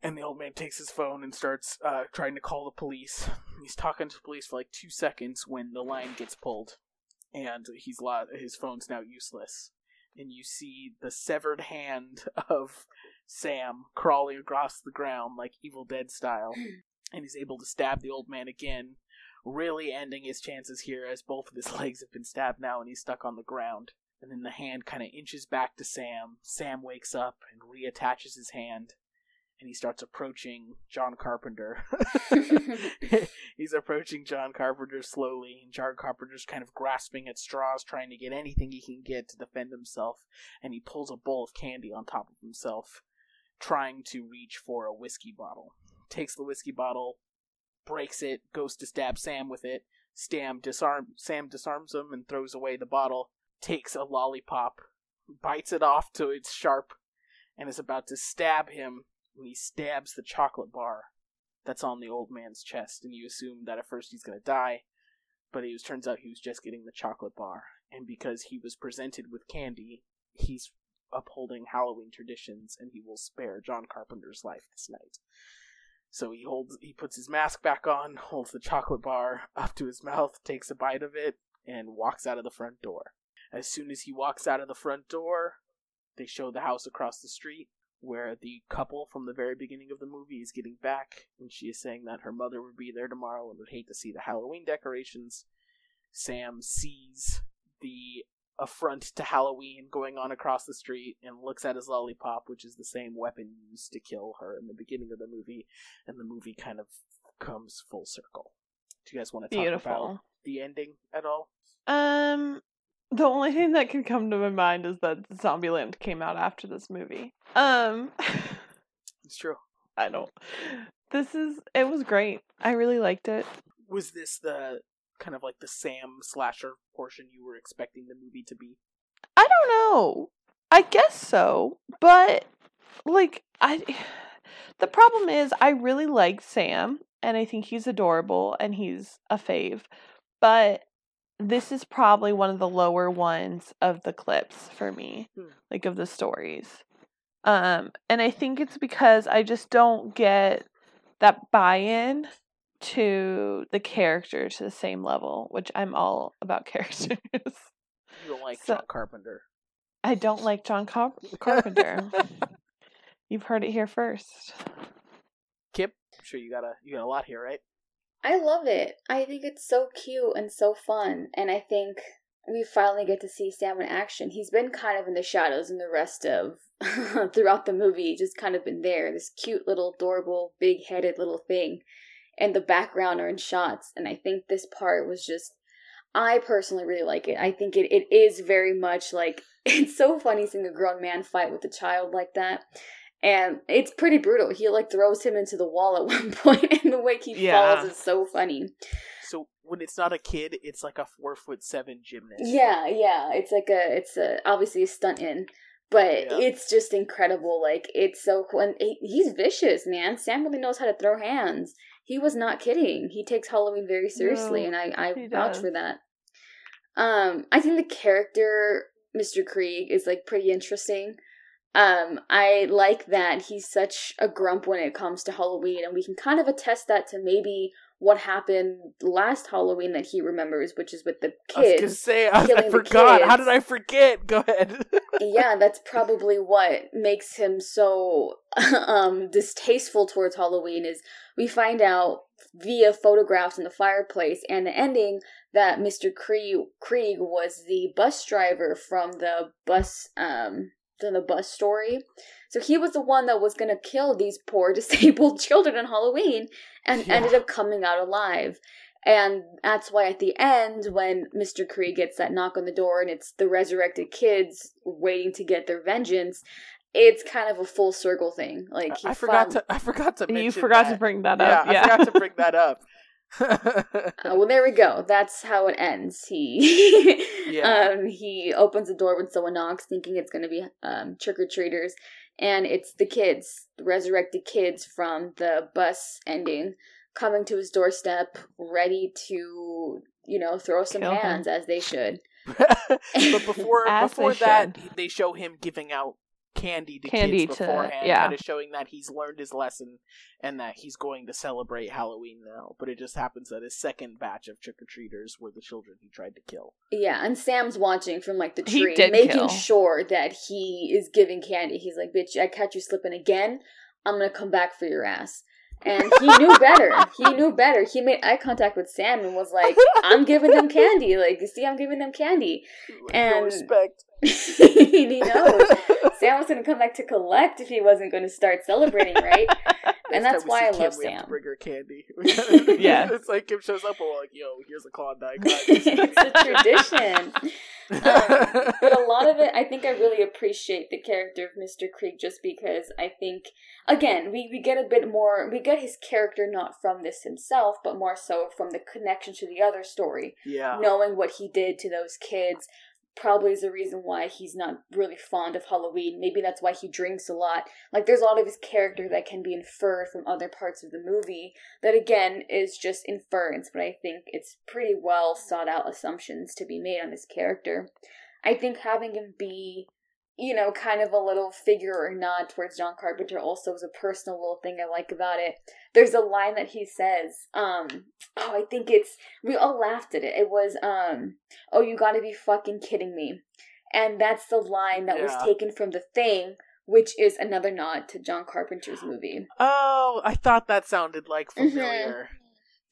[SPEAKER 1] and the old man takes his phone and starts uh, trying to call the police. He's talking to the police for like two seconds when the line gets pulled, and he's lo- his phone's now useless. And you see the severed hand of Sam crawling across the ground like Evil Dead style, and he's able to stab the old man again, really ending his chances here as both of his legs have been stabbed now and he's stuck on the ground. And then the hand kind of inches back to Sam. Sam wakes up and reattaches his hand, and he starts approaching John Carpenter. He's approaching John Carpenter slowly, and John Carpenter's kind of grasping at straws, trying to get anything he can get to defend himself. And he pulls a bowl of candy on top of himself, trying to reach for a whiskey bottle. Takes the whiskey bottle, breaks it, goes to stab Sam with it. Sam Sam disarms him and throws away the bottle. Takes a lollipop, bites it off to its sharp, and is about to stab him when he stabs the chocolate bar that's on the old man's chest, and you assume that at first he's gonna die, but it was, turns out he was just getting the chocolate bar, and because he was presented with candy, he's upholding Halloween traditions, and he will spare John Carpenter's life this night. So he holds, he puts his mask back on, holds the chocolate bar up to his mouth, takes a bite of it, and walks out of the front door. As soon as he walks out of the front door, they show the house across the street where the couple from the very beginning of the movie is getting back, and she is saying that her mother would be there tomorrow and would hate to see the Halloween decorations. Sam sees the affront to Halloween going on across the street and looks at his lollipop, which is the same weapon used to kill her in the beginning of the movie, and the movie kind of comes full circle. Do you guys want to talk about the ending at all?
[SPEAKER 2] Um, the only thing that can come to my mind is that Zombieland came out after this movie. Um,
[SPEAKER 1] It's true.
[SPEAKER 2] I don't. This is. It was great. I really liked it.
[SPEAKER 1] Was this the kind of like the Sam slasher portion you were expecting the movie to be?
[SPEAKER 2] I don't know. I guess so, but like I the problem is I really like Sam and I think he's adorable and he's a fave. But this is probably one of the lower ones of the clips for me,
[SPEAKER 1] Hmm.
[SPEAKER 2] like of the stories. Um and I think it's because I just don't get that buy-in to the character to the same level, which I'm all about characters.
[SPEAKER 1] You don't like
[SPEAKER 2] So-
[SPEAKER 1] John Carpenter.
[SPEAKER 2] I don't like John Carp- Carpenter. You've heard it here first.
[SPEAKER 1] Kip, I'm sure you got a you got a lot here, right?
[SPEAKER 3] I love it. I think it's so cute and so fun. And I think we finally get to see Sam in action. He's been kind of in the shadows in the rest of throughout the movie, just kind of been there. This cute little adorable, big headed little thing. And the background are in shots. And I think this part was just I personally really like it. I think it, it is very much like it's so funny seeing a grown man fight with a child like that. And it's pretty brutal. He like throws him into the wall at one point, and the way he
[SPEAKER 2] Yeah.
[SPEAKER 3] falls is so funny.
[SPEAKER 1] So when it's not a kid, it's like a four foot seven gymnast.
[SPEAKER 3] Yeah, yeah. It's like a, it's a obviously a stunt in, but
[SPEAKER 1] Yeah.
[SPEAKER 3] it's just incredible. Like it's so cool. And he's vicious, man. Sam really knows how to throw hands. He was not kidding. He takes Halloween very seriously,
[SPEAKER 2] No,
[SPEAKER 3] and I I vouch
[SPEAKER 2] does.
[SPEAKER 3] for that. Um, I think the character Mr. Kreeg is like pretty interesting. Um, I like that he's such a grump when it comes to Halloween, and we can kind of attest that to maybe what happened last Halloween that he remembers, which is with the
[SPEAKER 1] I was
[SPEAKER 3] kids.
[SPEAKER 1] say I, I forgot. How did I forget? Go ahead.
[SPEAKER 3] yeah, that's probably what makes him so um distasteful towards Halloween is we find out via photographs in the fireplace and the ending that Mr. Kreeg, Kreeg was the bus driver from the bus um from the bus story. So he was the one that was going to kill these poor disabled children on Halloween and
[SPEAKER 1] Yeah.
[SPEAKER 3] ended up coming out alive. And that's why at the end, when Mr. Kreeg gets that knock on the door and it's the resurrected kids waiting to get their vengeance, it's kind of a full circle thing. Like
[SPEAKER 1] I forgot to I forgot to
[SPEAKER 2] You forgot
[SPEAKER 1] that.
[SPEAKER 2] to bring that
[SPEAKER 1] yeah,
[SPEAKER 2] up. Yeah.
[SPEAKER 1] I forgot to bring that up.
[SPEAKER 3] Uh, well, there we go. That's how it ends. He,
[SPEAKER 1] Yeah.
[SPEAKER 3] um, he opens the door when someone knocks, thinking it's going to be um, trick or treaters, and it's the kids, the resurrected kids from the bus ending, coming to his doorstep, ready to, you know, throw some
[SPEAKER 2] Kill him.
[SPEAKER 3] hands as they should.
[SPEAKER 1] but before
[SPEAKER 2] As
[SPEAKER 1] before
[SPEAKER 2] they
[SPEAKER 1] that, they show him giving out candy to
[SPEAKER 2] Candy
[SPEAKER 1] kids
[SPEAKER 2] to-
[SPEAKER 1] beforehand,
[SPEAKER 2] yeah.
[SPEAKER 1] kind of showing that he's learned his lesson and that he's going to celebrate Halloween now. But it just happens that his second batch of trick or treaters were the children he tried to kill.
[SPEAKER 3] Yeah, and Sam's watching from like the
[SPEAKER 2] He
[SPEAKER 3] tree,
[SPEAKER 2] did
[SPEAKER 3] making
[SPEAKER 2] kill.
[SPEAKER 3] sure that he is giving candy. He's like, "Bitch, I catch you slipping again, I'm gonna come back for your ass." And he knew better. He knew better. He made eye contact with Sam and was like, "I'm giving them candy. Like, you see, I'm giving them candy." And-
[SPEAKER 1] no respect.
[SPEAKER 3] he knows Sam was gonna come back to collect if he wasn't gonna start celebrating, right? and
[SPEAKER 1] Next
[SPEAKER 3] that's why I
[SPEAKER 1] Kim,
[SPEAKER 3] love
[SPEAKER 1] we have to
[SPEAKER 3] Sam.
[SPEAKER 1] bring her candy.
[SPEAKER 2] Yeah.
[SPEAKER 1] it's like Kim shows up, and we're like, "Yo, here's a Klondike."
[SPEAKER 3] it's a tradition. Um, but a lot of it, I think I really appreciate the character of Mr. Kreeg just because I think, again, we, we get a bit more, we get his character not from this himself, but more so from the connection to the other story.
[SPEAKER 1] yeah.
[SPEAKER 3] Knowing what he did to those kids probably is the reason why he's not really fond of Halloween. Maybe that's why he drinks a lot. Like, there's a lot of his character that can be inferred from other parts of the movie that, again, is just inference, but I think it's pretty well sought out assumptions to be made on his character. I think having him be, you know, kind of a little figure or nod towards John Carpenter also is a personal little thing I like about it. There's a line that he says, um, oh, I think it's, we all laughed at it. It was, um, oh, you gotta be fucking kidding me. And that's the line that was taken from The Thing, which is another nod to John Carpenter's movie.
[SPEAKER 1] Oh, I thought that sounded like
[SPEAKER 3] Mhm.
[SPEAKER 1] familiar.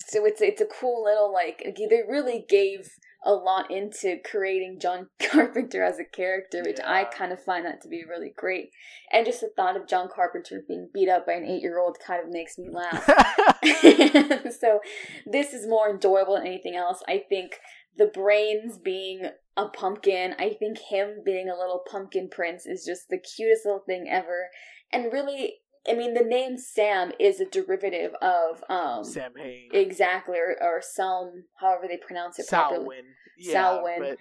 [SPEAKER 3] So it's it's a cool little like they really gave a lot into creating John Carpenter as a character, which I kind of find that to be really great. And just the thought of John Carpenter being beat up by an eight year old kind of makes me laugh. so this is more enjoyable than anything else. I think the brains being a pumpkin, I think him being a little pumpkin prince is just the cutest little thing ever. And really, I mean, the name Sam is a derivative of um
[SPEAKER 1] Samhain.
[SPEAKER 3] exactly or, or Salm, however they pronounce it properly.
[SPEAKER 1] Salwin. Yeah,
[SPEAKER 3] Salwin.
[SPEAKER 1] but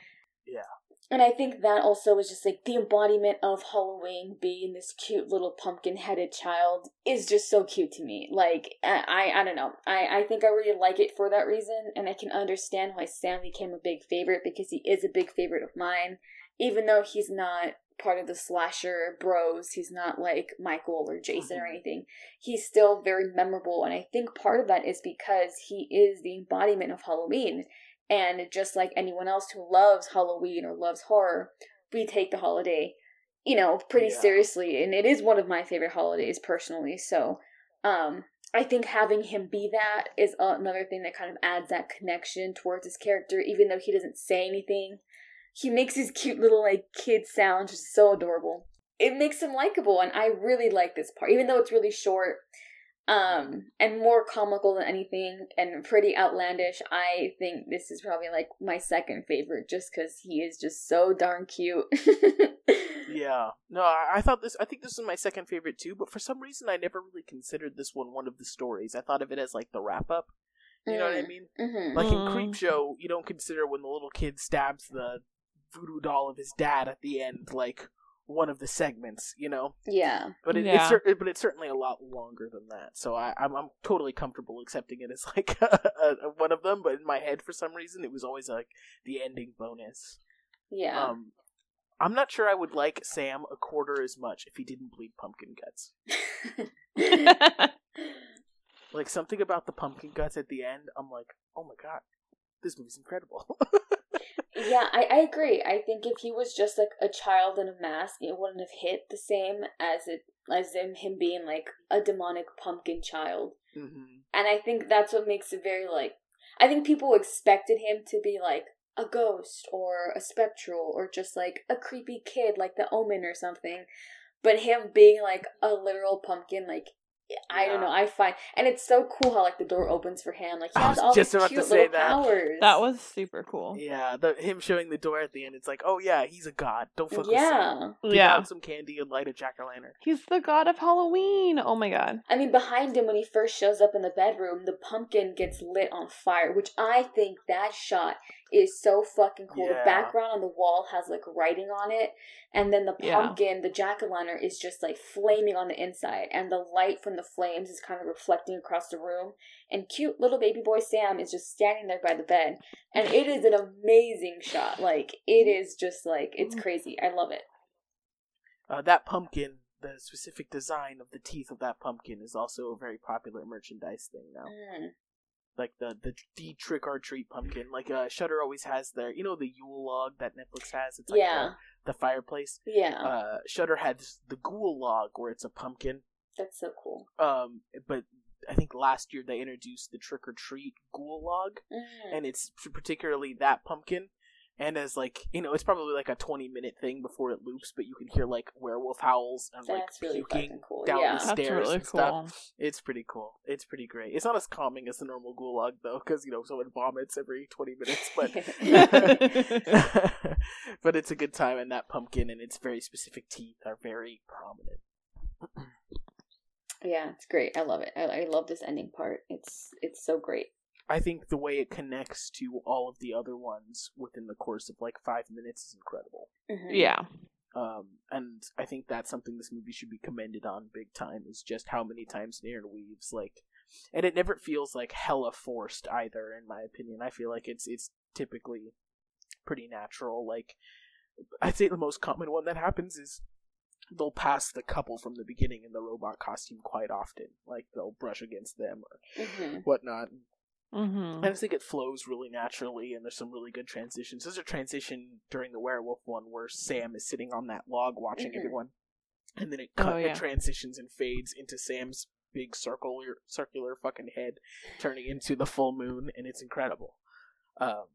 [SPEAKER 3] And I think that also is just like the embodiment of Halloween being this cute little pumpkin headed child is just so cute to me. Like I, I I don't know. I, I think I really like it for that reason and I can understand why Sam became a big favorite because he is a big favorite of mine. Even though he's not part of the slasher bros, he's not like Michael or Jason or
[SPEAKER 1] Mhm.
[SPEAKER 3] anything. He's still very memorable and I think part of that is because he is the embodiment of Halloween. And just like anyone else who loves Halloween or loves horror, we take the holiday, you know, pretty
[SPEAKER 1] Yeah.
[SPEAKER 3] seriously. And it is one of my favorite holidays personally. So, um, I think having him be that is another thing that kind of adds that connection towards his character, even though he doesn't say anything. He makes his cute little like kid sounds, just so adorable. It makes him likable, and I really like this part, even though it's really short um and more comical than anything and pretty outlandish i think this is probably like my second favorite just because he is just so darn cute
[SPEAKER 1] yeah. No, I, I thought this. I think this is my second favorite too. But for some reason, I never really considered this one one of the stories. I thought of it as like the wrap up. You know what I mean?
[SPEAKER 3] mm-hmm.
[SPEAKER 1] Like in
[SPEAKER 2] Mm.
[SPEAKER 1] Creep Show, you don't consider when the little kid stabs the voodoo doll of his dad at the end like one of the segments. You know.
[SPEAKER 3] yeah
[SPEAKER 1] But it,
[SPEAKER 2] Yeah.
[SPEAKER 1] it's but it's certainly a lot longer than that. So I, I'm I'm totally comfortable accepting it as like a, a, one of them. But in my head, for some reason, it was always like the ending bonus.
[SPEAKER 3] yeah
[SPEAKER 1] Um, I'm not sure I would like Sam a quarter as much if he didn't bleed pumpkin guts. Like something about the pumpkin guts at the end, I'm like, oh my god, this movie's incredible.
[SPEAKER 3] yeah I, I agree. I think if he was just like a child in a mask it wouldn't have hit the same as it as him, him being like a demonic pumpkin child.
[SPEAKER 1] Hmm
[SPEAKER 3] And I think that's what makes it very like I think people expected him to be like a ghost or a spectral or just like a creepy kid like the omen or something. But him being like a literal pumpkin, like I don't know. I find, and it's so cool how like the door opens for him. Like he
[SPEAKER 1] I
[SPEAKER 3] has
[SPEAKER 1] was
[SPEAKER 3] all
[SPEAKER 1] just
[SPEAKER 3] these
[SPEAKER 1] about to
[SPEAKER 3] cute
[SPEAKER 1] say
[SPEAKER 3] little
[SPEAKER 1] that.
[SPEAKER 3] powers.
[SPEAKER 2] That was super cool.
[SPEAKER 1] Yeah, the him showing the door at the end. It's like, oh yeah, he's a god. Don't fuck with Sam.
[SPEAKER 3] yeah.
[SPEAKER 1] Give
[SPEAKER 2] Yeah.
[SPEAKER 1] out some candy and light a jack o' lantern.
[SPEAKER 2] He's the god of Halloween. Oh my god.
[SPEAKER 3] I mean, behind him when he first shows up in the bedroom, the pumpkin gets lit on fire, which I think that shot is so fucking cool.
[SPEAKER 1] Yeah.
[SPEAKER 3] The background on the wall has like writing on it, and then the
[SPEAKER 2] Yeah.
[SPEAKER 3] pumpkin, the jack o' lantern, is just like flaming on the inside, and the light from the flames is kind of reflecting across the room. And cute little baby boy Sam is just standing there by the bed, and it is an amazing shot. Like it is just like it's crazy. I love it.
[SPEAKER 1] Uh, that pumpkin, the specific design of the teeth of that pumpkin, is also a very popular merchandise thing now.
[SPEAKER 3] Mm.
[SPEAKER 1] Like the the, the trick or treat pumpkin. Like uh, Shudder always has their, you know, the Yule log that Netflix has. It's like
[SPEAKER 3] Yeah.
[SPEAKER 1] the, the fireplace.
[SPEAKER 3] Yeah,
[SPEAKER 1] Uh, Shudder has the Ghoul log where it's a pumpkin.
[SPEAKER 3] that's so cool.
[SPEAKER 1] Um, but I think last year they introduced the trick or treat Ghoul log.
[SPEAKER 3] Mm.
[SPEAKER 1] and it's particularly that pumpkin. And as like you know, it's probably like a twenty minute thing before it loops, but you can hear like werewolf howls and like
[SPEAKER 3] That's really
[SPEAKER 1] puking
[SPEAKER 3] fucking cool,
[SPEAKER 1] down
[SPEAKER 3] yeah.
[SPEAKER 1] the
[SPEAKER 2] That's
[SPEAKER 1] stairs
[SPEAKER 2] really
[SPEAKER 1] and stuff. It's pretty cool. It's pretty great. It's not as calming as the normal Ghoul log though, because you know someone vomits every twenty minutes, but but it's a good time. And that pumpkin and its very specific teeth are very prominent.
[SPEAKER 3] Yeah, it's great. I love it. I, I love this ending part. It's it's so great.
[SPEAKER 1] I think the way it connects to all of the other ones within the course of like five minutes is incredible.
[SPEAKER 3] Mhm.
[SPEAKER 2] Yeah.
[SPEAKER 1] Um, and I think that's something this movie should be commended on big time is just how many times it interweaves like, and it never feels like hella forced either. In my opinion, I feel like it's it's typically pretty natural. Like, I'd say the most common one that happens is they'll pass the couple from the beginning in the robot costume quite often. Like they'll brush against them or
[SPEAKER 3] Mhm.
[SPEAKER 1] whatnot.
[SPEAKER 2] Mm-hmm.
[SPEAKER 1] I just think it flows really naturally, and there's some really good transitions. There's a transition during the werewolf one where Sam is sitting on that log watching
[SPEAKER 3] Mhm.
[SPEAKER 1] everyone, and then it,
[SPEAKER 2] Oh,
[SPEAKER 1] cut,
[SPEAKER 2] yeah.
[SPEAKER 1] it transitions and fades into Sam's big circular, circular fucking head, turning into the full moon, and it's incredible. Um,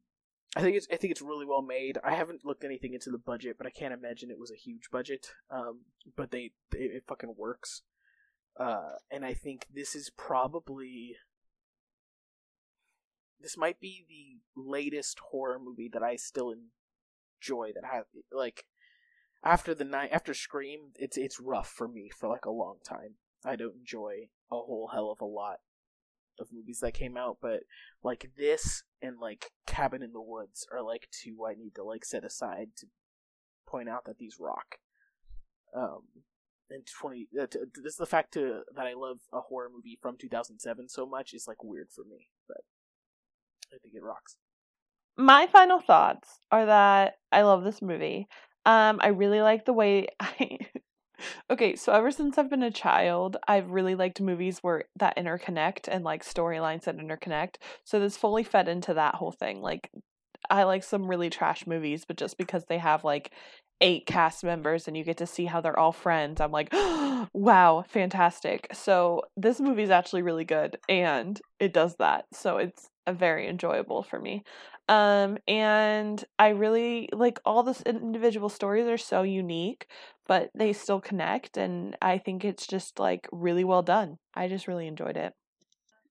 [SPEAKER 1] I think it's I think it's really well made. I haven't looked anything into the budget, but I can't imagine it was a huge budget. Um, but they, they it fucking works. Uh, and I think this is probably this might be the latest horror movie that I still enjoy. That have like after the night after Scream, it's it's rough for me for like a long time. I don't enjoy a whole hell of a lot of movies that came out, but like this and like Cabin in the Woods are like two I need to like set aside to point out that these rock. Um, and twenty, uh, t- this the fact to, that I love a horror movie from two thousand seven so much is like weird for me, but I think it rocks.
[SPEAKER 2] My final thoughts are that I love this movie. Um, I really like the way I. okay, so ever since I've been a child, I've really liked movies where that interconnect and like storylines that interconnect. So this fully fed into that whole thing. Like, I like some really trash movies, but just because they have like eight cast members and you get to see how they're all friends, I'm like, wow, fantastic. So this movie is actually really good and it does that. So it's very enjoyable for me. Um and I really like all the individual stories are so unique, but they still connect and I think it's just like really well done. I just really enjoyed it.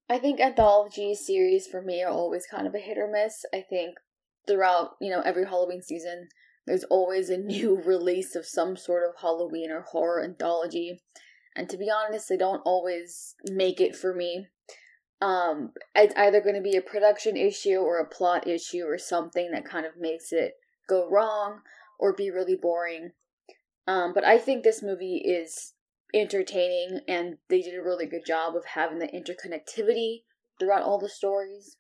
[SPEAKER 3] I think anthology series for me are always kind of a hit or miss. I think throughout, you know, every Halloween season, there's always a new release of some sort of Halloween or horror anthology. And to be honest, they don't always make it for me. Um, it's either going to be a production issue or a plot issue or something that kind of makes it go wrong or be really boring. Um, but I think this movie is entertaining and they did a really good job of having the interconnectivity throughout all the stories.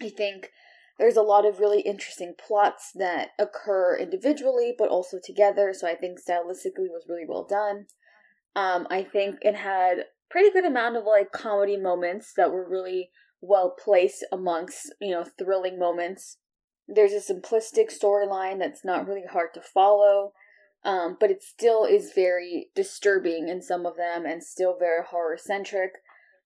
[SPEAKER 3] I think there's a lot of really interesting plots that occur individually but also together, so I think stylistically was really well done. Um, I think it had pretty good amount of like comedy moments that were really well placed amongst, you know, thrilling moments. There's a simplistic storyline that's not really hard to follow um, but it still is very disturbing in some of them and still very horror centric.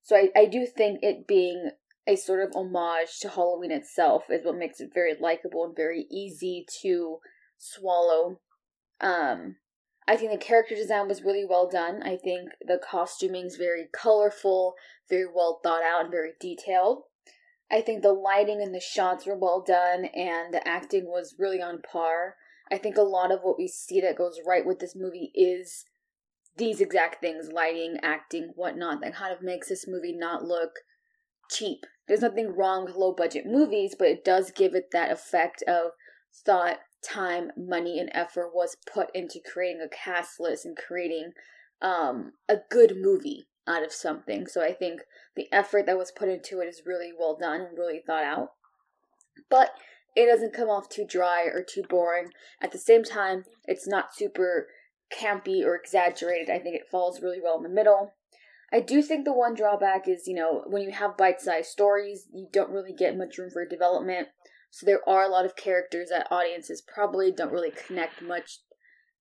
[SPEAKER 3] So I, I do think it being a sort of homage to Halloween itself is what makes it very likable and very easy to swallow. Um, I think the character design was really well done. I think the costuming is very colorful, very well thought out, and very detailed. I think the lighting and the shots were well done, and the acting was really on par. I think a lot of what we see that goes right with this movie is these exact things lighting, acting, whatnot that kind of makes this movie not look cheap. There's nothing wrong with low budget movies, but it does give it that effect of thought, time, money, and effort was put into creating a cast list and creating um, a good movie out of something. So I think the effort that was put into it is really well done and really thought out. But it doesn't come off too dry or too boring. At the same time, it's not super campy or exaggerated. I think it falls really well in the middle. I do think the one drawback is, you know, when you have bite sized stories, you don't really get much room for development. So there are a lot of characters that audiences probably don't really connect much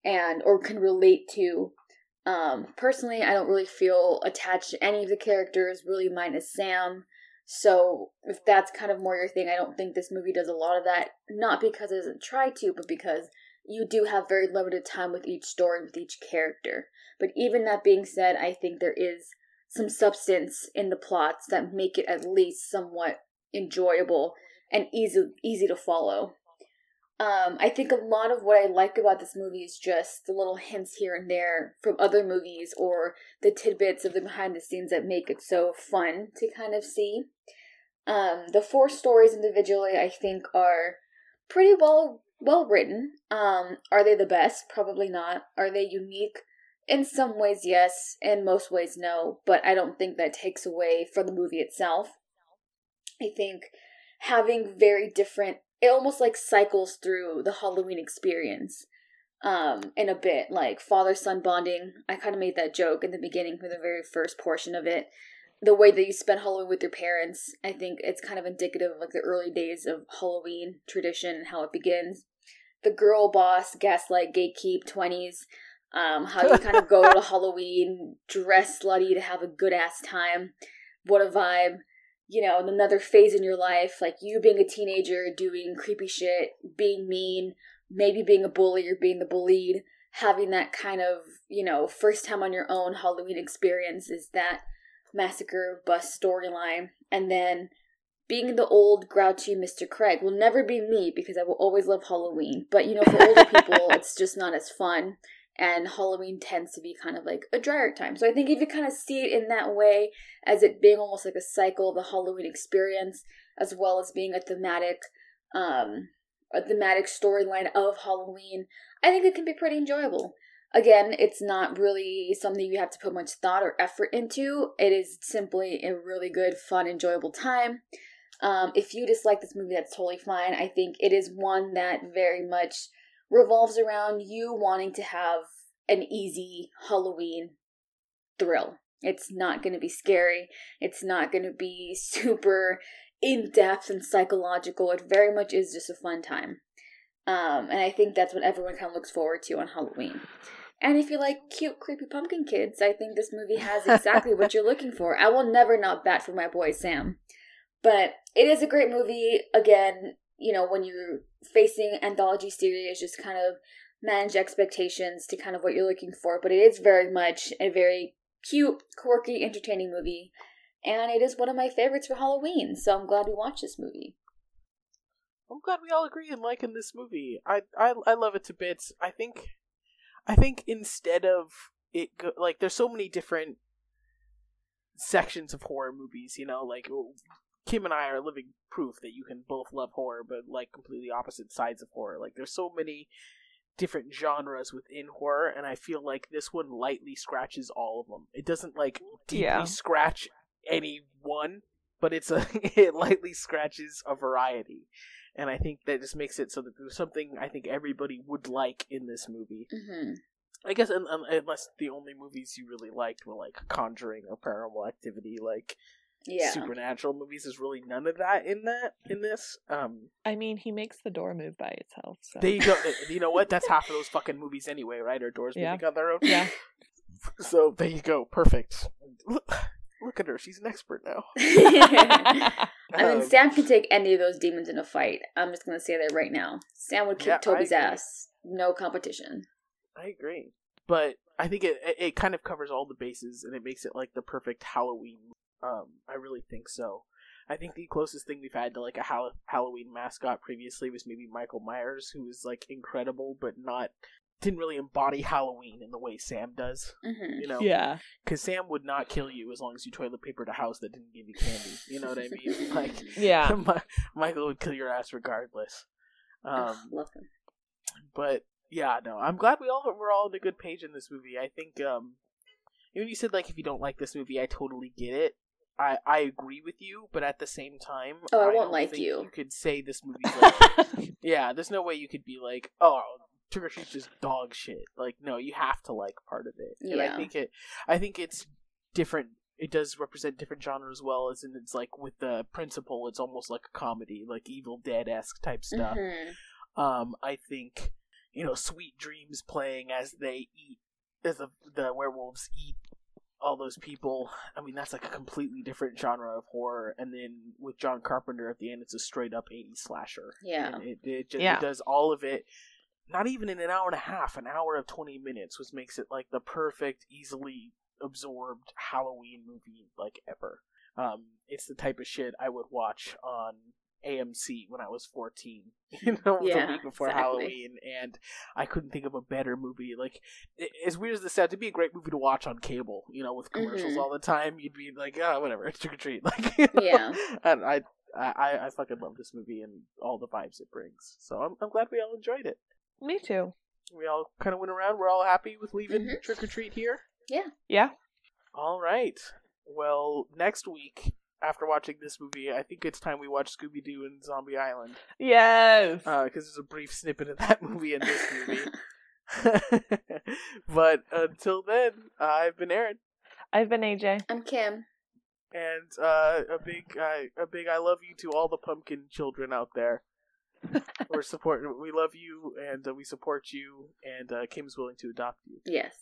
[SPEAKER 3] and or can relate to. Um, personally, I don't really feel attached to any of the characters, really minus Sam. So if that's kind of more your thing, I don't think this movie does a lot of that. Not because it doesn't try to, but because you do have very limited time with each story, with each character. But even that being said, I think there is some substance in the plots that make it at least somewhat enjoyable and easy easy to follow. Um, I think a lot of what I like about this movie is just the little hints here and there from other movies or the tidbits of the behind the scenes that make it so fun to kind of see. Um, the four stories individually, I think, are pretty well well written. Um, are they the best? Probably not. Are they unique? In some ways, yes. In most ways, no. But I don't think that takes away from the movie itself. I think having very different, it almost like cycles through the Halloween experience um in a bit like father son bonding i kind of made that joke in the beginning for the very first portion of it the way that you spend halloween with your parents i think it's kind of indicative of like the early days of halloween tradition and how it begins the girl boss gaslight gatekeep 20s um, how you kind of go to Halloween, dress slutty to have a good ass time. What a vibe. You know, another phase in your life, like you being a teenager, doing creepy shit, being mean, maybe being a bully or being the bullied, having that kind of, you know, first time on your own Halloween experience is that massacre bus storyline. And then being the old grouchy Mr. Craig will never be me because I will always love Halloween. But you know, for older people, it's just not as fun and Halloween tends to be kind of like a drier time. So I think if you kind of see it in that way, as it being almost like a cycle of the Halloween experience, as well as being a thematic, um, a thematic storyline of Halloween, I think it can be pretty enjoyable. Again, it's not really something you have to put much thought or effort into. It is simply a really good, fun, enjoyable time. Um, if you dislike this movie, that's totally fine. I think it is one that very much revolves around you wanting to have an easy Halloween thrill. It's not going to be scary. It's not going to be super in depth and psychological. It very much is just a fun time. Um, and I think that's what everyone kind of looks forward to on Halloween. And if you like cute, creepy pumpkin kids, I think this movie has exactly what you're looking for. I will never not bat for my boy Sam. But it is a great movie. Again, you know, when you're facing anthology series, just kind of manage expectations to kind of what you're looking for. But it is very much a very cute, quirky, entertaining movie. And it is one of my favorites for Halloween, so I'm glad we watched this movie.
[SPEAKER 1] I'm glad we all agree in liking this movie. I I I love it to bits. I think I think instead of it go, like there's so many different sections of horror movies, you know, like oh, Kim and I are living proof that you can both love horror but like completely opposite sides of horror. Like there's so many different genres within horror and I feel like this one lightly scratches all of them. It doesn't like deeply
[SPEAKER 2] Yeah.
[SPEAKER 1] scratch any one, but it's a it lightly scratches a variety. And I think that just makes it so that there's something I think everybody would like in this movie.
[SPEAKER 3] Mm-hmm.
[SPEAKER 1] I guess un- un- unless the only movies you really liked were like Conjuring or Paranormal Activity, like
[SPEAKER 3] Yeah.
[SPEAKER 1] supernatural movies. There's really none of that in that in this. Um,
[SPEAKER 2] I mean, he makes the door move by itself. So.
[SPEAKER 1] there you go. You know what? That's half of those fucking movies anyway, right? Or doors
[SPEAKER 2] Yeah.
[SPEAKER 1] moving on their own.
[SPEAKER 2] Yeah.
[SPEAKER 1] So there you go. Perfect. Look, look at her. She's an expert now.
[SPEAKER 3] I mean,
[SPEAKER 1] Um,
[SPEAKER 3] Sam can take any of those demons in a fight. I'm just gonna say that right now. Sam would kick
[SPEAKER 1] Yeah,
[SPEAKER 3] Toby's ass. No competition.
[SPEAKER 1] I agree. but I think it it kind of covers all the bases and it makes it like the perfect Halloween. Um, I really think so. I think the closest thing we've had to like a Hall- Halloween mascot previously was maybe Michael Myers, who was like incredible, but not didn't really embody Halloween in the way Sam does.
[SPEAKER 3] hmm
[SPEAKER 1] You know,
[SPEAKER 2] Yeah.
[SPEAKER 1] because Sam would not kill you as long as you toilet papered a house that didn't give you candy. You know what I mean? Like,
[SPEAKER 2] Yeah.
[SPEAKER 1] Mi- Michael would kill your ass regardless. Um,
[SPEAKER 3] Love
[SPEAKER 1] but yeah, no, I'm glad we all we're all on a good page in this movie. I think um, when you said like if you don't like this movie, I totally get it. I I agree with you, but at the same time,
[SPEAKER 3] Oh, I won't
[SPEAKER 1] don't
[SPEAKER 3] like
[SPEAKER 1] think
[SPEAKER 3] you.
[SPEAKER 1] You could say this movie's like, yeah. There's no way you could be like, oh, Trick or Treat's just dog shit. Like, no, you have to like part of it. And I think it, I think it's different. It does represent different genres as well as in it's like with the principle, it's almost like a comedy, like Evil Dead esque type stuff.
[SPEAKER 3] Mhm.
[SPEAKER 1] Um, I think you know, Sweet Dreams playing as they eat, as the the werewolves eat all those people. I mean, that's like a completely different genre of horror. And then with John Carpenter at the end, it's a straight up 80s slasher.
[SPEAKER 3] Yeah.
[SPEAKER 1] And it it, just,
[SPEAKER 2] Yeah.
[SPEAKER 1] it does all of it. Not even in an hour and a half, an hour of 20 minutes, which makes it like the perfect, easily absorbed Halloween movie like ever. Um, it's the type of shit I would watch on AMC when I was 14, you know, the week before
[SPEAKER 3] exactly.
[SPEAKER 1] Halloween, and I couldn't think of a better movie. Like, i- as weird as this sounds, it'd be a great movie to watch on cable, you know, with commercials
[SPEAKER 3] Mhm.
[SPEAKER 1] all the time. You'd be like, ah, whatever, it's trick or treat. Like, you know?
[SPEAKER 3] Yeah.
[SPEAKER 1] And I, I, I fucking love this movie and all the vibes it brings. So I'm, I'm glad we all enjoyed it.
[SPEAKER 2] Me too.
[SPEAKER 1] We all kind of went around. We're all happy with leaving
[SPEAKER 3] Mhm.
[SPEAKER 1] trick or treat here. Yeah.
[SPEAKER 2] Yeah.
[SPEAKER 1] All right. Well, next week, after watching this movie, I think it's time we watch Scooby Doo and Zombie Island
[SPEAKER 2] Yes.
[SPEAKER 1] because there's a brief snippet of that movie in this movie. but until then, I've been Aaron,
[SPEAKER 2] I've been AJ.
[SPEAKER 3] I'm Kim.
[SPEAKER 1] and uh, a big, uh, a big I love you to all the pumpkin children out there. We're supporting. We love you, and uh, we support you. And uh, Kim's willing to adopt you.
[SPEAKER 3] Yes.